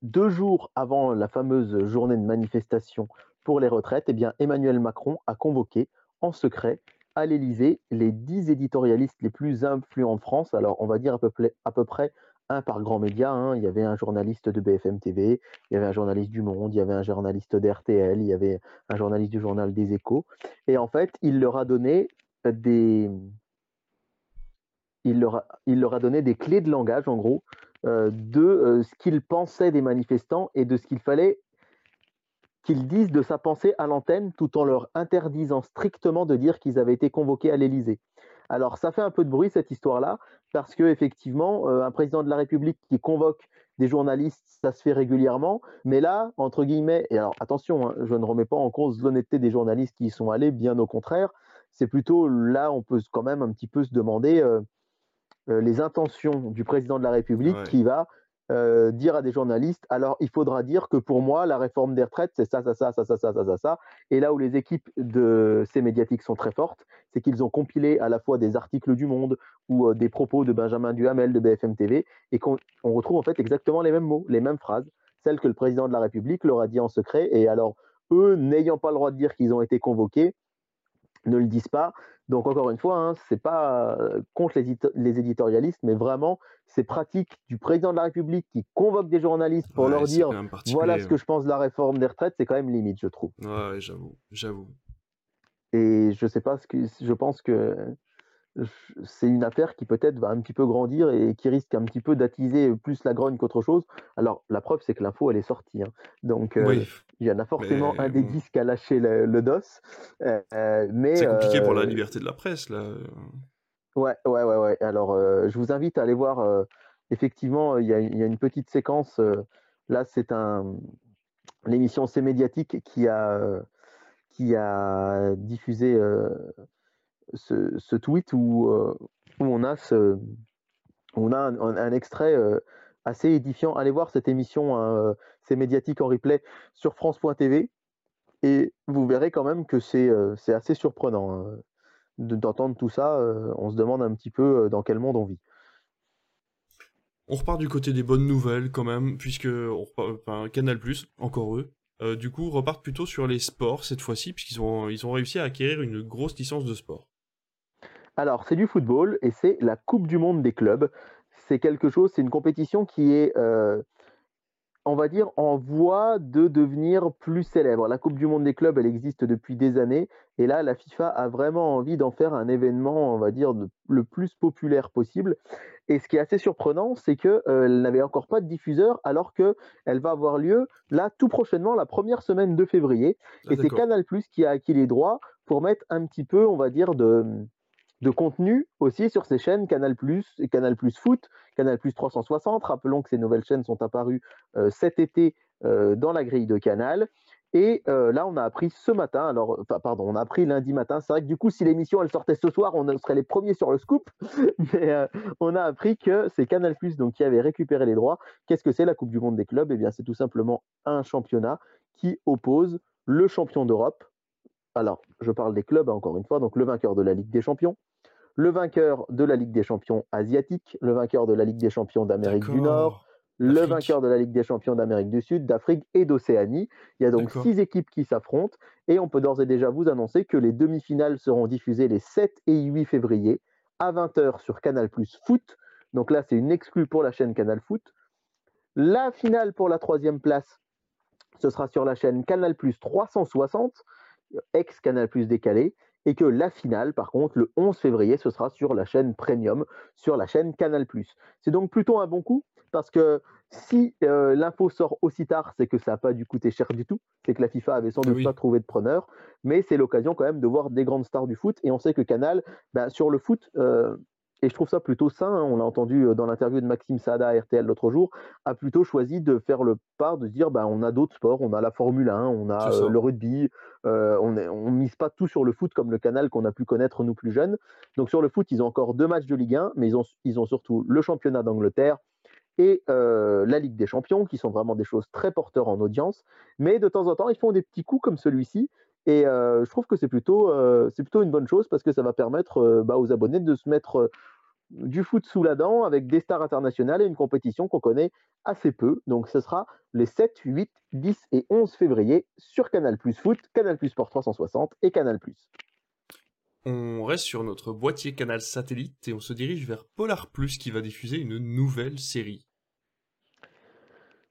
deux jours avant la fameuse journée de manifestation pour les retraites, eh bien, Emmanuel Macron a convoqué en secret à l'Élysée les dix éditorialistes les plus influents de France. Alors, on va dire à peu, près un par grand média. Hein. Il y avait un journaliste de BFM TV, il y avait un journaliste du Monde, il y avait un journaliste d'RTL, il y avait un journaliste du journal des Échos. Et en fait, il leur a donné des, il leur a, il leur a donné des clés de langage, en gros, euh, de euh, ce qu'ils pensaient des manifestants et de ce qu'il fallait qu'ils disent de sa pensée à l'antenne tout en leur interdisant strictement de dire qu'ils avaient été convoqués à l'Élysée. Alors ça fait un peu de bruit cette histoire-là, parce que effectivement, euh, un président de la République qui convoque des journalistes, ça se fait régulièrement, mais là, entre guillemets, et alors attention, hein, je ne remets pas en cause l'honnêteté des journalistes qui y sont allés, bien au contraire, c'est plutôt là, on peut quand même un petit peu se demander euh, euh, les intentions du président de la République qui va euh, dire à des journalistes, alors il faudra dire que pour moi, la réforme des retraites, c'est ça, ça, ça, ça, ça, ça, ça, ça, Et là où les équipes de ces médiatiques sont très fortes, c'est qu'ils ont compilé à la fois des articles du Monde ou euh, des propos de Benjamin Duhamel de BFM TV et qu'on retrouve en fait exactement les mêmes mots, les mêmes phrases, celles que le président de la République leur a dit en secret. Et alors, eux, n'ayant pas le droit de dire qu'ils ont été convoqués, ne le disent pas. Donc encore une fois, hein, c'est pas euh, contre les, éditorialistes, mais vraiment c'est pratique du président de la République qui convoque des journalistes pour leur dire voilà ce que je pense de la réforme des retraites, c'est quand même limite, je trouve. Ouais, j'avoue, j'avoue. Et je sais pas ce que je pense que c'est une affaire qui peut-être va un petit peu grandir et qui risque un petit peu d'attiser plus la grogne qu'autre chose. Alors, la preuve, c'est que l'info, elle est sortie. Hein. Donc, euh, il y en a forcément un des disques à lâcher le, dos. Euh, mais c'est compliqué pour la euh, liberté de la presse, là. Ouais, ouais, ouais. ouais. Alors, je vous invite à aller voir. effectivement, il y, a une petite séquence. là, c'est un l'émission C'est médiatique qui a qui a diffusé ce, tweet où, euh, on a, un, extrait euh, assez édifiant. Allez voir cette émission, hein, euh, c'est médiatique en replay sur France.tv et vous verrez quand même que c'est assez surprenant hein, d'entendre tout ça. on se demande un petit peu dans quel monde on vit. On repart du côté des bonnes nouvelles quand même, puisque on repart, Canal+, encore eux, du coup, repartent plutôt sur les sports cette fois-ci, puisqu'ils ils ont réussi à acquérir une grosse licence de sport. Alors, c'est du football et c'est la Coupe du Monde des clubs. C'est quelque chose, c'est une compétition qui est, euh, on va dire, en voie de devenir plus célèbre. La Coupe du Monde des clubs, elle existe depuis des années et là, la FIFA a vraiment envie d'en faire un événement, on va dire, le plus populaire possible. Et ce qui est assez surprenant, c'est qu'elle euh, n'avait encore pas de diffuseur, alors qu'elle va avoir lieu là tout prochainement, la première semaine de février. Ah, et c'est Canal qui a acquis les droits pour mettre un petit peu, on va dire, de, de contenu aussi sur ces chaînes Canal et Canal Foot, Canal 360. Rappelons que ces nouvelles chaînes sont apparues cet été dans la grille de Canal. Et là, on a appris ce matin, alors, pardon, on a appris lundi matin. C'est vrai que du coup, si l'émission elle sortait ce soir, on serait les premiers sur le scoop. Mais on a appris que c'est Canal donc qui avait récupéré les droits. Qu'est-ce que c'est la Coupe du Monde des clubs? Eh bien, c'est tout simplement un championnat qui oppose le champion d'Europe. Alors, je parle des clubs hein, encore une fois. Donc, le vainqueur de la Ligue des Champions, le vainqueur de la Ligue des Champions asiatique, le vainqueur de la Ligue des Champions d'Amérique du Nord, le vainqueur de la Ligue des champions d'Amérique du Sud, d'Afrique et d'Océanie. Il y a donc six équipes qui s'affrontent et on peut d'ores et déjà vous annoncer que les demi-finales seront diffusées les 7 et 8 février à 20h sur Canal Plus Foot. Donc là, c'est une exclue pour la chaîne Canal Foot. La finale pour la troisième place, ce sera sur la chaîne Canal Plus 360, ex Canal Plus décalé et que la finale, par contre, le 11 février, ce sera sur la chaîne Premium, sur la chaîne Canal+. C'est donc plutôt un bon coup, parce que si euh, l'info sort aussi tard, c'est que ça n'a pas dû coûter cher du tout, c'est que la FIFA avait sans doute pas trouvé de preneur, mais c'est l'occasion quand même de voir des grandes stars du foot, et on sait que Canal, ben, sur le foot, euh, et je trouve ça plutôt sain, hein, on l'a entendu euh, dans l'interview de Maxime Saada à RTL l'autre jour, a plutôt choisi de faire le pas, de se dire bah, on a d'autres sports, on a la Formule 1, on a euh, le rugby, euh, on ne mise pas tout sur le foot comme le canal qu'on a pu connaître nous plus jeunes. Donc sur le foot, ils ont encore deux matchs de Ligue 1, mais ils ont, ils ont surtout le championnat d'Angleterre, et la Ligue des Champions, qui sont vraiment des choses très porteurs en audience. Mais de temps en temps, ils font des petits coups comme celui-ci. Et je trouve que c'est plutôt, c'est plutôt une bonne chose parce que ça va permettre bah, aux abonnés de se mettre du foot sous la dent avec des stars internationales et une compétition qu'on connaît assez peu. Donc ce sera les 7, 8, 10 et 11 février sur Canal Plus Foot, Canal Plus Sport 360 et Canal Plus. On reste sur notre boîtier canal satellite et on se dirige vers Polar Plus qui va diffuser une nouvelle série.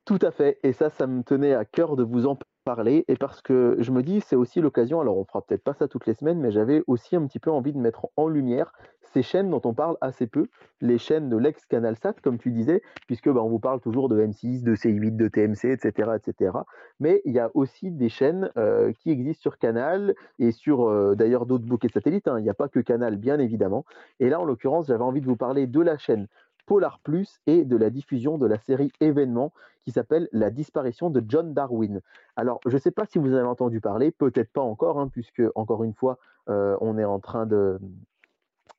Tout à fait, et ça, ça me tenait à cœur de vous en parler et parce que je me dis c'est aussi l'occasion, alors on fera peut-être pas ça toutes les semaines, mais j'avais aussi un petit peu envie de mettre en lumière ces chaînes dont on parle assez peu, les chaînes de l'ex-Canal Sat, comme tu disais, puisque bah, on vous parle toujours de M6, de C8, de TMC, etc. etc. Mais il y a aussi des chaînes euh, qui existent sur Canal et sur euh, d'ailleurs d'autres bouquets satellites. Hein. Il n'y a pas que Canal, bien évidemment. Et là, en l'occurrence, j'avais envie de vous parler de la chaîne Polar Plus et de la diffusion de la série événement qui s'appelle La disparition de John Darwin. Alors, je ne sais pas si vous avez entendu parler, peut-être pas encore, hein, puisque, encore une fois, euh, on est en train de,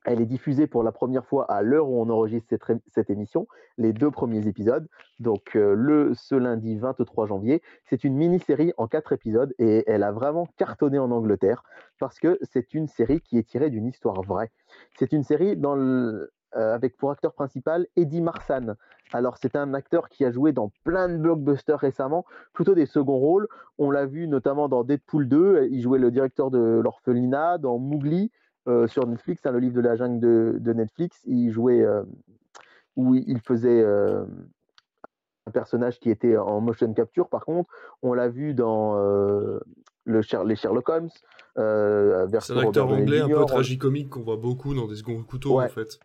elle est diffusée pour la première fois à l'heure où on enregistre cette, émission, les deux premiers épisodes, donc euh, le ce lundi 23 janvier. C'est une mini-série en quatre épisodes et elle a vraiment cartonné en Angleterre parce que c'est une série qui est tirée d'une histoire vraie. C'est une série dans euh, avec pour acteur principal Eddie Marsan. Alors c'est un acteur qui a joué dans plein de blockbusters récemment, plutôt des seconds rôles. On l'a vu notamment dans Deadpool 2, il jouait le directeur de l'orphelinat, dans Mowgli, euh, sur Netflix, hein, le livre de la jungle de, Netflix, il jouait euh, où il faisait euh, un personnage qui était en motion capture. Par contre, on l'a vu dans le les Sherlock Holmes. C'est un acteur anglais un peu tragicomique qu'on voit beaucoup dans des seconds couteaux en fait.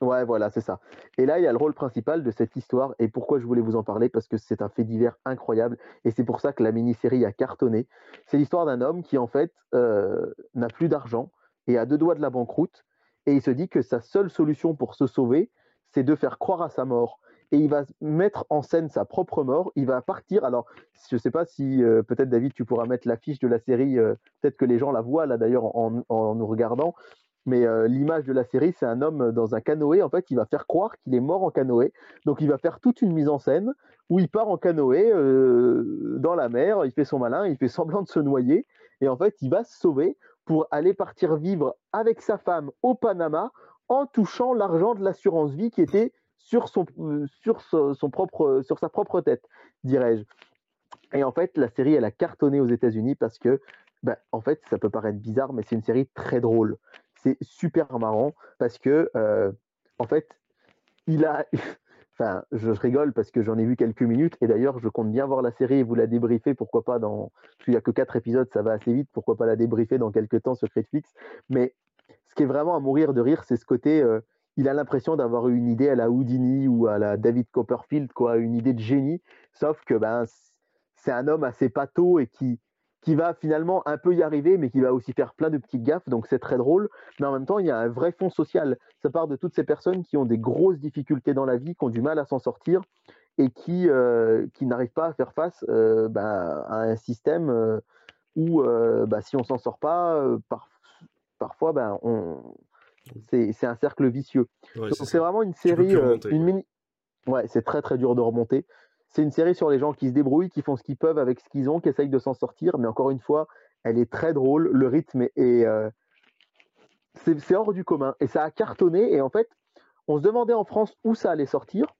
Ouais, voilà, c'est ça. Et là, il y a le rôle principal de cette histoire. Et pourquoi je voulais vous en parler Parce que c'est un fait divers incroyable. Et c'est pour ça que la mini-série a cartonné. C'est l'histoire d'un homme qui, en fait, n'a plus d'argent et à deux doigts de la banqueroute. Et il se dit que sa seule solution pour se sauver, c'est de faire croire à sa mort. Et il va mettre en scène sa propre mort. Il va partir. Alors, je ne sais pas si euh, peut-être David, tu pourras mettre l'affiche de la série. Euh, peut-être que les gens la voient là d'ailleurs en, nous regardant. Mais euh, l'image de la série, c'est un homme dans un canoë. En fait, il va faire croire qu'il est mort en canoë. Donc, il va faire toute une mise en scène où il part en canoë dans la mer. Il fait son malin, il fait semblant de se noyer. Et en fait, il va se sauver pour aller partir vivre avec sa femme au Panama en touchant l'argent de l'assurance vie qui était sur, son, euh, propre, sur sa propre tête, dirais-je. Et en fait, la série, elle a cartonné aux États-Unis parce que, ben, en fait, ça peut paraître bizarre, mais c'est une série très drôle. C'est super marrant parce que, euh, en fait, il a, Enfin, je rigole parce que j'en ai vu quelques minutes et d'ailleurs, je compte bien voir la série et vous la débriefer. Pourquoi pas dans. Parce qu'il n'y a que quatre épisodes, ça va assez vite. Pourquoi pas la débriefer dans quelques temps sur Netflix. Mais ce qui est vraiment à mourir de rire, c'est ce côté. Euh, il a l'impression d'avoir eu une idée à la Houdini ou à la David Copperfield, quoi, une idée de génie. Sauf que ben, c'est un homme assez pâteau et qui, qui va finalement un peu y arriver, mais qui va aussi faire plein de petites gaffes, donc c'est très drôle. Mais en même temps, il y a un vrai fond social. Ça part de toutes ces personnes qui ont des grosses difficultés dans la vie, qui ont du mal à s'en sortir et qui, euh, qui n'arrivent pas à faire face euh, bah, à un système euh, où, bah, si on s'en sort pas, parfois, ben, on... c'est un cercle vicieux. c'est vraiment une série, une mini. Ouais, c'est très très dur de remonter. C'est une série sur les gens qui se débrouillent, qui font ce qu'ils peuvent avec ce qu'ils ont, qui essayent de s'en sortir. Mais encore une fois, elle est très drôle. Le rythme est. Euh, c'est hors du commun. Et ça a cartonné. Et en fait, on se demandait en France où ça allait sortir.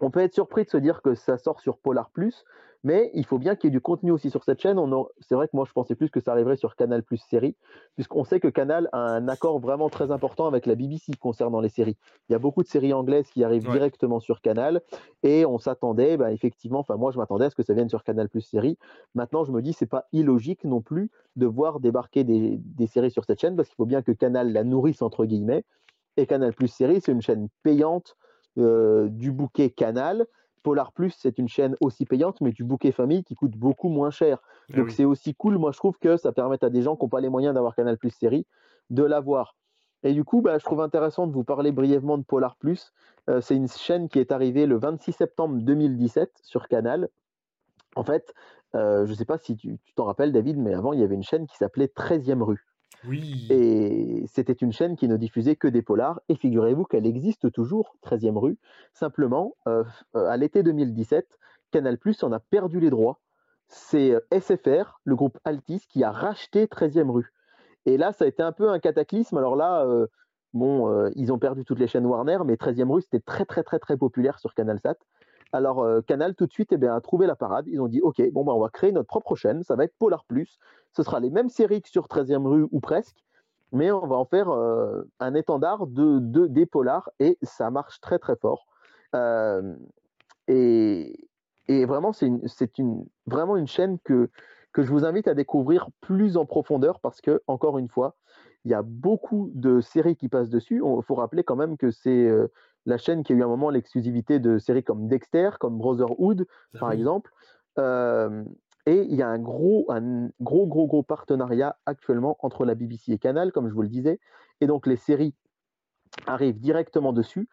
On peut être surpris de se dire que ça sort sur Polar Plus, mais il faut bien qu'il y ait du contenu aussi sur cette chaîne. C'est vrai que moi, je pensais plus que ça arriverait sur Canal Plus série, puisqu'on sait que Canal a un accord vraiment très important avec la BBC concernant les séries. Il y a beaucoup de séries anglaises qui arrivent directement sur Canal, et on s'attendait, bah, effectivement, enfin moi, je m'attendais à ce que ça vienne sur Canal Plus série. Maintenant, je me dis, c'est pas illogique non plus de voir débarquer des, des séries sur cette chaîne, parce qu'il faut bien que Canal la nourrisse entre guillemets. Et Canal Plus série, c'est une chaîne payante du bouquet Canal. Polar Plus, c'est une chaîne aussi payante, mais du bouquet famille qui coûte beaucoup moins cher. Ah Donc c'est aussi cool. Moi, je trouve que ça permet à des gens qui n'ont pas les moyens d'avoir Canal Plus série de l'avoir. Et du coup, bah, je trouve intéressant de vous parler brièvement de Polar Plus. Euh, c'est une chaîne qui est arrivée le 26 septembre 2017 sur Canal. En fait, euh, je ne sais pas si tu t'en rappelles, David, mais avant, il y avait une chaîne qui s'appelait 13e rue. Et c'était une chaîne qui ne diffusait que des polars. Et figurez-vous qu'elle existe toujours, 13e rue. Simplement, euh, à l'été 2017, Canal Plus en a perdu les droits. C'est euh, SFR, le groupe Altis, qui a racheté 13e rue. Et là, ça a été un peu un cataclysme. Alors là, euh, bon, ils ont perdu toutes les chaînes Warner, mais 13e rue, c'était très, très, très, très populaire sur Canal Sat. Alors euh, Canal tout de suite eh bien, a trouvé la parade. Ils ont dit ok, bon bah, on va créer notre propre chaîne. Ça va être Polar Plus. Ce sera les mêmes séries que sur 13e rue ou presque, mais on va en faire euh, un étendard de, des polars et ça marche très très fort. Euh, et, vraiment c'est une, vraiment une chaîne que que je vous invite à découvrir plus en profondeur parce que encore une fois, il y a beaucoup de séries qui passent dessus. Il faut rappeler quand même que c'est la chaîne qui a eu un moment l'exclusivité de séries comme Dexter, comme Brotherhood, ah par exemple. et il y a un gros, un gros, gros, gros partenariat actuellement entre la BBC et Canal, comme je vous le disais. Et donc les séries arrivent directement dessus.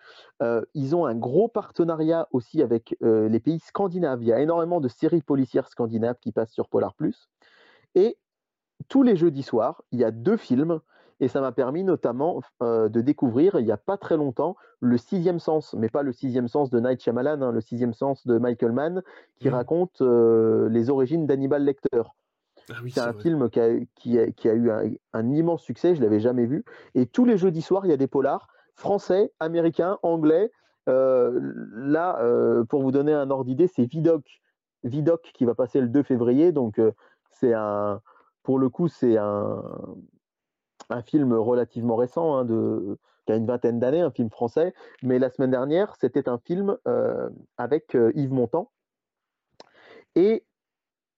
ils ont un gros partenariat aussi avec les pays scandinaves. Il y a énormément de séries policières scandinaves qui passent sur Polar Plus. Et tous les jeudis soirs, il y a deux films et ça m'a permis notamment euh, de découvrir, il n'y a pas très longtemps, le sixième sens, mais pas le sixième sens de Night Shyamalan, hein, le sixième sens de Michael Mann, qui mmh. raconte euh, les origines d'Hannibal Lecter. Ah c'est un film qui a, eu un, immense succès, je ne l'avais jamais vu. Et tous les jeudis soirs, il y a des polars français, américains, anglais. Euh, là, pour vous donner un ordre d'idée, c'est Vidoc, Vidoc qui va passer le 2 février. Donc, c'est un, pour le coup, c'est un, un film relativement récent, hein, de, qui a une vingtaine d'années, un film français. Mais la semaine dernière, c'était un film euh, avec euh, Yves Montand. Et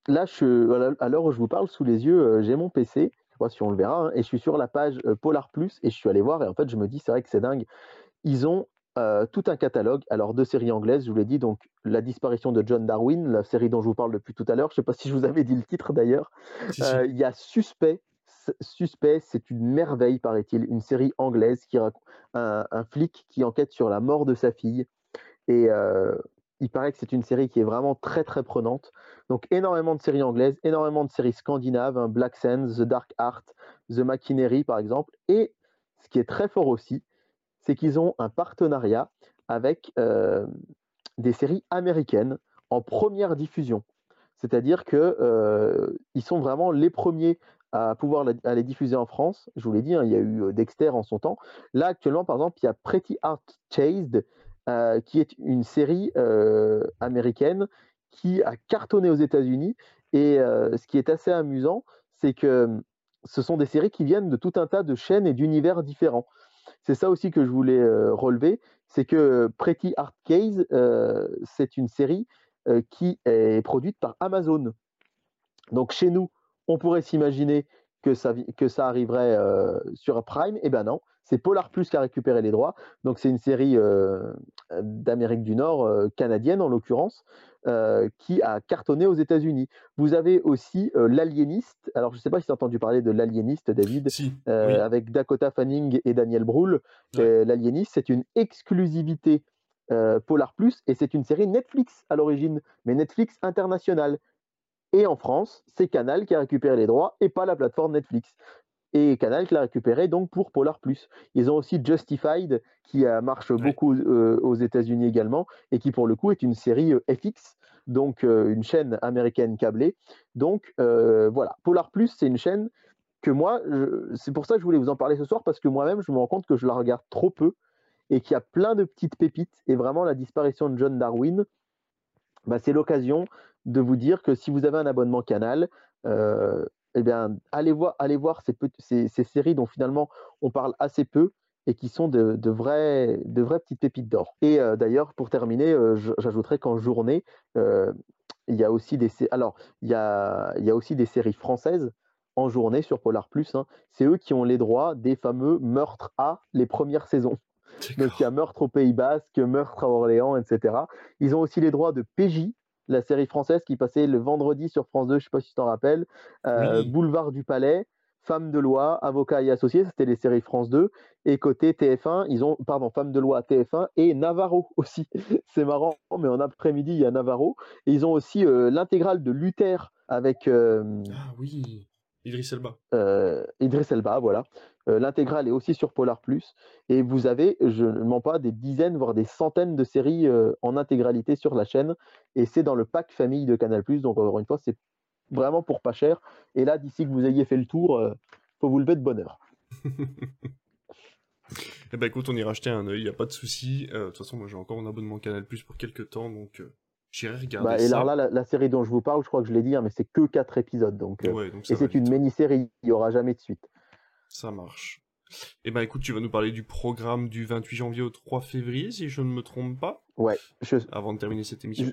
là, je, à l'heure où je vous parle, sous les yeux, euh, j'ai mon PC. Je ne sais pas si on le verra. Hein, et je suis sur la page Polar Plus et je suis allé voir. Et en fait, je me dis, c'est vrai que c'est dingue. Ils ont tout un catalogue. Alors, deux séries anglaises, je vous l'ai dit, donc La disparition de John Darwin, la série dont je vous parle depuis tout à l'heure. Je ne sais pas si je vous avais dit le titre d'ailleurs. Il y a Suspect, Suspect, c'est une merveille, paraît-il, une série anglaise qui raconte un, flic qui enquête sur la mort de sa fille. Et euh, il paraît que c'est une série qui est vraiment très très prenante. Donc énormément de séries anglaises, énormément de séries scandinaves, hein, Black Sands, The Dark Art, The Machinery par exemple. Et ce qui est très fort aussi, c'est qu'ils ont un partenariat avec euh, des séries américaines en première diffusion. C'est-à-dire qu'ils euh, sont vraiment les premiers à pouvoir la, les diffuser en France. Je vous l'ai dit, hein, il y a eu euh, Dexter en son temps. Là, actuellement, par exemple, il y a Pretty Art Chased, euh, qui est une série euh, américaine qui a cartonné aux États-Unis. Et ce qui est assez amusant, c'est que ce sont des séries qui viennent de tout un tas de chaînes et d'univers différents. C'est ça aussi que je voulais relever, c'est que Pretty Art Case, c'est une série qui est produite par Amazon. Donc chez nous, on pourrait s'imaginer que ça, que ça arriverait euh, sur Prime. Eh bien non, c'est Polar Plus qui a récupéré les droits. Donc c'est une série euh, d'Amérique du Nord, euh, canadienne en l'occurrence, euh, qui a cartonné aux États-Unis. Vous avez aussi L'Aliéniste. Alors, je ne sais pas si tu as entendu parler de L'Aliéniste, David, Si, oui. avec Dakota Fanning et Daniel Brühl. Ouais. L'Aliéniste, c'est une exclusivité Polar Plus et c'est une série Netflix à l'origine, mais Netflix international. Et en France, c'est Canal qui a récupéré les droits et pas la plateforme Netflix. Et Canal qui l'a récupéré donc pour Polar Plus. Ils ont aussi Justified qui euh, marche Ouais. beaucoup euh, aux États-Unis également et qui pour le coup est une série euh, FX, donc euh, une chaîne américaine câblée. Donc euh, voilà, Polar Plus c'est une chaîne que moi, c'est pour ça que je voulais vous en parler ce soir parce que moi-même je me rends compte que je la regarde trop peu et qu'il y a plein de petites pépites et vraiment la disparition de John Darwin, bah, c'est l'occasion de vous dire que si vous avez un abonnement Canal, euh, eh bien, allez voir, allez voir ces, pet- ces- ces séries dont finalement on parle assez peu et qui sont de, de vraies, de vraies petites pépites d'or. Et euh, d'ailleurs, pour terminer, euh, j- j'ajouterais qu'en journée, euh, il y a aussi des, alors, il y a, il y a aussi des séries françaises en journée sur Polar Plus. hein. C'est eux qui ont les droits des fameux meurtres à les premières saisons. Donc il y a Meurtre au Pays Basque, Meurtre à Orléans, etc. Ils ont aussi les droits de PJ, la série française qui passait le vendredi sur France 2, je ne sais pas si tu t'en rappelles, euh, Oui. Boulevard du Palais, Femme de loi, Avocat et Associés, c'était les séries France 2. Et côté TF1, ils ont, pardon, Femme de loi TF1 et Navarro aussi. C'est marrant, mais en après-midi, il y a Navarro. Et ils ont aussi euh, l'intégrale de Luther avec euh, Ah oui, Idriss Elba. euh, Idriss Elba, voilà. Euh, L'intégrale est aussi sur Polar Plus. Et vous avez, je ne mens pas, des dizaines, voire des centaines de séries euh, en intégralité sur la chaîne. Et c'est dans le pack famille de Canal Plus. Donc, encore une fois, c'est vraiment pour pas cher. Et là, d'ici que vous ayez fait le tour, faut vous lever de bonne heure. Eh ben écoute, on ira acheter un œil, y a pas de souci. De toute façon, moi j'ai encore mon abonnement Canal Plus pour quelques temps, donc j'irai regarder Bah, et ça. alors là, la, la série dont je vous parle, je crois que je l'ai dit, hein, mais c'est que 4 épisodes. Donc, euh, Ouais, donc et c'est une mini-série. Il n'y aura jamais de suite. Ça marche. Eh ben écoute, tu vas nous parler du programme du 28 janvier au 3 février, si je ne me trompe pas, Ouais, je, avant de terminer cette émission.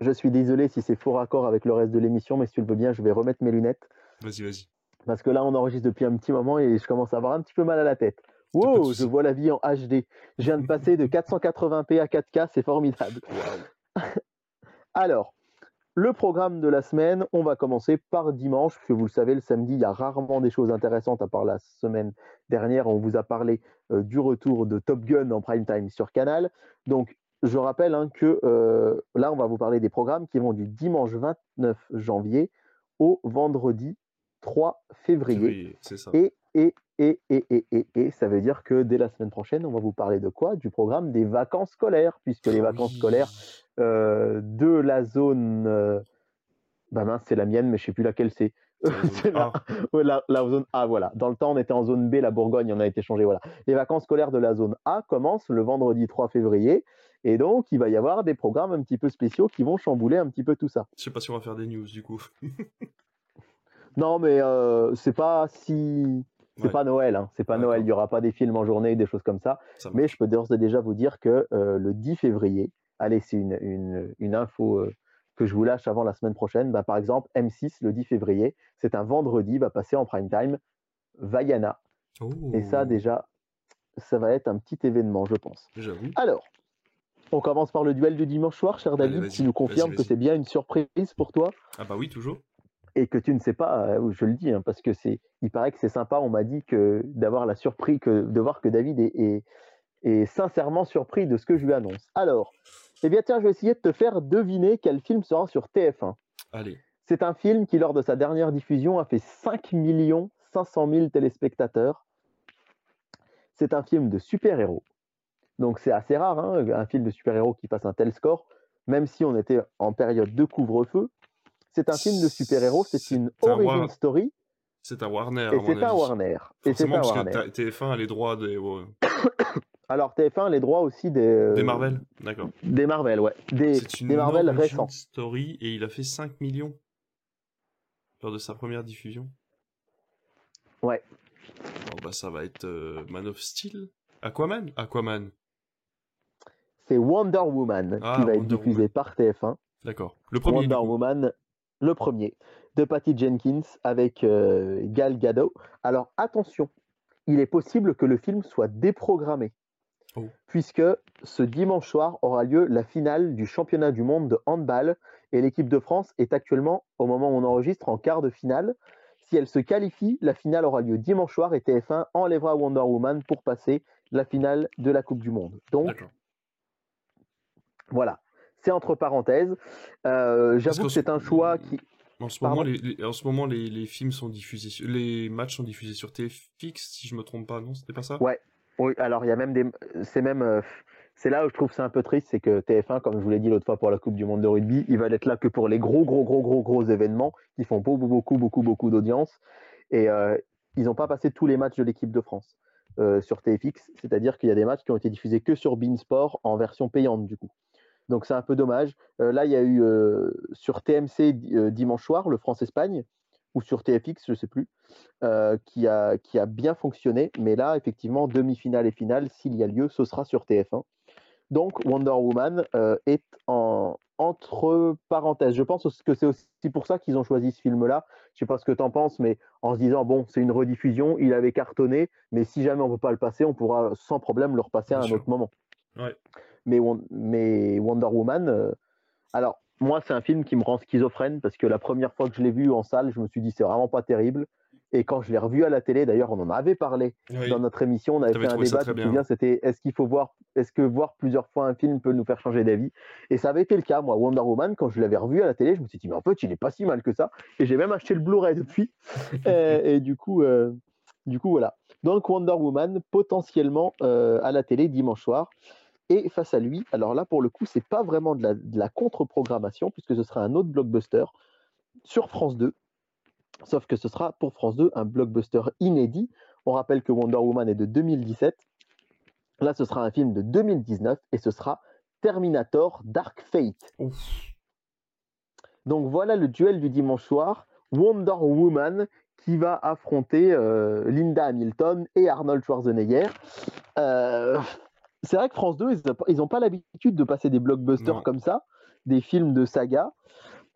je suis désolé si c'est faux raccord avec le reste de l'émission, mais si tu le veux bien, je vais remettre mes lunettes. Vas-y, vas-y. Parce que là, on enregistre depuis un petit moment et je commence à avoir un petit peu mal à la tête. Wow, je vois la vie en HD. Je viens de passer de 480p à 4K, c'est formidable. Alors, le programme de la semaine, on va commencer par dimanche, puisque vous le savez, le samedi, il y a rarement des choses intéressantes à part la semaine dernière. On vous a parlé euh, du retour de Top Gun en prime time sur Canal. Donc, je rappelle hein, que euh, là, on va vous parler des programmes qui vont du dimanche 29 janvier au vendredi 3 février. C'est ça. Et, et, et, et, et, et, et, ça veut dire que dès la semaine prochaine, on va vous parler de quoi? Du programme des vacances scolaires, puisque les vacances Oui. scolaires euh, de la zone. euh, bah mince, c'est la mienne, mais je sais plus laquelle c'est. C'est la la, la zone A, voilà. Dans le temps, on était en zone B, la Bourgogne, on a été changé, voilà. Les vacances scolaires de la zone A commencent le vendredi 3 février, et donc il va y avoir des programmes un petit peu spéciaux qui vont chambouler un petit peu tout ça. Je sais pas si on va faire des news du coup. Non, mais euh, c'est pas si. C'est Ouais. pas Noël, hein. c'est pas. Noël, il n'y aura pas des films en journée, des choses comme ça. Ça Mais je peux d'ores et déjà vous dire que euh, le 10 février, allez, c'est une, une, une info euh, que je vous lâche avant la semaine prochaine. Bah, par exemple, M6, le 10 février, c'est un vendredi, va passer en prime time Vaiana. Oh, Et ça, déjà, ça va être un petit événement, je pense. J'avoue. Alors, on commence par le duel du dimanche soir, cher David, qui nous confirme que c'est bien une surprise pour toi Ah bah oui, toujours. Et que tu ne sais pas, euh, je le dis, hein, parce que c'est, il paraît que c'est sympa. On m'a dit que d'avoir la surprise, que de voir que David est, est, est sincèrement surpris de ce que je lui annonce. Alors, eh bien tiens, je vais essayer de te faire deviner quel film sera sur TF1. Allez. C'est un film qui, lors de sa dernière diffusion, a fait 5 500 000 téléspectateurs. C'est un film de super-héros. Donc c'est assez rare, hein, un film de super-héros qui fasse un tel score, même si on était en période de couvre-feu. C'est un film de super-héros, c'est une un origin War- story, C'est un Warner. et c'est un. Warner. Et c'est un parce Warner. que ta- TF1 a les droits des, ouais, Alors TF1 a les droits aussi des, euh, des Marvel. D'accord. Des Marvel, ouais. Des, une des Marvel récents. story et il a fait 5 millions lors de sa première diffusion. Ouais. Bon, bah ça va être euh, Man of Steel. Aquaman Aquaman. C'est Wonder Woman Ah, qui va être diffusé Woman. par TF1. D'accord. Le premier. Wonder. Woman, le premier, de Patty Jenkins avec euh, Gal Gadot. Alors attention, il est possible que le film soit déprogrammé. Oh. puisque ce dimanche soir aura lieu la finale du championnat du monde de handball et l'équipe de France est actuellement, au moment où on enregistre, en quart de finale. Si elle se qualifie, la finale aura lieu dimanche soir et TF1 enlèvera Wonder Woman pour passer la finale de la Coupe du Monde. Donc voilà, c'est entre parenthèses. Euh, J'avoue que c'est ce- un choix qui. En ce Pardon moment, les, les- en ce moment, les, les films sont diffusés, les matchs sont diffusés sur TFX, si je me trompe pas, non C'était pas ça? Ouais. Oui, alors il y a même des. C'est même. euh, C'est là où je trouve que c'est un peu triste, c'est que TF1, comme je vous l'ai dit l'autre fois pour la Coupe du Monde de rugby, il va être là que pour les gros, gros, gros, gros, gros événements qui font beaucoup, beaucoup, beaucoup, beaucoup d'audience. Et euh, ils n'ont pas passé tous les matchs de l'équipe de France euh, sur TFX, c'est-à-dire qu'il y a des matchs qui ont été diffusés que sur Beansport en version payante du coup. Donc c'est un peu dommage. Euh, là, il y a eu euh, sur TMC euh, dimanche soir le France-Espagne, ou sur TFX, je sais plus, qui, a, qui a bien fonctionné. Mais là, effectivement, demi-finale et finale, s'il y a lieu, ce sera sur TF1. Donc Wonder Woman est en, entre parenthèses. Je pense que c'est aussi pour ça qu'ils ont choisi ce film-là. Je sais pas ce que tu en penses, mais en se disant, bon, c'est une rediffusion, il avait cartonné, mais si jamais on ne peut pas le passer, on pourra sans problème le repasser à Bien un sûr. autre moment. Ouais. Mais, Won- mais Wonder Woman, euh, alors moi, c'est un film qui me rend schizophrène parce que la première fois que je l'ai vu en salle, je me suis dit, c'est vraiment pas terrible. Et quand je l'ai revu à la télé, d'ailleurs, on en avait parlé Oui. dans notre émission, on avait fait un débat, bien. souviens, c'était est-ce qu'il faut voir, est-ce que voir plusieurs fois un film peut nous faire changer d'avis? Et ça avait été le cas, moi, Wonder Woman, quand je l'avais revu à la télé, je me suis dit, mais en fait, il est pas si mal que ça. Et j'ai même acheté le Blu-ray depuis. et, et du coup, euh, du coup, voilà. Donc Wonder Woman, potentiellement euh, à la télé dimanche soir. Et face à lui, alors là, pour le coup, c'est pas vraiment de la, de la contre-programmation, puisque ce sera un autre blockbuster sur France 2. Sauf que ce sera pour France 2 un blockbuster inédit. On rappelle que Wonder Woman est de 2017. Là, ce sera un film de 2019 et ce sera Terminator Dark Fate. Ouf. Donc voilà le duel du dimanche soir. Wonder Woman qui va affronter euh, Linda Hamilton et Arnold Schwarzenegger. Euh, c'est vrai que France 2, ils n'ont pas l'habitude de passer des blockbusters Non. comme ça, des films de saga.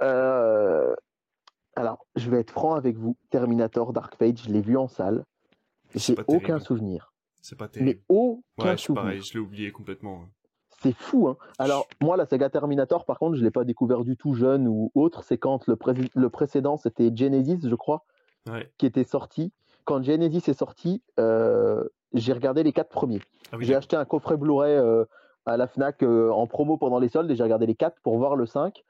Euh, alors, je vais être franc avec vous. Terminator Dark Fate, je l'ai vu en salle. J'ai aucun terrible. souvenir. C'est pas Mais terrible. aucun Ouais, souvenir. pareil, je l'ai oublié complètement. hein. C'est fou, hein. Alors, moi, la saga Terminator, par contre, je ne l'ai pas découvert du tout jeune ou autre. C'est quand le, pré- le précédent, c'était Genesis, je crois, Ouais. qui était sorti. Quand Genesis est sorti, euh, j'ai regardé les quatre premiers. Ah oui, j'ai acheté un coffret Blu-ray euh, à la Fnac euh, en promo pendant les soldes et j'ai regardé les quatre pour voir le 5.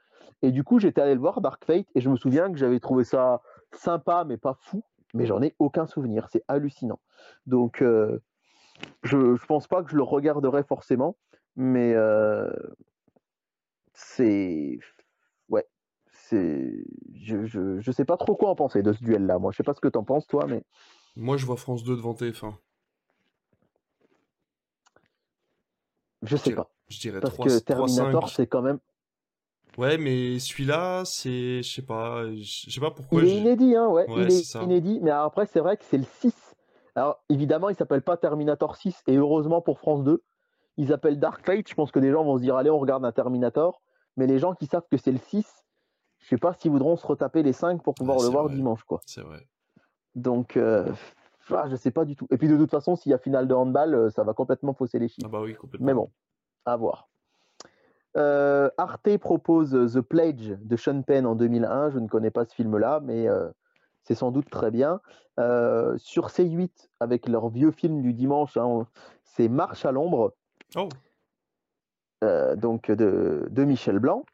Et du coup, j'étais allé le voir, Dark Fate, et je me souviens que j'avais trouvé ça sympa, mais pas fou. Mais j'en ai aucun souvenir. C'est hallucinant. Donc, euh, je ne pense pas que je le regarderai forcément, mais euh, c'est. Ouais. C'est. Je, je, je sais pas trop quoi en penser de ce duel-là. Moi, je sais pas ce que t'en penses, toi, mais. Moi, je vois France 2 devant TF1. Je sais dirais- pas. Je dirais Parce 3, que Terminator, c'est quand même. Ouais, mais celui-là, c'est. Je sais pas. Je sais pas pourquoi. il est inédit, hein, ouais. Ouais, il est inédit, mais après, c'est vrai que c'est le 6. Alors, évidemment, il s'appelle pas Terminator 6, et heureusement pour France 2. Ils appellent Dark Fate. Je pense que des gens vont se dire, allez, on regarde un Terminator. Mais les gens qui savent que c'est le 6, je sais pas s'ils voudront se retaper les 5 pour pouvoir Ouais, le voir vrai. dimanche, quoi. C'est vrai. Donc, euh, ah, je sais pas du tout. Et puis, de toute façon, s'il y a finale de handball, euh, ça va complètement fausser les chiffres. Ah bah oui, complètement. Mais bon, à voir. Euh, Arte propose The Pledge de Sean Penn en 2001. Je ne connais pas ce film-là, mais euh, c'est sans doute très bien. Euh, sur C8, avec leur vieux film du dimanche, hein, c'est Marche à l'ombre, Oh, donc de, de Michel Blanc.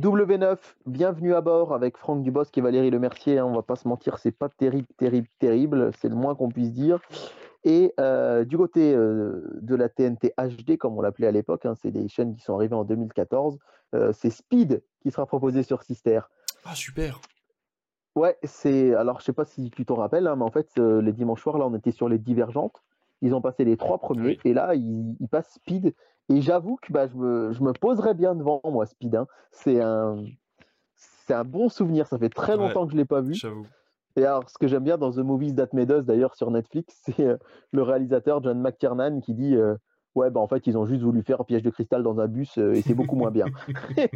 W9, Bienvenue à bord avec Franck Dubosc et Valérie Lemercier. hein, on va pas se mentir, c'est pas terrible, terrible, terrible. C'est le moins qu'on puisse dire. Et euh, du côté euh, de la TNT HD, comme on l'appelait à l'époque, hein, c'est des chaînes qui sont arrivées en 2014, euh, c'est Speed qui sera proposé sur Sister. ah super. Ouais, c'est. Alors, je sais pas si tu t'en rappelles, hein, mais en fait, les dimanches soirs, là, on était sur les divergentes. Ils ont passé les trois premiers, Oui. et là, ils, ils passent Speed. Et j'avoue que bah, je, me, je me poserais bien devant, moi, Speed. hein. C'est un. C'est un bon souvenir, ça fait très Ouais. longtemps que je l'ai pas vu. J'avoue. Et alors, ce que j'aime bien dans The Movies That Made Us, d'ailleurs, sur Netflix, c'est euh, le réalisateur John McTiernan qui dit euh, Ouais, bah en fait, ils ont juste voulu faire piège de cristal dans un bus euh, et c'est beaucoup moins bien.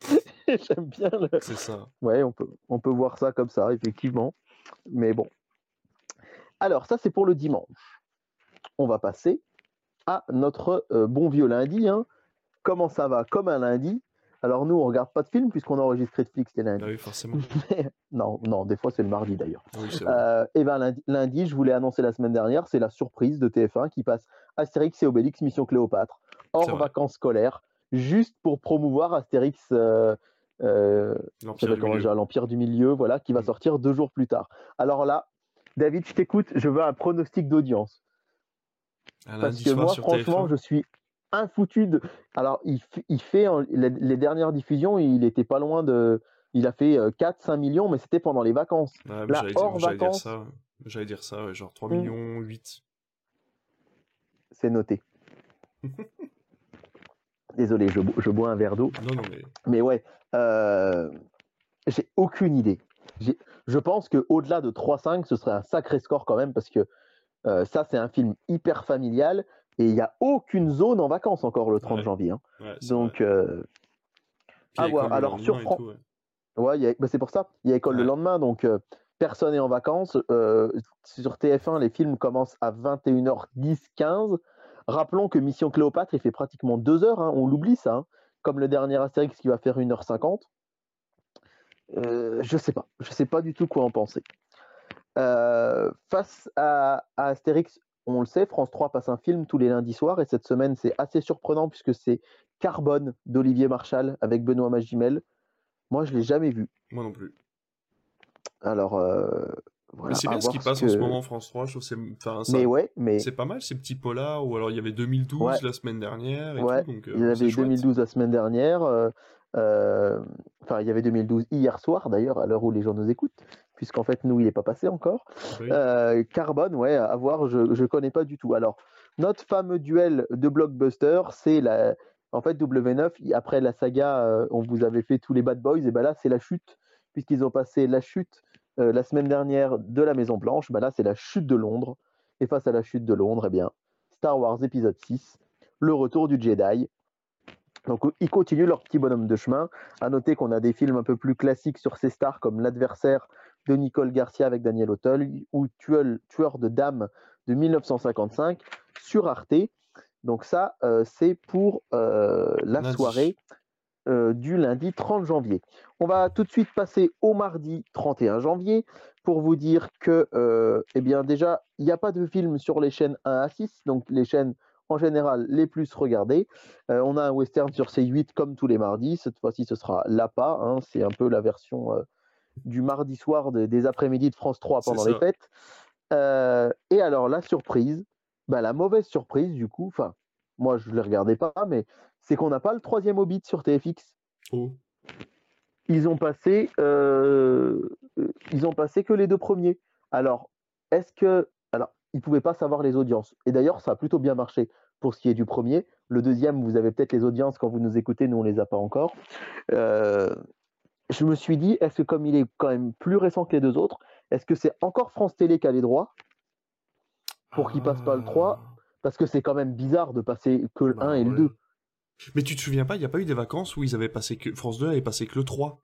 j'aime bien le. C'est ça. Ouais, on peut, on peut voir ça comme ça, effectivement. Mais bon. Alors, ça, c'est pour le dimanche. On va passer à notre euh, bon vieux lundi. hein. Comment ça va? Comme un lundi. Alors nous, on regarde pas de film puisqu'on enregistre Netflix les lundis. Ah oui, forcément. non, non, des fois c'est le mardi d'ailleurs. Oui, vrai. Euh, et ben lundi, lundi, je voulais annoncer la semaine dernière, c'est la surprise de TF1 qui passe Astérix et Obélix Mission Cléopâtre hors vacances scolaires, juste pour promouvoir Astérix. euh, euh, du l'Empire du Milieu, voilà, qui va Mm. sortir deux jours plus tard. Alors là, David, je t'écoute, je veux un pronostic d'audience. Parce que moi, franchement, TF1. je suis infoutu de. Alors, il, fait en- les, dernières diffusions, il était pas loin de. Il a fait 4-5 millions, mais c'était pendant les vacances. Là, j'allais dire, hors j'allais dire vacances. ça. ouais. J'allais dire ça, ouais, genre 3 Mm. millions 8. C'est noté. Désolé, je, bo- je bois un verre d'eau. Non, non, mais Mais ouais, euh, j'ai aucune idée. Je pense qu'au-delà de 3-5, ce serait un sacré score quand même, parce que euh, ça, c'est un film hyper familial, et il n'y a aucune zone en vacances encore le 30 Ouais. janvier. hein. ouais, Donc, euh, à voir. Alors, sur et Fran- tout, ouais. A- bah, c'est pour ça. Il y a école le lendemain, donc euh, personne n'est en vacances. Sur TF1, les films commencent à 21h10, 15. Rappelons que Mission Cléopâtre, il fait pratiquement 2 heures. hein, on l'oublie ça. hein, comme le dernier Astérix qui va faire 1h50. Euh, je sais pas. Je sais pas du tout quoi en penser. Euh, face à, à Astérix, on le sait, France 3 passe un film tous les lundis soirs. Et cette semaine, c'est assez surprenant puisque c'est Carbone d'Olivier Marchal avec Benoît Magimel. Moi, je l'ai jamais vu. Moi non plus. Alors, euh, voilà, mais c'est bien ce qui passe en ce moment France 3. Je trouve c'est enfin, ça- Mais ouais, mais c'est pas mal ces petits polars. Ou alors il y avait 2012 Ouais. la semaine dernière et Ouais, tout. Donc, euh, il y avait c'est chouette. 2012 la semaine dernière. Enfin, il y avait 2012 hier soir d'ailleurs, à l'heure où les gens nous écoutent, puisqu'en fait, nous, il n'est pas passé encore. Oui. Euh, Carbone, ouais, à voir, je ne connais pas du tout. Alors, notre fameux duel de blockbuster, c'est la. En fait, W9, il- après la saga, euh, on vous avait fait tous les Bad Boys, et ben là, c'est la chute, puisqu'ils ont passé la chute euh, la semaine dernière de la Maison Blanche, ben là, c'est la chute de Londres. Et face à la chute de Londres, eh bien, Star Wars épisode 6, le retour du Jedi. Donc, ils continuent leur petit bonhomme de chemin. À noter qu'on a des films un peu plus classiques sur ces stars, comme L'adversaire de Nicole Garcia avec Daniel Auteuil ou Tueur, Tueur de dames de 1955 sur Arte. Donc ça, euh, c'est pour euh, la Lundi. soirée euh, du lundi 30 janvier. On va tout de suite passer au mardi 31 janvier pour vous dire que, eh bien déjà, il n'y a pas de film sur les chaînes 1 à 6, donc les chaînes en général les plus regardées. On a un western sur C8 comme tous les mardis. Cette fois-ci, ce sera l'APA. hein, c'est un peu la version du mardi soir de- des après-midi de France 3 C'est pendant les fêtes. Euh, et alors, la surprise, bah, la mauvaise surprise, du coup, enfin, moi je ne les regardais pas, mais c'est qu'on n'a pas le troisième Hobbit sur TFX. Oh. Ils ont passé, euh, ils ont passé que les deux premiers. Alors, est-ce que, alors, ils pouvaient pas savoir les audiences. Et d'ailleurs, ça a plutôt bien marché pour ce qui est du premier. Le deuxième, vous avez peut-être les audiences quand vous nous écoutez, nous on les a pas encore. Euh, je me suis dit, est-ce que comme il est quand même plus récent que les deux autres, est-ce que c'est encore France Télé qui a les droits pour qu'il passe pas le 3 Ah. Parce que c'est quand même bizarre de passer que le Bah 1 et le ouais. 2. Mais tu te souviens pas, il n'y a pas eu des vacances où ils avaient passé que France 2 avait passé que le 3.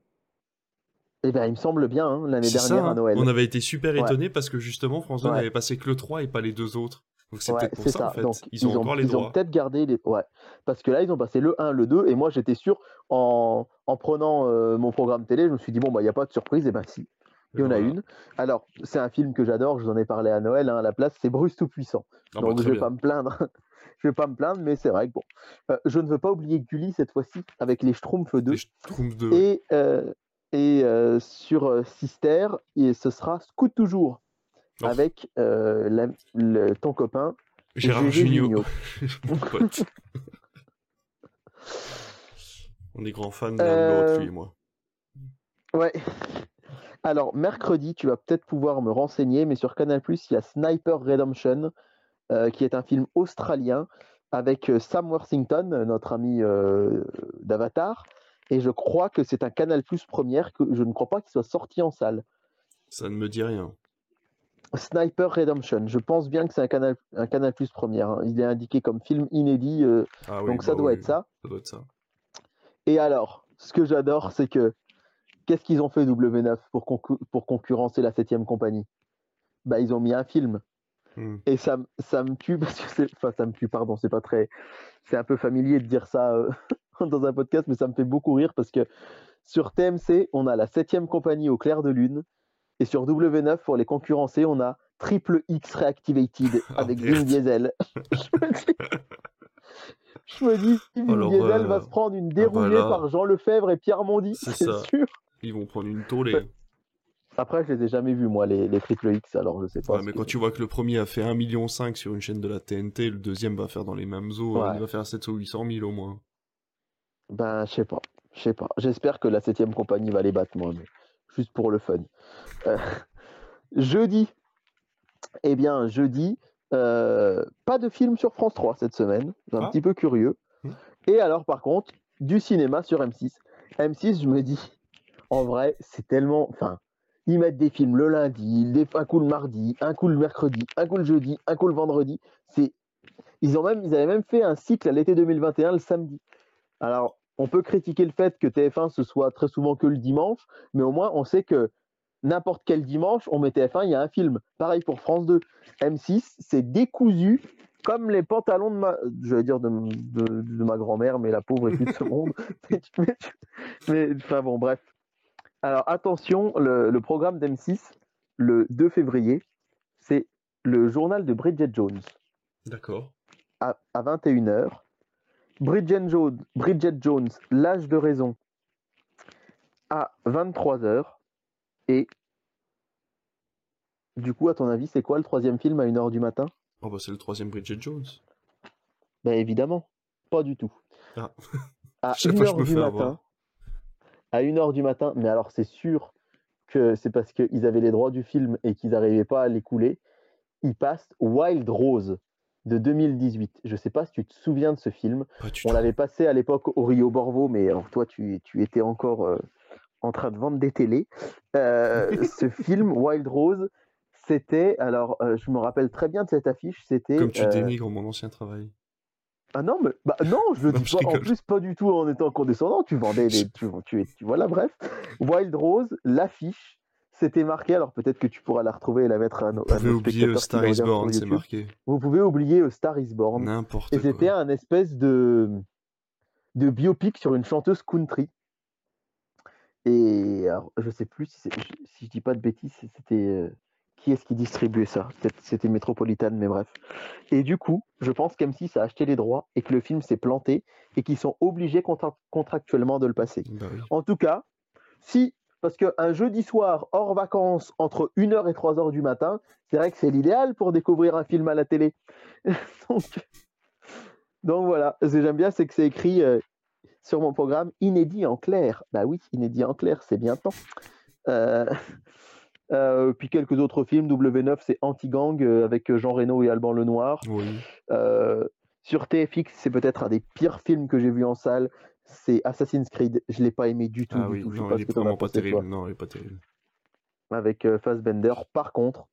Eh bien, il me semble bien, hein, l'année ça, dernière à hein. Noël. On avait été super Ouais. étonnés parce que justement France 2 Ouais. n'avait passé que le 3 et pas les deux autres. Donc c'est Ouais, peut-être pour c'est ça, en fait. Donc, ils, ont encore les ils ont droits. peut-être gardé les. Ouais. Parce que là, ils ont passé le 1, le 2, et moi, j'étais sûr, en, en prenant euh, mon programme télé, je me suis dit, bon, bah, il n'y a pas de surprise, et ben si, il y en a Voilà. une. Alors, c'est un film que j'adore, je vous en ai parlé à Noël, hein, à la place, c'est Bruce Tout-Puissant. Ah bah, Donc, très je vais bien. pas me plaindre. je vais pas me plaindre, mais c'est vrai que bon. Euh, je ne veux pas oublier Gulli cette fois-ci, avec les Schtroumpfs 2. Les Schtroumpfs 2. Et, euh, et sur Sister, et ce sera Scoot Toujours, Oh. avec euh, la- le- ton copain. Gérard. Mon pote. On est grands fans l'un de l'autre, lui et moi. Ouais. Alors, mercredi, tu vas peut-être pouvoir me renseigner, mais sur Canal, il y a Sniper Redemption, euh, qui est un film australien avec euh, Sam Worthington, notre ami euh, d'Avatar. Et je crois que c'est un Canal Plus première, que je ne crois pas qu'il soit sorti en salle. Ça ne me dit rien. Sniper Redemption, je pense bien que c'est un Canal, un Canal Plus première. hein. Il est indiqué comme film inédit, euh, Ah oui, donc ça bah doit oui, être ça. Ça doit être ça. Et alors, ce que j'adore, c'est que qu'est-ce qu'ils ont fait W9 pour, concu- pour concurrencer la 7 compagnie? Bah, Ils ont mis un film. Hmm. Et ça, m- ça me tue parce que c'est. Enfin, ça me tue, pardon, c'est pas très. C'est un peu familier de dire ça euh, dans un podcast, mais ça me fait beaucoup rire parce que sur TMC, on a la 7 compagnie au clair de lune. Et sur W9, pour les concurrencer, on a Triple X Reactivated Oh, avec merde. Vin Diesel. je me dis, Vin Alors, Diesel euh, va se prendre une bah déroulée là, par Jean Lefebvre et Pierre Mondy, c'est sûr. Ils vont prendre une tollée. Après, je les ai jamais vus, moi, les, les Triple X, alors je sais pas. Ouais, mais quand tu vois que le premier a fait 1,5 million sur une chaîne de la TNT, le deuxième va faire dans les mêmes eaux, Ouais. il va faire 700 ou 800 000 au moins. Ben, je sais pas. Je sais pas. J'espère que la 7 compagnie va les battre, moi, mais juste pour le fun. Euh, jeudi. Eh bien, jeudi, euh, pas de film sur France 3 cette semaine. Un Ah. petit peu curieux. Hmm. Et alors, par contre, du cinéma sur M6. M6, je me dis, en vrai, c'est tellement. Enfin, ils mettent des films le lundi, des- un coup le mardi, un coup le mercredi, un coup le jeudi, un coup le vendredi. C'est. Ils, ont même, ils avaient même fait un cycle à l'été 2021 le samedi. Alors, on peut critiquer le fait que TF1 ce soit très souvent que le dimanche, mais au moins on sait que n'importe quel dimanche, on met TF1, il y a un film. Pareil pour France 2. M6, c'est décousu comme les pantalons de ma, je vais dire de, de- de ma grand-mère, mais la pauvre est plus de ce monde. Mais enfin bon, bref. Alors attention, le, le programme d'M6, le 2 février, c'est le journal de Bridget Jones D'accord. à, à 21h. Bridget Jones, Bridget Jones, l'âge de raison, à 23h. Et du coup, à ton avis, c'est quoi le troisième film à 1h du matin? Oh bah c'est le troisième Bridget Jones. Ben évidemment, pas du tout. Ah. À Chaque fois, je 1h me du matin, avoir. à 1h du matin, mais alors c'est sûr que c'est parce qu'ils avaient les droits du film et qu'ils n'arrivaient pas à l'écouler, ils passent Wild Rose de 2018. Je sais pas si tu te souviens de ce film. On l'avait passé à l'époque au Rio Borvo, mais alors toi, tu, tu étais encore euh, en train de vendre des télés. Euh, ce film, Wild Rose, c'était, alors euh, je me rappelle très bien de cette affiche, c'était... Comme tu dénigres mon ancien travail. Ah non, mais bah non, je le dis pas. En plus, pas du tout en étant condescendant. Tu vendais des. Tu, tu, tu- voilà, bref. Wild Rose, l'affiche, c'était marqué. Alors peut-être que tu pourras la retrouver et la mettre à nos, Vous pouvez nos oublier Star is Born, c'est marqué. Vous pouvez oublier euh, Star is Born. N'importe Et c'était un espèce de, de biopic sur une chanteuse country. Et alors, je sais plus si, je dis pas de bêtises, c'était euh, qui est-ce qui distribuait ça? C'était Metropolitan, mais bref. Et du coup, je pense qu'M6 a acheté les droits et que le film s'est planté et qu'ils sont obligés contra- contractuellement de le passer. Bah oui. En tout cas, si, parce qu'un jeudi soir hors vacances entre 1h et 3h du matin, c'est vrai que c'est l'idéal pour découvrir un film à la télé. donc, donc voilà, ce que j'aime bien, c'est que c'est écrit euh, sur mon programme inédit en clair. Bah oui, inédit en clair, c'est bien temps. Euh, euh, puis quelques autres films, W9, c'est Anti-Gang avec Jean Reno et Alban Lenoir. Oui. Sur TFX, c'est peut-être un des pires films que j'ai vu en salle. C'est Assassin's Creed. Je l'ai pas aimé du tout. Ah du oui, tout. Je sais non, pas vraiment pas toi, terrible. Non, il est pas terrible. Avec euh, Fassbender. Par contre,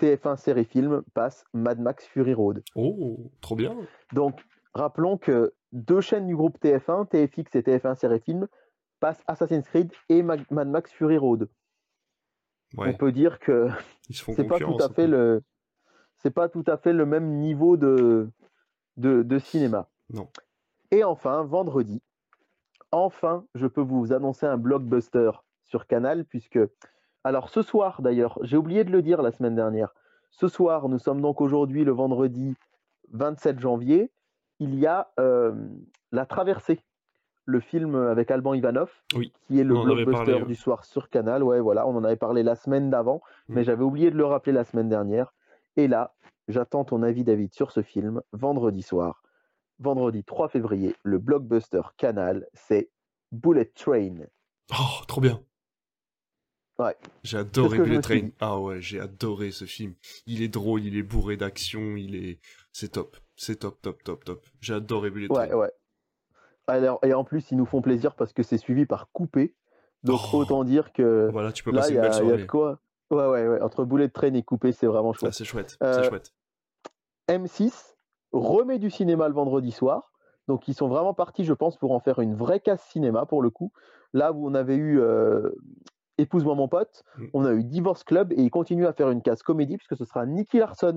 TF1 série film passe Mad Max Fury Road. Oh, trop bien. Donc, rappelons que deux chaînes du groupe TF1, TFX et TF1 série film, passent Assassin's Creed et Ma- Mad Max Fury Road. Ouais, On peut dire que c'est pas tout à fait le c'est pas tout à fait le même niveau de de, de cinéma. Non. Et enfin, vendredi, enfin, je peux vous annoncer un blockbuster sur Canal puisque alors ce soir d'ailleurs, j'ai oublié de le dire la semaine dernière. Ce soir, nous sommes donc aujourd'hui le vendredi 27 janvier, il y a euh, La Traversée, le film avec Alban Ivanov, Oui, qui est le blockbuster parlé, ouais. du soir sur Canal. Ouais, voilà, on en avait parlé la semaine d'avant, mais Mm. j'avais oublié de le rappeler la semaine dernière. Et là, j'attends ton avis, David, sur ce film, vendredi soir. Vendredi 3 février, le blockbuster Canal, c'est Bullet Train. Oh, trop bien. Ouais. J'ai adoré Bullet suis Train. Ah ouais, j'ai adoré ce film. Il est drôle, il est bourré d'action, il est... C'est top. C'est top, top, top, top. J'ai adoré Bullet Ouais, Train. ouais. Alors, et en plus, ils nous font plaisir parce que c'est suivi par Coupé. Donc, Oh. autant dire que Voilà, tu peux là, passer il y, une belle a de quoi? Ouais, ouais, ouais. Entre Bullet Train et Coupé, c'est vraiment Ah, chouette. c'est chouette, Euh, c'est chouette. M6 remet du cinéma le vendredi soir. Donc, ils sont vraiment partis, je pense, pour en faire une vraie casse cinéma pour le coup. Là où on avait eu euh, Épouse-moi mon pote, Mm. on a eu Divorce Club et il continue à faire une case comédie puisque ce sera Nicky Larson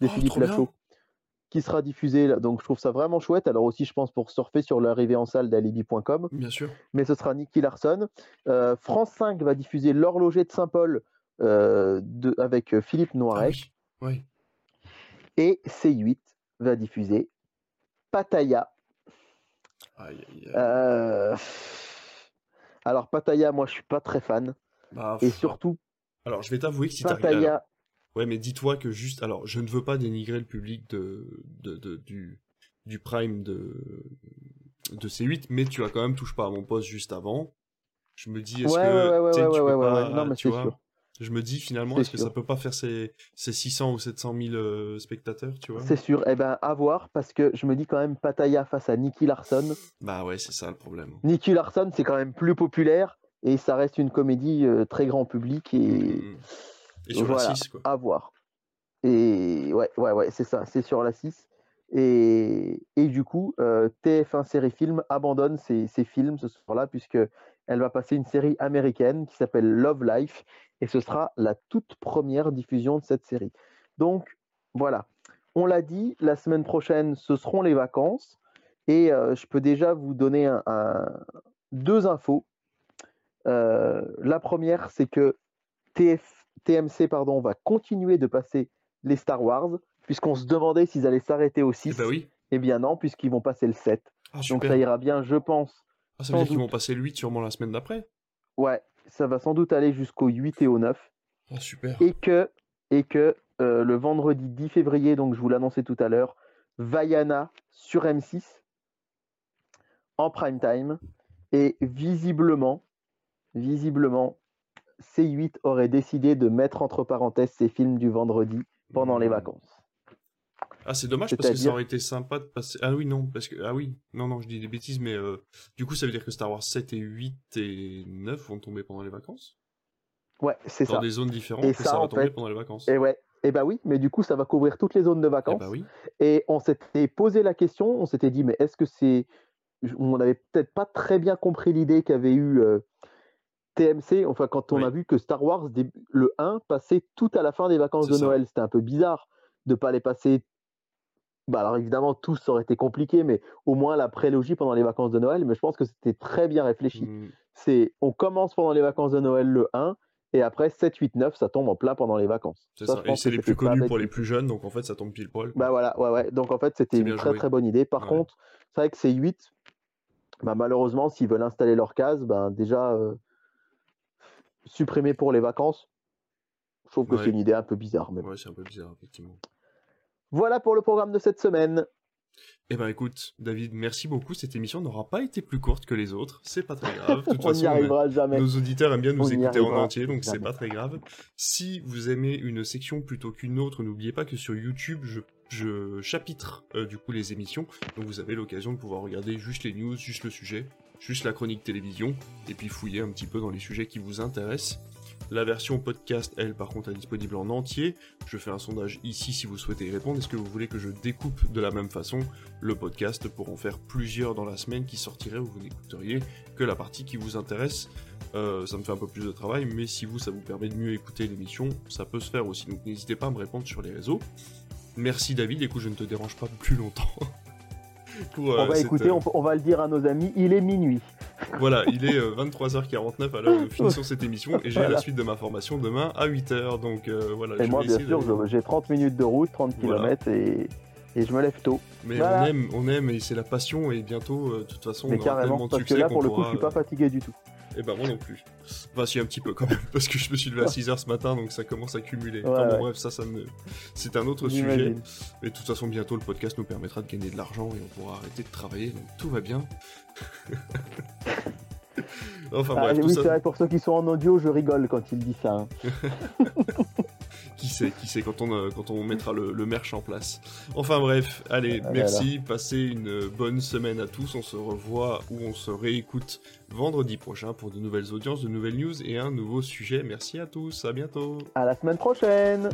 de Oh, Philippe. Lachaud qui sera diffusé. là. Donc je trouve ça vraiment chouette. Alors aussi, je pense pour surfer sur l'arrivée en salle d'alibi.com, Bien sûr. mais ce sera Nicky Larson. Euh, France 5 va diffuser L'horloger de Saint-Paul euh, avec Philippe Ah Noiret oui. Ouais. et C8 va diffuser Pattaya. Aïe, aïe, aïe. Euh, Alors Pattaya, moi je suis pas très fan. Bah, Et surtout Alors, je vais t'avouer que si alors, Pattaya, Ouais, mais dis-toi que juste. Alors, je ne veux pas dénigrer le public de, de, de- du, du Prime de, de C8, mais tu as quand même touche pas à mon poste juste avant. Je me dis, est-ce Ouais, que. ouais, ouais, tu peux ouais, pas- ouais. Non, mais tu vois, sûr. Je me dis finalement, est-ce que ça peut pas faire ces, ces 600 ou 700 000 euh, spectateurs, tu vois? C'est sûr. Eh ben, à voir, parce que je me dis quand même Pattaya face à Nicky Larson. Bah ouais, c'est ça le problème. Nicky Larson, c'est quand même plus populaire et ça reste une comédie euh, très grand public et Mm. Et sur voilà, la 6, quoi. à voir. Et ouais, ouais, ouais, c'est ça, c'est sur la 6. Et, et du coup, euh, TF1 Série Film abandonne ses, ses films ce soir-là, puisque elle va passer une série américaine qui s'appelle Love Life, et ce sera la toute première diffusion de cette série. Donc voilà, on l'a dit, la semaine prochaine, ce seront les vacances, et euh, je peux déjà vous donner un- un- deux infos. Euh, la première, c'est que TF, TMC pardon, va continuer de passer les Star Wars, puisqu'on se demandait s'ils allaient s'arrêter au 6. Eh oui. Eh bien non, puisqu'ils vont passer le 7. Ah, Donc ça ira bien, je pense. Ah, ça veut sans dire qu'ils vont passer le 8 sûrement la semaine d'après Ouais, ça va sans doute aller jusqu'au 8 et au 9. Ah, super. Et que, et que euh, le vendredi 10 février, donc je vous l'annonçais tout à l'heure, Vaiana sur M6 en prime time. Et visiblement, visiblement, C8 aurait décidé de mettre entre parenthèses ces films du vendredi pendant les Mm. vacances. Ah, c'est dommage parce que ça aurait été sympa de passer. Ah oui, non, parce que. Ah oui, non, non, je dis des bêtises, mais euh, du coup, ça veut dire que Star Wars 7 et 8 et 9 vont tomber pendant les vacances? Ouais, c'est Dans ça. des zones différentes Et et, ça, ça, va tomber fait, pendant les vacances. Et ouais, et bah oui, mais du coup, ça va couvrir toutes les zones de Eh vacances. bah oui. Et on s'était posé la question, on s'était dit, mais est-ce que c'est. On n'avait peut-être pas très bien compris l'idée qu'avait eu euh, TMC, enfin, quand on Oui. a vu que Star Wars, le 1, passait tout à la fin des vacances de ça. Noël. C'était un peu bizarre de pas les passer. Bah alors évidemment, tous, ça aurait été compliqué, mais au moins la prélogie pendant les vacances de Noël. Mais je pense que c'était très bien réfléchi. Mm. C'est on commence pendant les vacances de Noël le 1, et après 7, 8, 9, ça tombe en plein pendant les vacances. C'est Ça, Et c'est les plus connus pour les plus jeunes, donc en fait, ça tombe pile poil. bah voilà, ouais, ouais. Donc en fait, c'était une très joué. très bonne idée. Par Ouais. contre, c'est vrai que ces 8, bah, malheureusement, s'ils veulent installer leur case, ben déjà euh, supprimer pour les vacances, je trouve que Ouais. c'est une idée un peu bizarre. Mais bon. Ouais, c'est un peu bizarre, effectivement. Voilà pour le programme de cette semaine. Eh ben écoute, David, merci beaucoup. Cette émission n'aura pas été plus courte que les autres. C'est pas très grave. De toute On façon, on arrivera jamais. Nos auditeurs aiment bien nous On écouter en entier, donc c'est pas très grave. Si vous aimez une section plutôt qu'une autre, n'oubliez pas que sur YouTube, je, je chapitre euh, du coup les émissions, donc vous avez l'occasion de pouvoir regarder juste les news, juste le sujet, juste la chronique télévision, et puis fouiller un petit peu dans les sujets qui vous intéressent. La version podcast, elle, par contre, est disponible en entier. Je fais un sondage ici si vous souhaitez y répondre. Est-ce que vous voulez que je découpe de la même façon le podcast pour en faire plusieurs dans la semaine qui sortiraient où vous n'écouteriez que la partie qui vous intéresse? Euh, ça me fait un peu plus de travail, mais si vous, ça vous permet de mieux écouter l'émission, ça peut se faire aussi. Donc n'hésitez pas à me répondre sur les réseaux. Merci David, écoute, je ne te dérange pas plus longtemps. Pour, euh, on va cette, écouter, euh, on, on va le dire à nos amis, il est minuit. Voilà, il est euh, 23h49 à l'heure où nous finissons cette émission et j'ai Voilà. la suite de ma formation demain à 8h. Donc euh, voilà, Et moi, bien sûr, de- j'ai 30 minutes de route, 30 Voilà. km et, et je me lève tôt. Mais Voilà. on aime, on aime et c'est la passion et bientôt, euh, de toute façon, Mais on aura tellement carrément, de parce que là, pour le coup, pourra, je suis pas euh, fatigué du tout. Eh ben moi non plus. Enfin si un petit peu quand même, parce que je me suis levé à 6h ce matin, donc ça commence à cumuler. Ouais, enfin bon ouais. bref, ça, ça me... C'est un autre sujet. Mais de toute façon, bientôt le podcast nous permettra de gagner de l'argent et on pourra arrêter de travailler, donc tout va bien. enfin Ah, bref, tout oui, ça, c'est vrai, pour ceux qui sont en audio, je rigole quand il dit ça. hein. qui sait, qui sait quand on, euh, quand on mettra le, le merch en place. Enfin bref, allez, Ah là merci, passez une bonne semaine à tous, on se revoit ou on se réécoute vendredi prochain pour de nouvelles audiences, de nouvelles news et un nouveau sujet. Merci à tous, à bientôt. À la semaine prochaine!